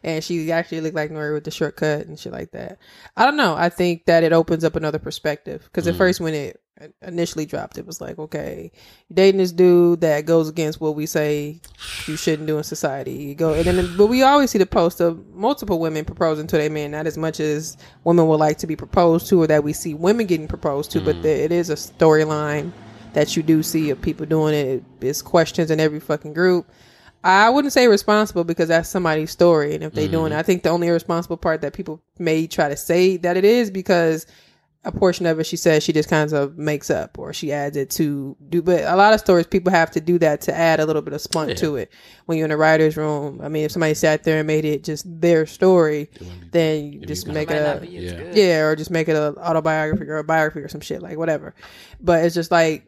and she actually looked like Nuri with the shortcut and shit like that. I don't know. I think that it opens up another perspective because at Mm. first when it initially dropped, it was like, okay, you dating this dude that goes against what we say you shouldn't do in society. You go and then, but we always see the post of multiple women proposing to their men, not as much as women would like to be proposed to, or that we see women getting proposed to. But mm. there, it is a storyline that you do see of people doing it. It's questions in every fucking group. I wouldn't say responsible because that's somebody's story, and if they're doing it, mm. I think the only irresponsible part that people may try to say that it is because a portion of it she says she just kind of makes up or she adds it to do but a lot of stories people have to do that to add a little bit of spunk to it. When you're in a writer's room i mean if somebody sat there and made it just their story then you just make it a Yeah. yeah or just make it an autobiography or a biography or some shit like whatever. But it's just like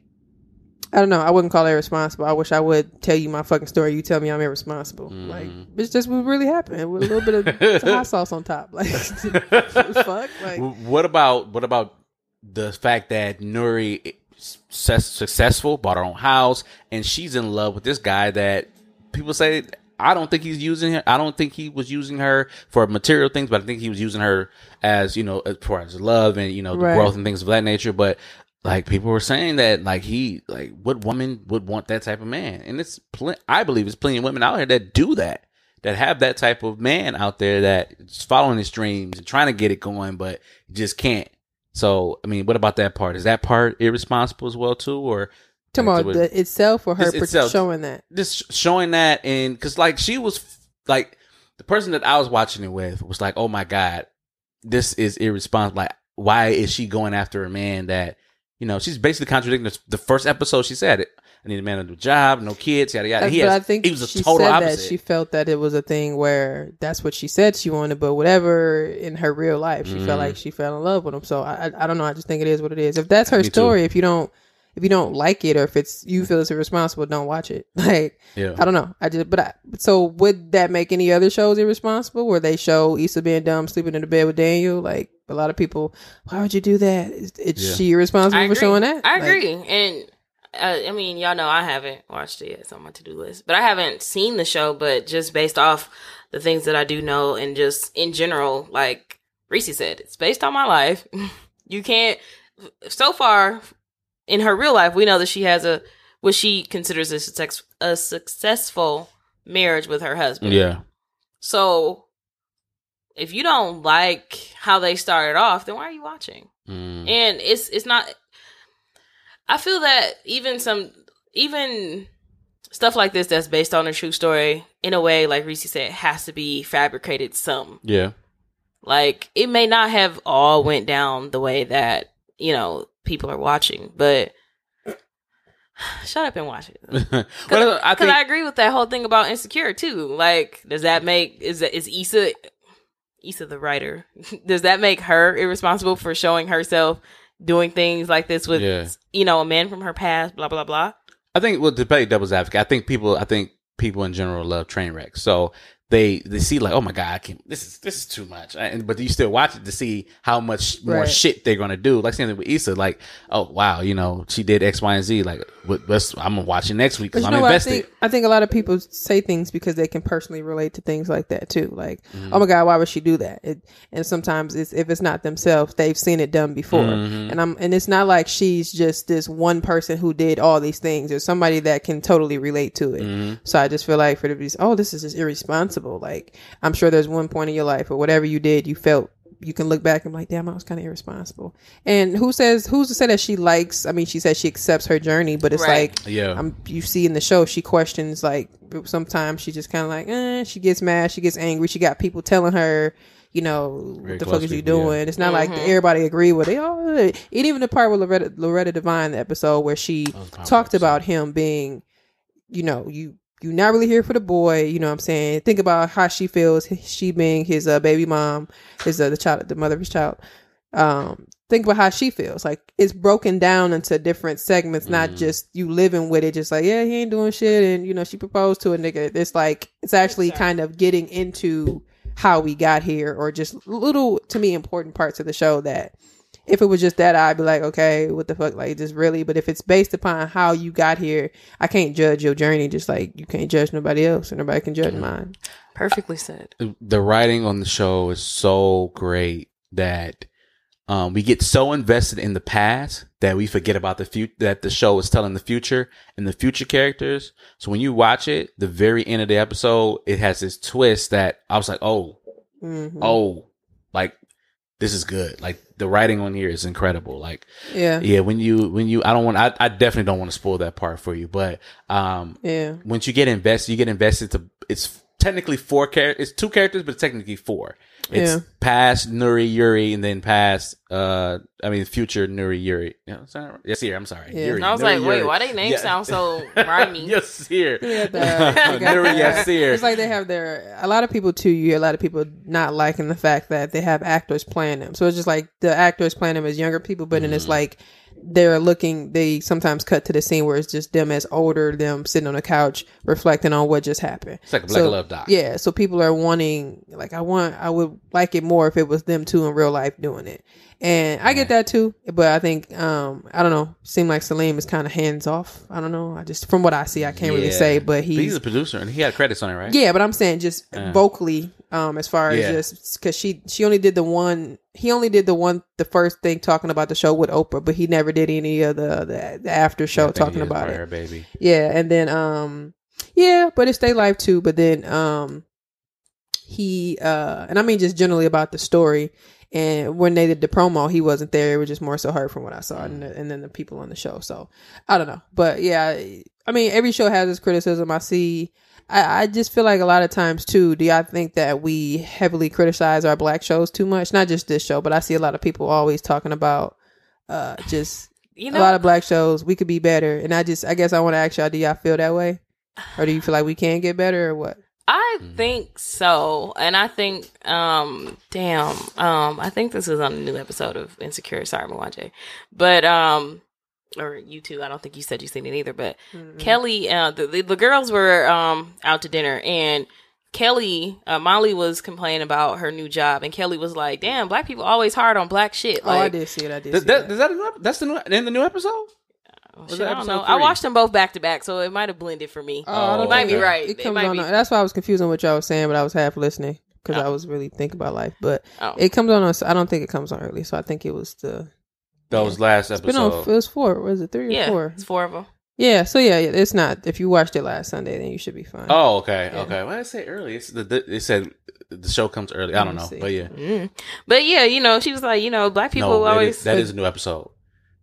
I don't know. I wouldn't call it irresponsible. I wish I would tell you my fucking story. You tell me I'm irresponsible. Mm-hmm. Like it's just what really happened with a little bit of hot sauce on top. Like fuck. Like what about what about the fact that Nuri success- successful, bought her own house, and she's in love with this guy that people say I don't think he's using her. I don't think he was using her for material things, but I think he was using her as you know as far as love and you know the Right. growth and things of that nature. But like people were saying that like he like what woman would want that type of man, and it's pl- I believe it's plenty of women out here that do that. That have that type of man out there that's following his dreams and trying to get it going, but just can't. So, I mean, what about that part? Is that part irresponsible as well too, or Tomorrow, the itself or her Just itself. showing that. just showing that? And because like she was like the person that I was watching it with was like, oh my god, this is irresponsible. Like, why is she going after a man that you know? She's basically contradicting the, the first episode. She said it. I need a man to do a job, no kids, yada yada. He but has- I think he was a she total said opposite. that she felt that it was a thing where that's what she said she wanted, but whatever in her real life, she Mm. felt like she fell in love with him. So I, I, don't know. I just think it is what it is. If that's her Me too. story, if you don't, if you don't like it, or if it's you feel it's irresponsible, don't watch it. Like yeah. I don't know. I just, but I, so would that make any other shows irresponsible? Where they show Issa being dumb, sleeping in the bed with Daniel? Like a lot of people, why would you do that? Is, is Yeah. she responsible for showing that? I Like, agree. and uh, I mean, y'all know I haven't watched it yet. It's on my to do list. But I haven't seen the show, but just based off the things that I do know and just in general, like Reese said, it's based on my life. you can't, so far in her real life, we know that she has a what she considers a success a successful marriage with her husband. Yeah. So if you don't like how they started off, then why are you watching? Mm. And it's it's not I feel that even some even stuff like this that's based on a true story, in a way, like Reese said, has to be fabricated some. Yeah. Like it may not have all went down the way that, you know, people are watching, but shut up and watch it. well, I Because I agree with that whole thing about insecure too. Like, does that make is that is Issa Issa the writer? does that make her irresponsible for showing herself doing things like this with Yeah. you know a man from her past? Blah blah blah. I think well to play devil's advocate, I think people I think people in general love train wrecks. So they they see like, oh my god, I can this is this is too much. And but you still watch it to see how much more Right. shit they're gonna do. Like same thing with Issa, like, oh wow, you know, she did X, Y, and Z. Like, what, what's, I'm gonna watch it next week because I'm what? I invested. think I think a lot of people say things because they can personally relate to things like that too. Like, Mm-hmm. oh my god, why would she do that? It, and sometimes it's if it's not themselves, they've seen it done before. Mm-hmm. And I'm and it's not like she's just this one person who did all these things. There's somebody that can totally relate to it. Mm-hmm. So I just feel like for the be, oh, this is just irresponsible. Like I'm sure there's one point in your life or whatever you did, you felt. You can look back and be like, damn, I was kind of irresponsible. And who says, who's to say that she likes, I mean, she says she accepts her journey, but it's Right. like, Yeah. um, you see in the show she questions like sometimes she just kind of like eh, she gets mad she gets angry she got people telling her you know Very what the fuck is you people, yeah. doing it's not like everybody agree with it oh, and even the part with loretta, loretta devine the episode where she talked about him being you know you you not really here for the boy you know what i'm saying? Think about how she feels she being his uh, baby mom his uh, the child the mother of his child. Um think about how she feels. Like it's broken down into different segments not Mm. just you living with it just like yeah he ain't doing shit and you know she proposed to a nigga. It's like it's actually kind of getting into how we got here or just little to me important parts of the show that if it was just that i'd be like okay what the fuck like just really but if it's based upon how you got here i can't judge your journey just like you can't judge nobody else and nobody can judge mine Perfectly said. the writing on the show is so great that um, we get so invested in the past that we forget about the future that the show is telling the future and the future characters. So when you watch it, the very end of the episode, it has this twist that I was like, oh, Mhm. oh, like this is good. Like the writing on here is incredible. Like yeah yeah, when you when you I don't want I, I definitely don't want to spoil that part for you, but um yeah once you get invested, you get invested to it's technically four characters. It's two characters, but it's technically four. It's Yeah. past Nuri Yuri and then past uh I mean future Nuri Yuri. Yeah, is that right? Yes, here. I'm sorry. Yeah. Yuri, I was Nuri like, wait, Yuri. why they names Yeah. sound so rhymey? yes, here. Yeah, the- Nuri their- Yasir. It's like they have their a lot of people too. You hear a lot of people not liking the fact that they have actors playing them. So it's just like the actors playing them as younger people, but then Mm. it's like they're looking. They sometimes cut to the scene where it's just them as older, them sitting on the couch reflecting on what just happened. It's like a Black So, Love doc. Yeah, so people are wanting like I want I would like it more if it was them two in real life doing it. And I get that too, but I think um I don't know. Seem like Salim is kind of hands off. I don't know. I just from what I see, I can't really Yeah. say, but he's, he's a producer and he had credits on it, right? yeah, but I'm saying just vocally, um, as far as Yeah. just because she she only did the one, he only did the one, the first thing talking about the show with Oprah, but he never did any of the the, the after show I think he talking is about it. Her baby. Yeah, and then um, yeah, but it's their life too. But then um, he uh, and I mean just generally about the story. And when they did the promo, he wasn't there. It was just more so her from what I saw, and, the, and then the people on the show. So I don't know, but yeah, I mean every show has its criticism. I see. I, I just feel like a lot of times too. Do y'all think that we heavily criticize our black shows too much? Not just this show, but I see a lot of people always talking about uh just You a lot of black shows we could be better and i just i guess i want to ask y'all do y'all feel that way or do you feel like we can get better or what I think so, and I think, um, damn, um, I think this is on a new episode of Insecure. Sorry, Mwanje, but um, or you too. I don't think you said you seen it either. But Kelly, uh, the, the the girls were um out to dinner, and Kelly, uh, Molly was complaining about her new job, and Kelly was like, "Damn, black people always hard on black shit." oh i Like, did see it i did Th- see that, that. is that a new, ep- that's the new in the new episode? Was shit, I don't episode know. I watched them both back to back, so it might have blended for me. oh, You might be it- right. it It comes might on be- that's why i was confused on what y'all was saying but i was half listening because Oh. i was really thinking about life but Oh. it comes on us i don't think it comes on early so i think it was the That was last it's been on episode. it was four was it three or yeah, four it's four of them. Yeah, so yeah, yeah, it's not. If you watched it last Sunday, then you should be fine. Oh, okay, Yeah. okay. Why well, did I say early. It's the, the it said the show comes early. I don't know, see. but yeah, Mm. But yeah, you know, she was like, you know, black people no, always. is, that is a new episode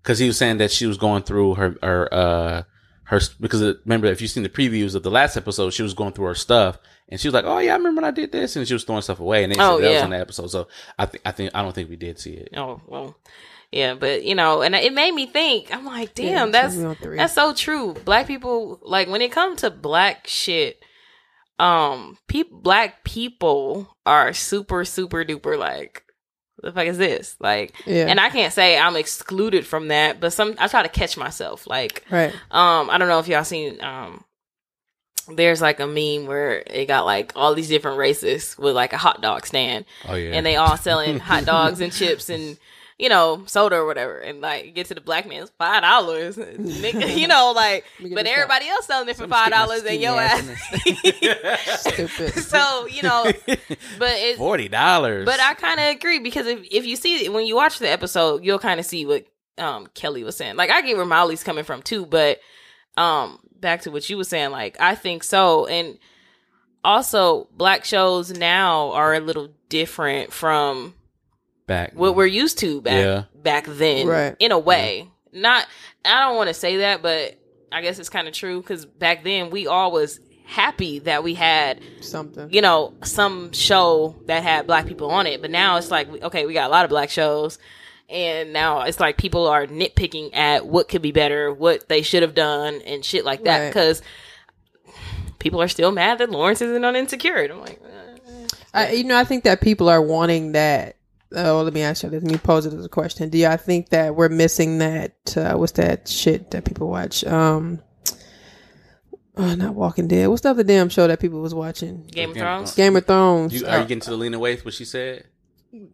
because he was saying that she was going through her her uh her because uh, remember if you've seen the previews of the last episode, she was going through her stuff and she was like, oh yeah, I remember when I did this, and she was throwing stuff away, and they Oh, said that was yeah. on the episode. So I think I think I don't think we did see it. Oh well, yeah, but you know, and it made me think. I'm like, damn, so that's we on three. that's so true. Black people, like when it comes to black shit, um, peop black people are super super duper like. What the fuck is this? Like, Yeah. and I can't say I'm excluded from that, but some I try to catch myself. Like, Right. um, I don't know if y'all seen um there's like a meme where it got like all these different races with like a hot dog stand Oh yeah, and they all selling hot dogs and chips and you know soda or whatever and like get to the black man it's five dollars you know like Let me get but everybody else selling it for five dollars and your ass Stupid. so you know but it's forty dollars. but I kind of agree because if, if you see when you watch the episode, you'll kind of see what um Kelly was saying. Like I get where Molly's coming from too, but um back to what you were saying, like I think so, and also black shows now are a little different from back what we're used to back Yeah. back then, Right. In a way, not I don't want to say that, but I guess it's kind of true because back then we all was happy that we had Something. you know, some show that had black people on it. But now it's like, okay, we got a lot of black shows. And now it's like people are nitpicking at what could be better, what they should have done, and shit like that. Right. Because people are still mad that Lawrence isn't on Insecure. And I'm like, uh, I, you know, I think that people are wanting that. Oh, let me ask you this. Let me pose it as a question. Do y'all think that we're missing that? Uh, what's that shit that people watch? Um, oh, not Walking Dead. What's the other damn show that people was watching? Game of Thrones. Game of Thrones. You, are you getting to the Lena Waithe? What she said?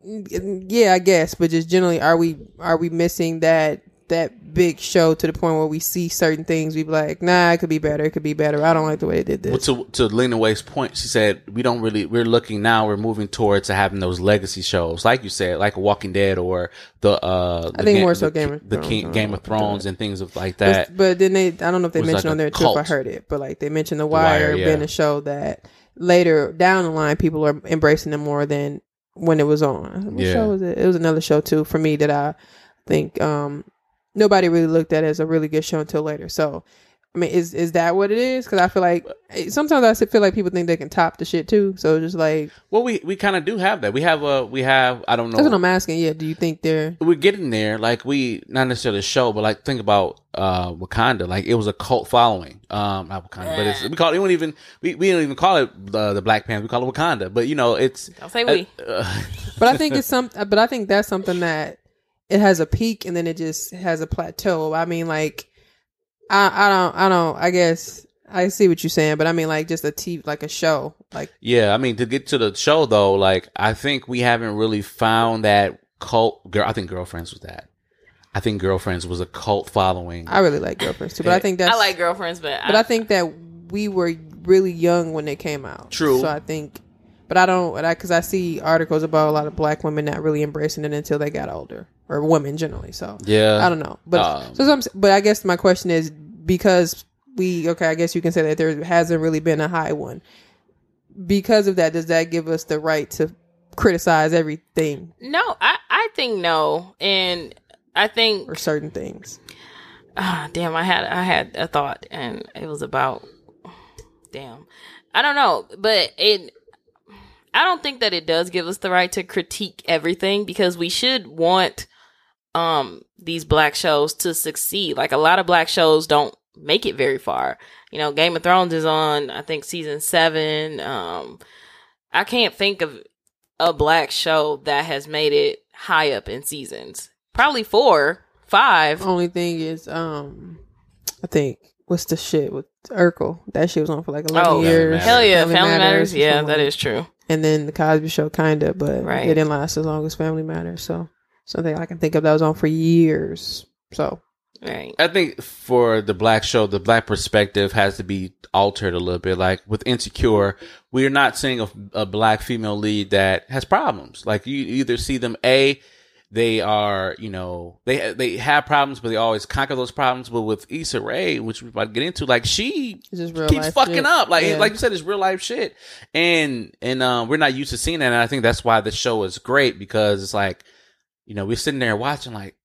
yeah, I guess, but just generally, are we are we missing that that big show to the point where we see certain things, we be like, nah, it could be better, it could be better. I don't like the way they did Well, this. to to Lena Waithe's point, she said we don't really. We're looking now. We're moving towards to having those legacy shows, like you said, like Walking Dead or the. uh the think Ga- more so the, Game of the Thrones. King, Game of I Thrones and things of like that. But, but then they, I don't know if they was like mentioned on their too if I heard it, but like they mentioned The Wire, Wire, yeah. being a show that later down the line people are embracing them more than when it was on. What Yeah. show was it? It was another show too for me that I think um nobody really looked at it as a really good show until later. So. I mean, is is that what it is? Because I feel like eh, sometimes I feel like people think they can top the shit too. So just like Well, we we kind of do have that. We have a we have. I don't know. that's what I'm asking. Yeah, do you think they're we're getting there. Like we not necessarily a show, but like think about uh Wakanda. Like it was a cult following. Um, not Wakanda, but it's we call it. We don't even we, we don't even call it uh, the Black Panther. We call it Wakanda. But you know, it's Don't say we. uh, But I think it's some. But I think that's something that it has a peak and then it just has a plateau. I mean, like, I I don't I don't. I guess I see what you're saying, but I mean, like, just a TV, like a show, like yeah. I mean, to get to the show though, like I think we haven't really found that cult. Girl, I think Girlfriends was that. I think Girlfriends was a cult following. I really like Girlfriends too. But I think that's I like girlfriends, but But I think that we were really young when they came out. True. So I think, but I don't, because I see articles about a lot of black women not really embracing it until they got older, or women generally. So Yeah. I don't know. But Um, so some, but I guess my question is because we okay, I guess you can say that there hasn't really been a high one. Because of that, does that give us the right to criticize everything no, I I think no, and I think or certain things? ah, damn, I had I had a thought, and it was about damn, I don't know, but it. I don't think that it does give us the right to critique everything because we should want um these black shows to succeed. Like a lot of black shows don't make it very far. You know, Game of Thrones is on I think season 7. Um I can't think of a black show that has made it high up in seasons. Probably 4, 5. Only thing is, um, I think what's the shit with Urkel? That shit was on for like eleven Oh, years. Matters. hell yeah, Family, Matters. or Yeah, something that like is true. And then the Cosby Show, kind of, but Right. it didn't last as long as Family Matters. So something I can think of that was on for years. So Right. I think for the black show, the black perspective has to be altered a little bit. Like with Insecure, we're not seeing a, a black female lead that has problems. Like you either see them a they are, you know, they they have problems, but they always conquer those problems. But with Issa Rae, which we're about to get into, like she It's just real keeps fucking shit. up. Like Yeah. like you said, it's real life shit, and and um, we're not used to seeing that. And I think that's why the show is great because it's like, you know, we're sitting there watching like.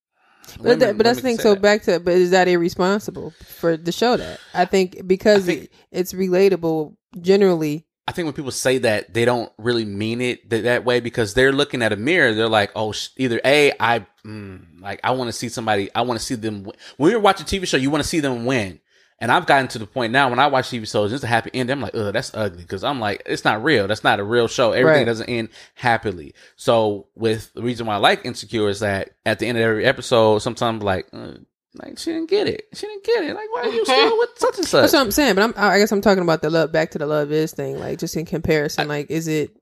But, women- that, but that's the thing. So that. back to, but is that irresponsible for the show that? I think because I think- it's relatable generally. I think when people say that, they don't really mean it that, that way because they're looking at a mirror. They're like, oh, sh- either A, I, mm, like, I want to see somebody, I want to see them. Win. When you're watching a TV show, you want to see them win. And I've gotten to the point now when I watch TV shows, it's a happy end. I'm like, oh, that's ugly. Cause I'm like, it's not real. That's not a real show. Everything Right. doesn't end happily. So with the reason why I like Insecure is that at the end of every episode, sometimes like, uh, like she didn't get it. She didn't get it. Like, why are you still with such and such? That's what I'm saying. But I'm, I guess I'm talking about the love. Back to the love is thing. Like just in comparison, like is it?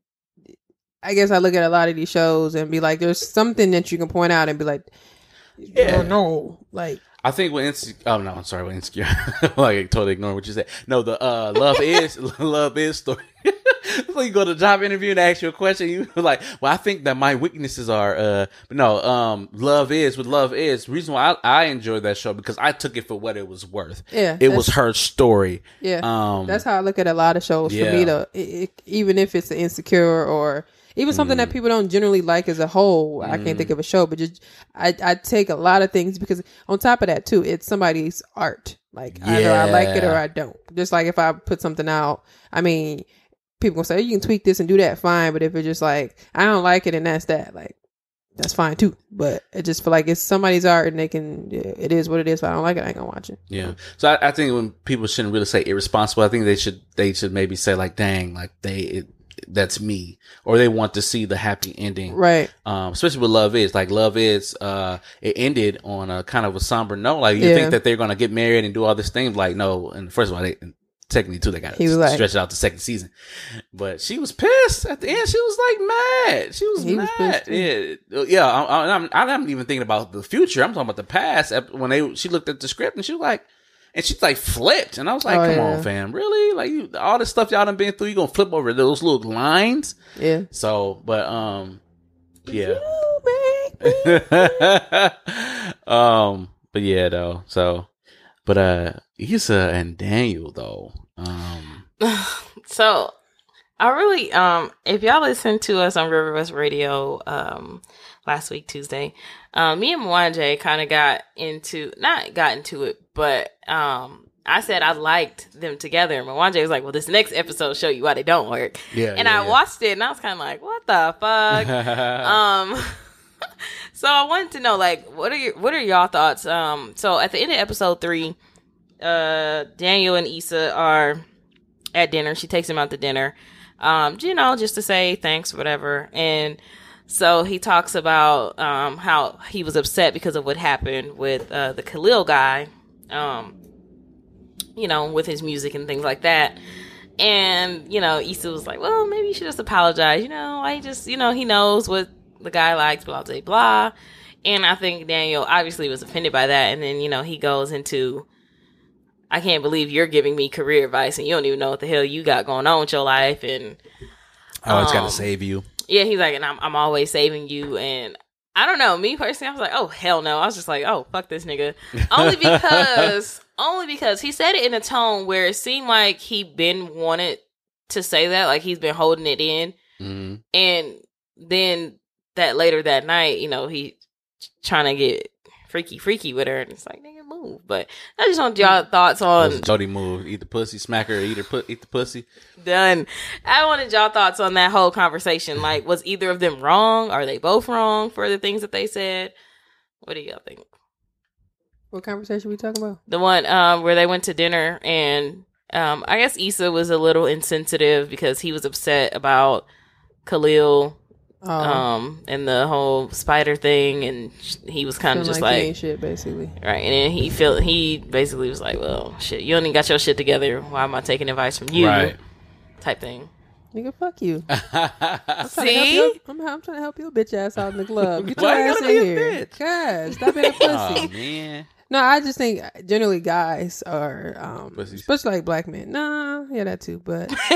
I guess I look at a lot of these shows and be like, there's something that you can point out and be like, Yeah. yeah, no, like I think when insecure, oh no, I'm sorry, when insecure, like totally ignore what you said. No, the uh, love is love is story. so you go to a job interview and ask you a question, you like, well, I think that my weaknesses are, uh, but no, um, love is with love is reason why I, I enjoyed that show because I took it for what it was worth. Yeah, it was her story. Yeah, Um, that's how I look at a lot of shows. yeah. For me, to it, it- even if it's insecure or even something Mm. that people don't generally like as a whole, I can't think of a show, but just I, I take a lot of things because on top of that too, it's somebody's art. Like either I like it or I don't. Just like if I put something out, I mean, people gonna say you can tweak this and do that, fine. But if it's just like I don't like it and that's that, like that's fine too. But I just feel like it's somebody's art and they can. It is what it is. If I don't like it, I ain't gonna watch it. Yeah. So I, I think when people shouldn't really say irresponsible, I think they should they should maybe say like, "Dang, like they it, that's me," or they want to see the happy ending, Right. Um, especially with Love Is, like Love Is, uh, it ended on a kind of a somber note. Like you Yeah. think that they're gonna get married and do all this thing, like no. And first of all, they technically too, they got He was like- stretch it out the second season. But she was pissed at the end. She was like mad. She was He was mad. pissed, yeah, yeah. I, I, I'm I'm not even thinking about the future. I'm talking about the past. When they she looked at the script and she was like. And she's like flipped, and I was like, Oh, "Come yeah. on, fam, really? Like you, all this stuff y'all done been through, you gonna flip over those little lines?" Yeah. So, but um, yeah. You make me um, but yeah, though. So, but uh, Issa and Daniel though. Um, So I really um if y'all listen to us on River West Radio um last week Tuesday, um me and Mwanje kind of got into not got into it, but um I said I liked them together and Mwanje was like, Well this next episode will show you why they don't work. yeah, and yeah, I yeah. watched it and I was kinda like, What the fuck? um so I wanted to know like what are your what are y'all thoughts? Um so at the end of episode three, uh Daniel and Issa are at dinner. She takes him out to dinner. Um, you know, just to say thanks, whatever. And so he talks about um how he was upset because of what happened with uh the Khalil guy. Um you know, with his music and things like that. And, you know, Issa was like, well, maybe you should just apologize. You know, I just, you know, he knows what the guy likes, blah, blah, blah. And I think Daniel obviously was offended by that. And then, you know, he goes into, I can't believe you're giving me career advice and you don't even know what the hell you got going on with your life. And oh, it's um, gotta save you. Yeah, he's like, and I'm, I'm always saving you. And I don't know, me personally, I was like, oh, hell no. I was just like, oh, fuck this nigga. Only because, only because he said it in a tone where it seemed like he been wanted to say that, like he's been holding it in. hmm And then that later that night, you know, he trying to get freaky, freaky with her. And it's like, nigga, move. But I just want y'all thoughts on Jody move? Eat the pussy, smack her, eat her, put, eat the pussy. done. I wanted y'all thoughts on that whole conversation. Like, was either of them wrong? Are they both wrong for the things that they said? What do y'all think? What conversation we talking about? The one um, where they went to dinner and um, I guess Issa was a little insensitive because he was upset about Khalil Oh, um, and the whole spider thing, and sh- he was kind of just he like, ain't shit, basically. right, and then he felt he basically was like, well, shit, you only got your shit together. Why am I taking advice from you? Right. Type thing. Nigga, fuck you. I'm trying, to See? help your, I'm, I'm trying to help your bitch ass out in the club. Get your Why ass in gotta be a here. bitch? God, stop being a pussy. oh man, No, I just think generally guys are, um, Pussies. especially like black men. Nah, yeah, that too. But no,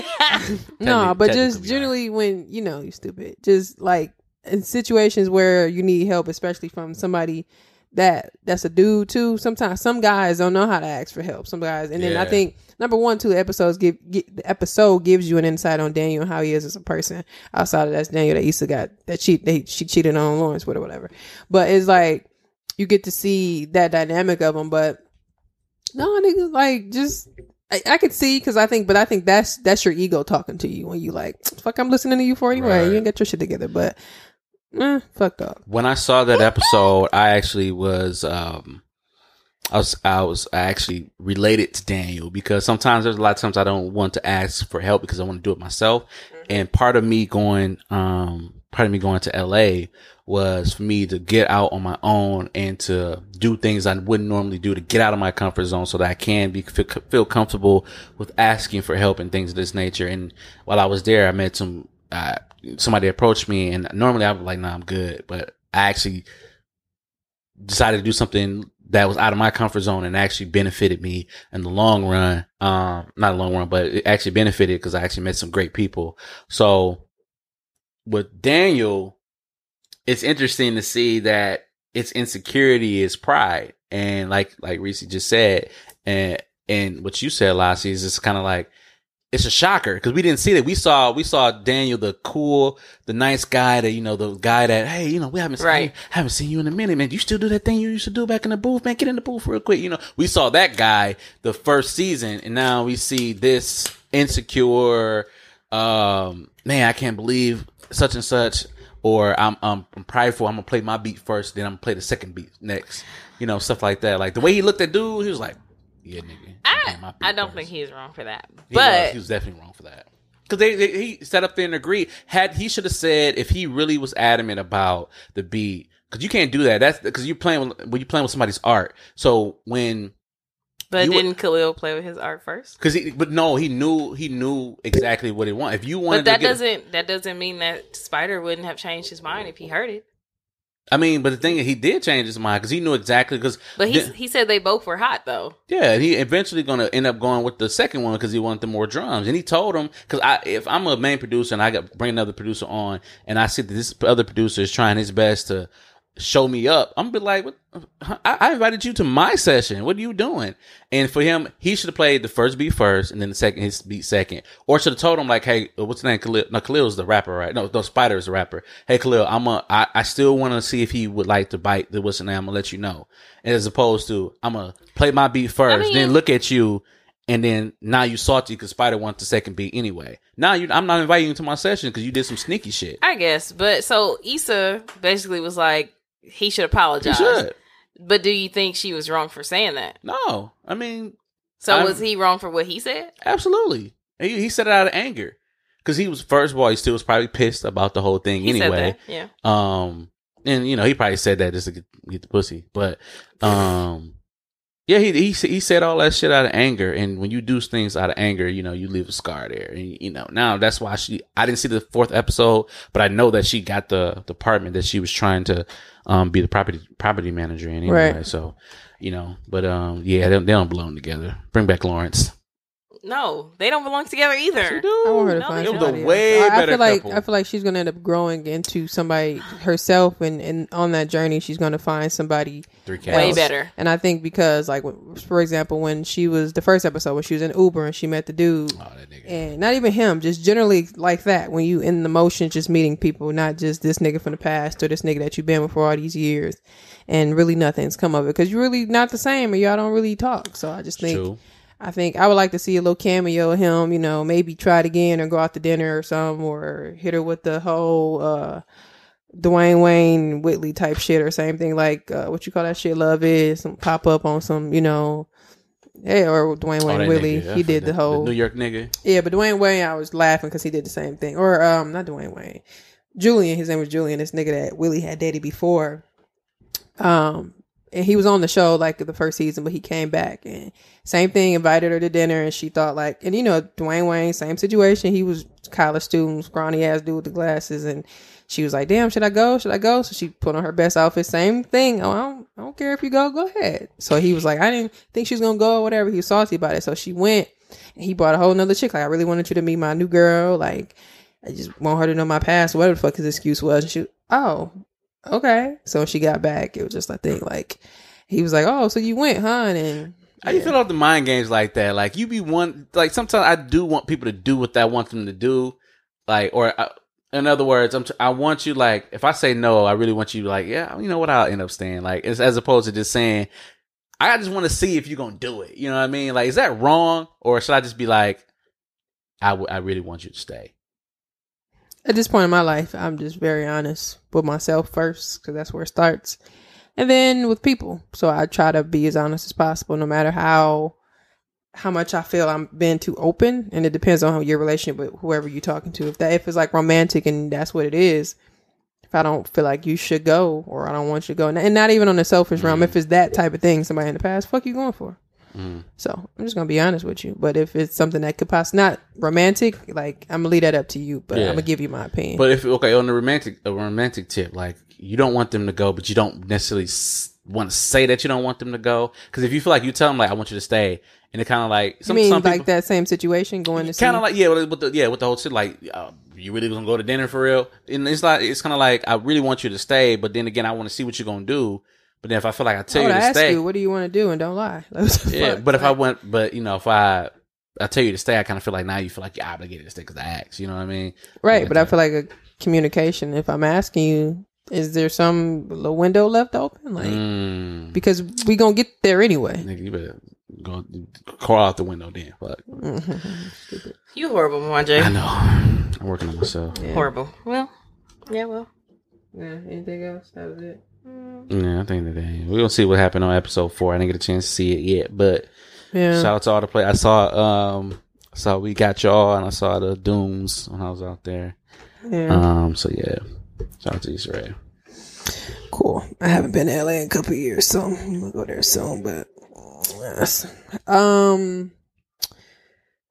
Technically- but just technically, generally when you know you stupid, just like in situations where you need help, especially from somebody that that's a dude too. Sometimes some guys don't know how to ask for help. Some guys, and then I think number one, two episodes give, get the episode gives you an insight on Daniel and how he is as a person. Outside of that's Daniel that Issa got that she they she cheated on Lawrence with or whatever. But it's like you get to see that dynamic of them. But no, nigga, like just. I, I could see because I think, but I think that's that's your ego talking to you when you like, fuck, I'm listening to you for anyway. Right. You ain't got your shit together, but eh, fuck up. when I saw that episode, I actually was um I was I was I actually related to Daniel because sometimes there's a lot of times I don't want to ask for help because I want to do it myself. And part of me going um part of me going to LA was for me to get out on my own and to do things I wouldn't normally do to get out of my comfort zone so that I can be feel, comfortable with asking for help and things of this nature. And while I was there, I met some uh, somebody approached me, and normally I'm like, "Nah, I'm good," but I actually decided to do something that was out of my comfort zone and actually benefited me in the long run. Um, not the long run, but it actually benefited because I actually met some great people. So with Daniel, it's interesting to see that its insecurity is pride. And like, like Reese just said, and, and what you said, Lassie, is it's kind of like, it's a shocker because we didn't see that. We saw, we saw Daniel, the cool, the nice guy that, you know, the guy that, hey, you know, we haven't seen, Right. haven't seen you in a minute, man. You still do that thing you used to do back in the booth, man. Get in the booth real quick. You know, we saw that guy the first season and now we see this insecure, um, man, I can't believe such and such, or I'm, um, I'm prideful. I'm gonna play my beat first, then I'm gonna play the second beat next. You know, stuff like that. Like the way he looked at dude, he was like, yeah, nigga. I'm I, I don't first." think he's wrong for that. He But was, he was definitely wrong for that. Because they, they he sat up there and agreed. Had he should have said if he really was adamant about the beat, because you can't do that. That's because you're playing with, when you're playing with somebody's art. So when but you didn't Khalil play with his art first? because he, but no, he knew he knew exactly what he wanted. If you wanted But that doesn't that doesn't mean that Spider wouldn't have changed his mind if he heard it. I mean, but the thing is, he did change his mind because he knew exactly. Because But he he said they both were hot though. Yeah, and he eventually going to end up going with the second one because he wanted the more drums. And he told him because I, if I'm a main producer and I got bring another producer on, and I see that this other producer is trying his best to show me up, I'm gonna be like, what, I, I invited you to my session. What are you doing? And for him, he should have played the first beat first, and then the second his beat second, or should have told him like, hey, uh, what's the name? Khalil? No, Khalil's the rapper, right? No, no, Spider is the rapper. Hey, Khalil, I'm a, I, I still want to see if he would like to bite the what's the name. I'm gonna let you know, as opposed to I'm gonna play my beat first, mean- then look at you, and then now you salty because Spider wants the second beat anyway. Now you, I'm not inviting you to my session because you did some sneaky shit. I guess. But so Issa basically was like he should apologize. should. But do you think she was wrong for saying that? No, I mean, So I'm- was he wrong for what he said? absolutely. He, he said it out of anger because he was first of all, he still was probably pissed about the whole thing He anyway. Yeah. Um, and you know, he probably said that just to get, get the pussy, but um, yeah, he he he said all that shit out of anger, and when you do things out of anger, you know, you leave a scar there, and you know, now that's why she. I didn't see the fourth episode, but I know that she got the department that she was trying to um be the property property manager anyway. Right. So, you know, but um, yeah, they, they don't belong together. Bring back Lawrence. No, they don't belong together either. I want her to No, find they somebody It was a way else. I, I better feel like couple. I feel like she's gonna end up growing into somebody herself, and, and on that journey, she's gonna find somebody Three Way better. And I think because, like, for example, when she was the first episode when she was in Uber and she met the dude, Oh, that nigga. and not even him, just generally like that. When you in the motion, just meeting people, not just this nigga from the past or this nigga that you've been with for all these years, and really nothing's come of it because you're really not the same, and y'all don't really talk. So I just think. True. I think I would like to see a little cameo of him, you know, maybe try it again or go out to dinner or something or hit her with the whole uh Dwayne Wayne Whitley type shit or same thing like uh, what you call that shit love is some pop up on some, you know Hey, or Dwayne Oh, Wayne that Whitley, nigga. he did the whole New York nigga. yeah, but Dwayne Wayne, I was laughing because he did the same thing. Or um, not Dwayne Wayne, Julian. His name was Julian. This nigga that Willie had dated before. Um, and he was on the show like the first season, but he came back and same thing. Invited her to dinner, and she thought like, and you know, Dwayne Wayne, same situation. He was college student, scrawny ass dude with the glasses, and she was like, "Damn, should I go? Should I go?" So she put on her best outfit. Same thing. Oh, I don't, I don't care if you go. Go ahead. So he was like, I didn't think she was gonna go or whatever. He was salty about it. So she went. And he brought a whole nother chick. Like, I really wanted you to meet my new girl. Like, I just want her to know my past, whatever the fuck his excuse was. And she, oh, okay. So when she got back, it was just I think like he was like, oh, so you went, huh? And How you feel about the mind games like that? Like you be one, like sometimes I do want people to do what I want them to do, like or uh, in other words, I'm t- I want you like if I say no, I really want you like yeah, you know what? I'll end up staying like as, as opposed to just saying I just want to see if you're gonna do it. You know what I mean? Like is that wrong or should I just be like I, w- I really want you to stay? At this point in my life, I'm just very honest with myself first because that's where it starts, and then with people. So I try to be as honest as possible, no matter how how much I feel I'm being too open, and it depends on your relationship with whoever you're talking to. If that if it's like romantic and that's what it is, if I don't feel like you should go or I don't want you to go, and not even on the selfish realm, mm-hmm. if it's that type of thing, somebody in the past, fuck you going for. So I'm just gonna be honest with you. But if it's something that could possibly not romantic, like I'm gonna leave that up to you. But Yeah. I'm gonna give you my opinion. But if okay on the romantic a romantic tip, like you don't want them to go, but you don't necessarily want to say that you don't want them to go because if you feel like you tell them like I want you to stay, and it kind of like you some mean some like people that same situation going to kind of like yeah with, with the yeah with the whole shit like uh, you really gonna go to dinner for real, and it's like it's kind of like I really want you to stay, but then again I want to see what you're gonna do. But then if I feel like I I tell would you to ask stay, you, what do you want to do, and don't lie. Like, yeah. fuck? But if I Like, went, but you know if I I tell you to stay, I kind of feel like now you feel like you're obligated to stay because I asked. You know what I mean? right, Yeah, but I feel like a communication. If I'm asking you, is there some little window left open? Like Mm. because we gonna get there anyway. Nigga, you better go crawl out the window then. Fuck. You horrible, Mwanje. I know. I'm working on myself. Horrible. Well, yeah, well. Yeah. Anything else? That was it. Yeah, I think that they, we're gonna see what happened on episode four. I didn't get a chance to see it yet, but Yeah. shout out to all the play. I saw um saw we got y'all and I saw the Dooms when I was out there. Yeah. Um so yeah. Shout out to Israel. Cool. I haven't been to LA in a couple of years, so I'm gonna go there soon. But yes. um,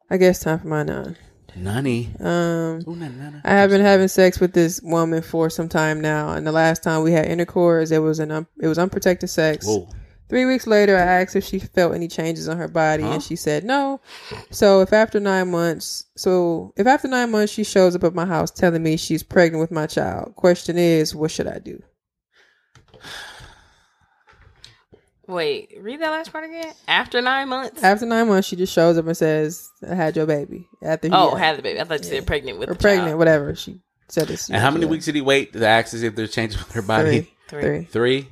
I guess time for my nine. Nani. Um, Ooh. I have been having sex with this woman for some time now, and the last time we had intercourse, it was an un- it was unprotected sex. Whoa. Three weeks later, I asked if she felt any changes on her body, Huh? and she said no. So if after nine months, so if after nine months she shows up at my house telling me she's pregnant with my child, question is, what should I do? Wait, read that last part again. After nine months. After nine months, she just shows up and says, "I had your baby." After he oh, had- had the baby. I thought you said pregnant with or the pregnant, child. whatever. She said this. And how many weeks did he wait to ask us if there's changes with her body? Three. Three. Three. Three?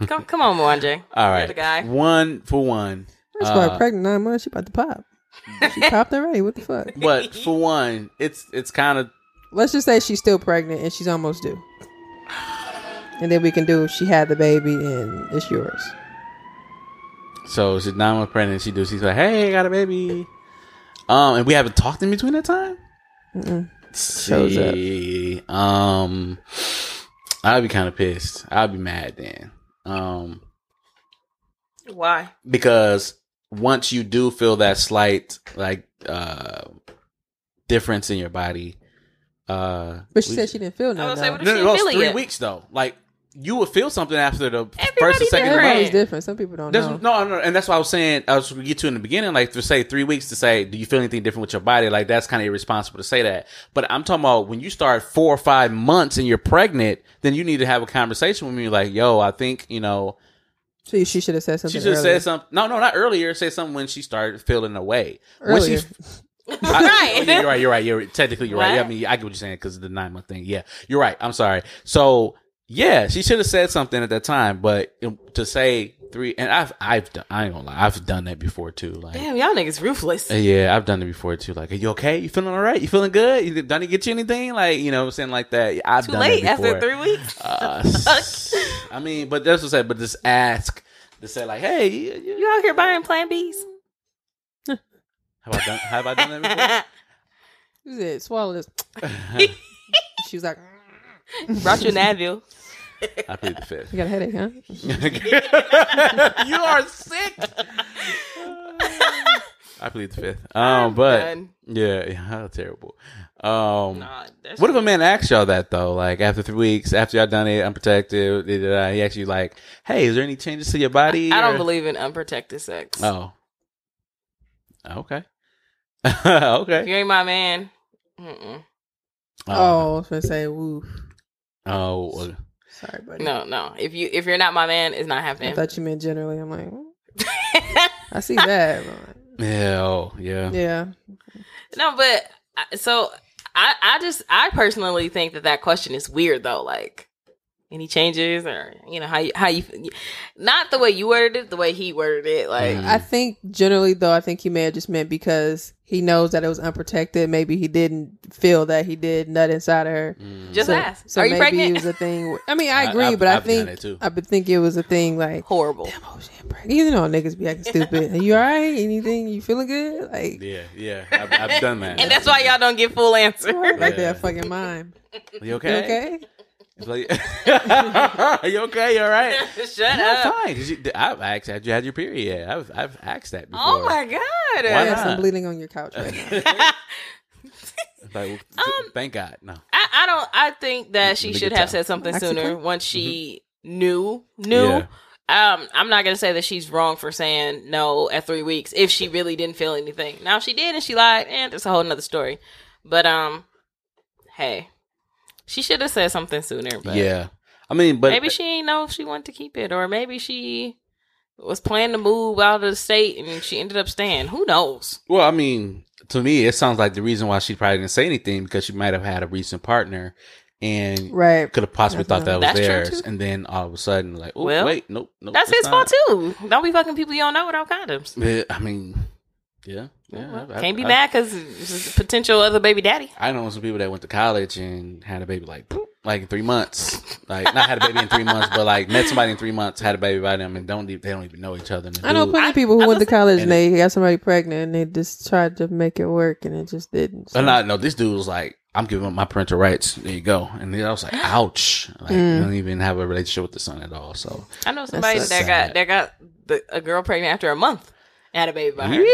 Come, come on, Mwanje. All right, You're the guy. One for one. First of all, Uh, pregnant nine months. She about to pop. She popped already. What the fuck? But for one, it's it's kind of Let's just say she's still pregnant and she's almost due. And then we can do she had the baby and it's yours. So she's nine months pregnant. She does. She's like, "Hey, I got a baby." Um, and we haven't talked in between that time. Shows up. See, Um, I'd be kind of pissed. I'd be mad then. Um, Why? because once you do feel that slight like uh difference in your body, uh, But she we- said she didn't feel I was nothing. gonna say, though. what if no, she no, didn't it's feel it three yet? weeks though. Like you would feel something after the first or second. different. Everybody's different. Some people don't There's, know. no, no, and that's what I was saying. I was going to get to in the beginning, like to say three weeks to say, do you feel anything different with your body? Like that's kind of irresponsible to say that. But I'm talking about when you start four or five months and you're pregnant, then you need to have a conversation with me, like, yo, I think you know, So she should have said something. she should have said something. No, no, not earlier. Say something when she started feeling away. When she, I- Right. oh, yeah, you're right. You're right. You're technically you're right. Yeah, I mean, I get what you're saying because of the nine month thing. Yeah, you're right. I'm sorry. So yeah, she should have said something at that time. But um, to say three, and I've I've done. I ain't gonna lie. I've done that before too. Like. Damn, y'all niggas ruthless. uh, Yeah, I've done it before too. Like, are you okay? You feeling all right? You feeling good? You, done he get you anything? Like, you know, what I'm saying like that. I've Too done late it before. after three weeks. Uh, s- I mean, but that's what I said. But just ask to say like, hey, you, you- You out here buying Plan Bs? have I done? Have I done that She said, swallow this. She was like, Brought you an Advil. I plead the fifth. you got a headache, huh? you are sick. I plead the fifth. Um, but done. yeah, yeah, how terrible. Um, Nah, what if a man asks y'all that though? Like after three weeks, after y'all done it, unprotected, he actually like, "Hey, is there any changes to your body?" I don't believe in unprotected sex. Oh, okay, If okay. you ain't my man, mm-mm. Oh, I was gonna say, woo. Oh, well, Sorry, buddy. No, no. If you if you're not my man, it's not I happening. thought you meant generally. I'm like. I see that. but- yeah, oh, yeah. yeah. no, but so I I just I personally think that that question is weird though. Like any changes or you know how you how you not the way you worded it, the way he worded it. Like Mm. I think generally, though, I think he may have just meant because he knows that it was unprotected. Maybe he didn't feel that he did nut inside of her. Mm. just so, ask. So Are you maybe pregnant? it was a thing. I mean, I I- agree, I've- but I I've done think it too. I think it was a thing like, Horrible. oh, she ain't pregnant. You know, niggas be acting stupid. Are you all right? Anything? You feeling good? Like, Yeah, yeah. I've, I've done that. And that's why y'all don't get full answer. like Yeah. that fucking mime. You You okay? Okay? It's like- Are you okay? You all right? Shut No, up. fine. 'cause you, I've asked, had you had your period? yet? I've I've asked that before. Oh my god. Why Yes, not? I'm bleeding on your couch right now. Like, Um, thank God. No. I, I don't. I think that she should have that. said something Mexico? sooner once she knew knew. Yeah. Um, I'm not gonna say that she's wrong for saying no at three weeks if she really didn't feel anything. Now if she did and she lied, and it's a whole nother story. But um, hey, she should have said something sooner. But yeah. I mean, but maybe she didn't know if she wanted to keep it, or maybe she was planning to move out of the state and she ended up staying. Who knows? Well, I mean, to me, it sounds like the reason why she probably didn't say anything because she might have had a recent partner and right. could have possibly thought that was theirs, and then all of a sudden, like, oh Well, wait, nope, nope, That's it's his fault too. Don't be fucking people you don't know without condoms. Yeah, I mean, yeah, yeah. Well, I- Can't be I- mad because potential other baby daddy. I know some people that went to college and had a baby like like in three months. Like not had a baby in three months, but like met somebody in three months, had a baby by them, and don't they don't even know each other. I know plenty of people who I went to college and and they got somebody pregnant and they just tried to make it work and it just didn't. But So- not no, this dude was like, I'm giving up my parental rights. There you go. And then I was like, ouch. Like Mm. I don't even have a relationship with the son at all. So I know somebody That's that sad. got that got the, a girl pregnant after a month and had a baby by her.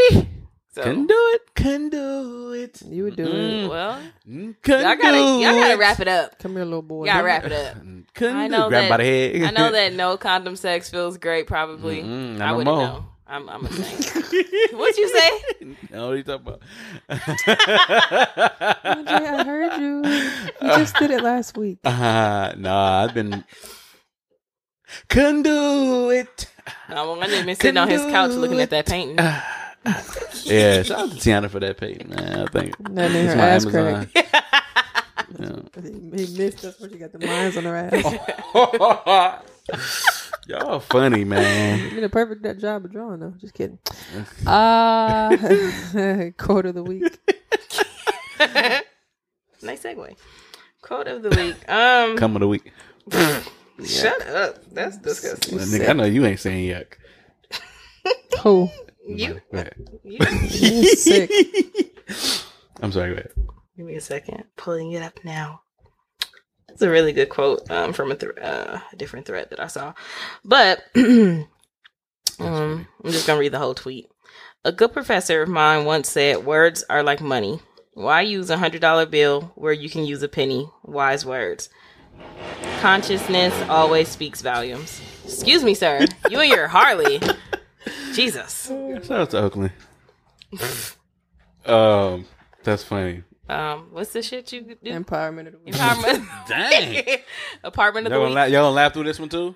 Yee. So, couldn't do it. Couldn't do it. You would do Mm-mm. it. well, Mm, Couldn't y'all gotta do y'all gotta wrap it up. Come here, little boy. Y'all wrap it up. Couldn't I know. Grab him by that- the head. I know that no condom sex feels great. Probably, not I wouldn't more. know. I'm, I'm a saying. What you say? no, what are you talking AJ, about? I heard you. You just did it last week. Uh, nah, I've been couldn't do it. I'm gonna been sitting on his couch looking at that painting. Yeah, shout out to Tiana for that page, man. I think That made her my ass Amazon. crack. Yeah. He missed us when she got the lines on her ass. Y'all funny, man. You did a perfect job of drawing, though. Just kidding. Uh, quote of the week. nice segue. Quote of the week. Um, Come of the week. shut up. That's disgusting. Nigga, I know you ain't saying yuck. Who? You, Go you. You sick. I'm sorry. Go ahead. Give me a second. Pulling it up now. It's a really good quote um, from a, th- uh, a different thread that I saw. But um, I'm just going to read the whole tweet. A good professor of mine once said, Words are like money. Why use a $100 bill where you can use a penny? Wise words. Consciousness always speaks volumes. Excuse me, sir. You and your Harley. Jesus. Shout out to Oakland. um, that's funny. Um, what's the shit you do? Empowerment of the week. Empowerment. Dang. Apartment of Y'all the gonna, week. laugh, y'all gonna laugh through this one too?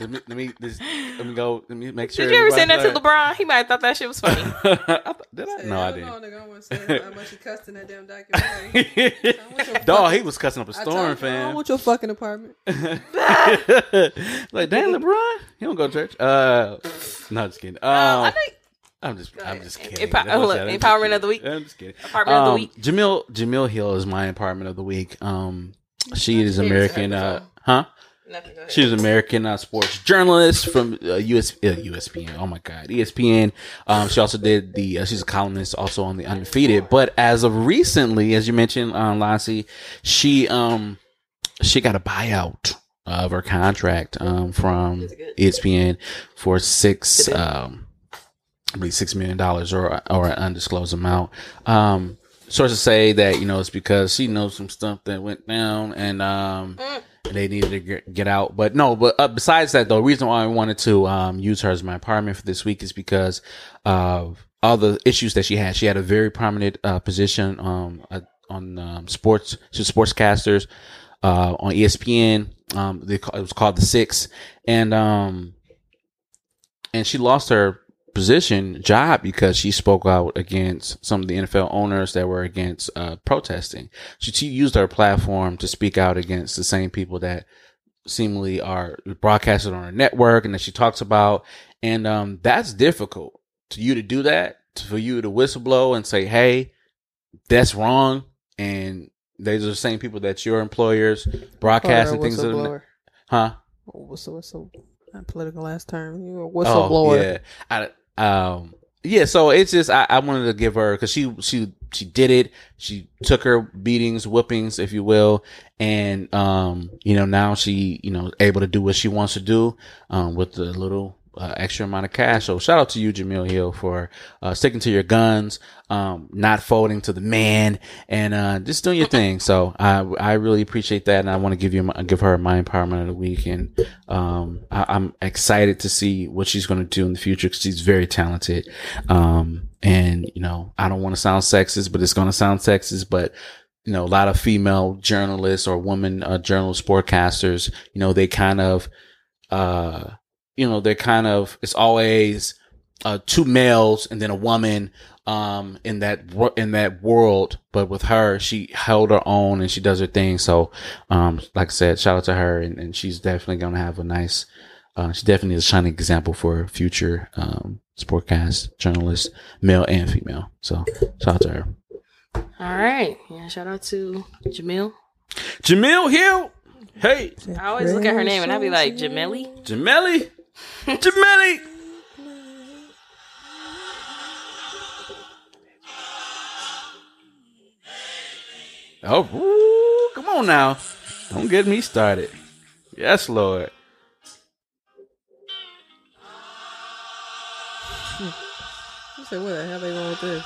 Let me let me, this, let me go. Let me make sure. Did you ever send that to LeBron? He might have thought that shit was funny. I thought- Did I? No, I didn't. nigga, I want to say how much he cussed in that damn documentary. Dog, he was cussing up a I storm, told you, I want your fucking apartment. like, damn, LeBron, he don't go to church. Uh, no, just kidding. Um, I think I'm just, I'm just kidding. Empo- That's look, said. Just empowerment kidding. of the week. I'm just kidding. Apartment of the Um, week. Jemele Jemele Hill is my apartment of the week. Um, she is American. Uh, huh? Nothing. She's an American uh, sports journalist from uh, US, uh, USPN. Oh my God, ESPN. Um, she also did the. Uh, she's a columnist also on the Undefeated. But as of recently, as you mentioned, um, Lassie, she um she got a buyout of her contract um from ESPN for six um I believe six million dollars or or an undisclosed amount. Um, sources say that you know it's because she knows some stuff that went down and um and they needed to get, out. But no, but uh, besides that, though, the reason why I wanted to um, use her as my apartment for this week is because of all the issues that she had. She had a very prominent uh, position um, uh, on um, sports. She's sportscasters uh, on ESPN. Um, it was called the Six, and um, and she lost her position job because she spoke out against some of the NFL owners that were against uh, protesting. She, she used her platform to speak out against the same people that seemingly are broadcasted on her network and that she talks about. And um, that's difficult to you to do that, for you to whistleblow and say, hey, that's wrong. And these are the same people that your employers broadcasting things. That huh? So not political last term? You a whistleblower. Oh, yeah. I, um, yeah. So it's just I, I wanted to give her because she she she did it. She took her beatings, whippings, if you will, and um, you know now she you know able to do what she wants to do um with the little. Uh, extra amount of cash. So shout out to you, Jemele Hill, for uh, sticking to your guns, um, not folding to the man, and uh, just doing your thing. So I I really appreciate that, and I want to give you give her my empowerment of the week, and um, I, I'm excited to see what she's going to do in the future because she's very talented. Um, and you know, I don't want to sound sexist, but it's going to sound sexist, but you know, a lot of female journalists or women uh, journalists, sportcasters, you know, they kind of, uh, you know, they're kind of, it's always, uh, two males and then a woman, um, in that, in that world. But with her, she held her own and she does her thing. So, um, like I said, shout out to her and, and she's definitely going to have a nice, uh, she definitely is a shining example for future, um, sportcast journalists, male and female. So shout out to her. All right. Yeah. Shout out to Jemele. Jemele Hill. Hey, I always look at her name and I'd be like, Jamili? Jameli. Jameli. Oh, ooh, come on now. Don't get me started. Yes, Lord. You said, what the hell they going with this?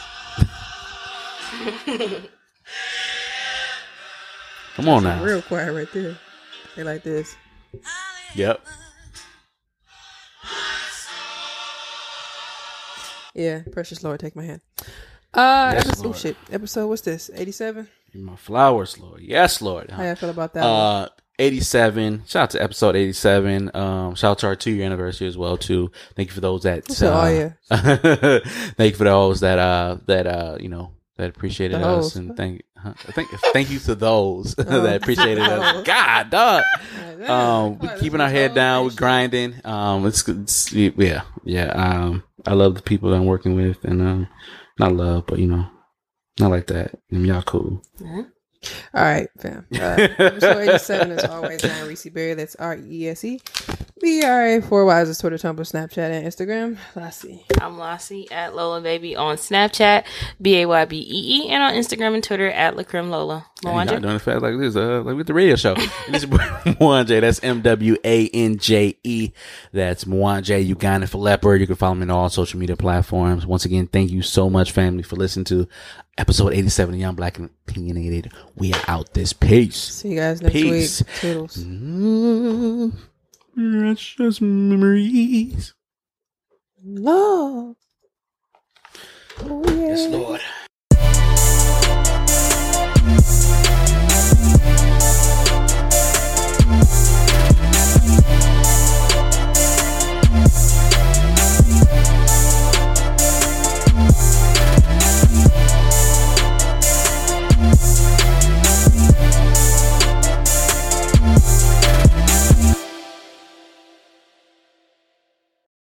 Come on now. Real quiet right there. They like this. Yep. Yeah, precious Lord, take my hand. Uh, Yes, episode, oh Lord. shit. Episode, what's this? 87? My flowers, Lord. Yes, Lord. How y'all feel about that? Uh, 87. Shout out to episode 87. Um, shout out to our two year anniversary as well, too. Thank you for those that, oh, uh, yeah. thank you for those that, uh, that, uh, you know, that appreciated us and thank, huh, thank, thank you to those Oh. that appreciated us. God, dog. Like, Um, we keeping our head down, we're grinding. Um, it's, it's, yeah, yeah. Um, I love the people that I'm working with and, um, not love, but you know, not like that. And y'all cool. All right, fam. Uh, episode 87 is always Ryan Reese Berry. That's R E S E. B R A 4 Wise is Twitter, Tumblr, Snapchat, and Instagram. Let's. I'm Lassie at Lola Baby on Snapchat, B A Y B E E, and on Instagram and Twitter at Lacrim Lola. Hey, y'all Mwanje? doing it fast like this, uh, like with the radio show. this is Mwanje. That's M W A N J E. That's Mwanje Uganda for leopard. You can follow me on all social media platforms. Once again, thank you so much, family, for listening to Episode 87 of Young Black and Opinionated. We are out this. Peace. See you guys next Peace. week. Toodles. Mm, memories. Love. Oh, yeah. Yes, Lord.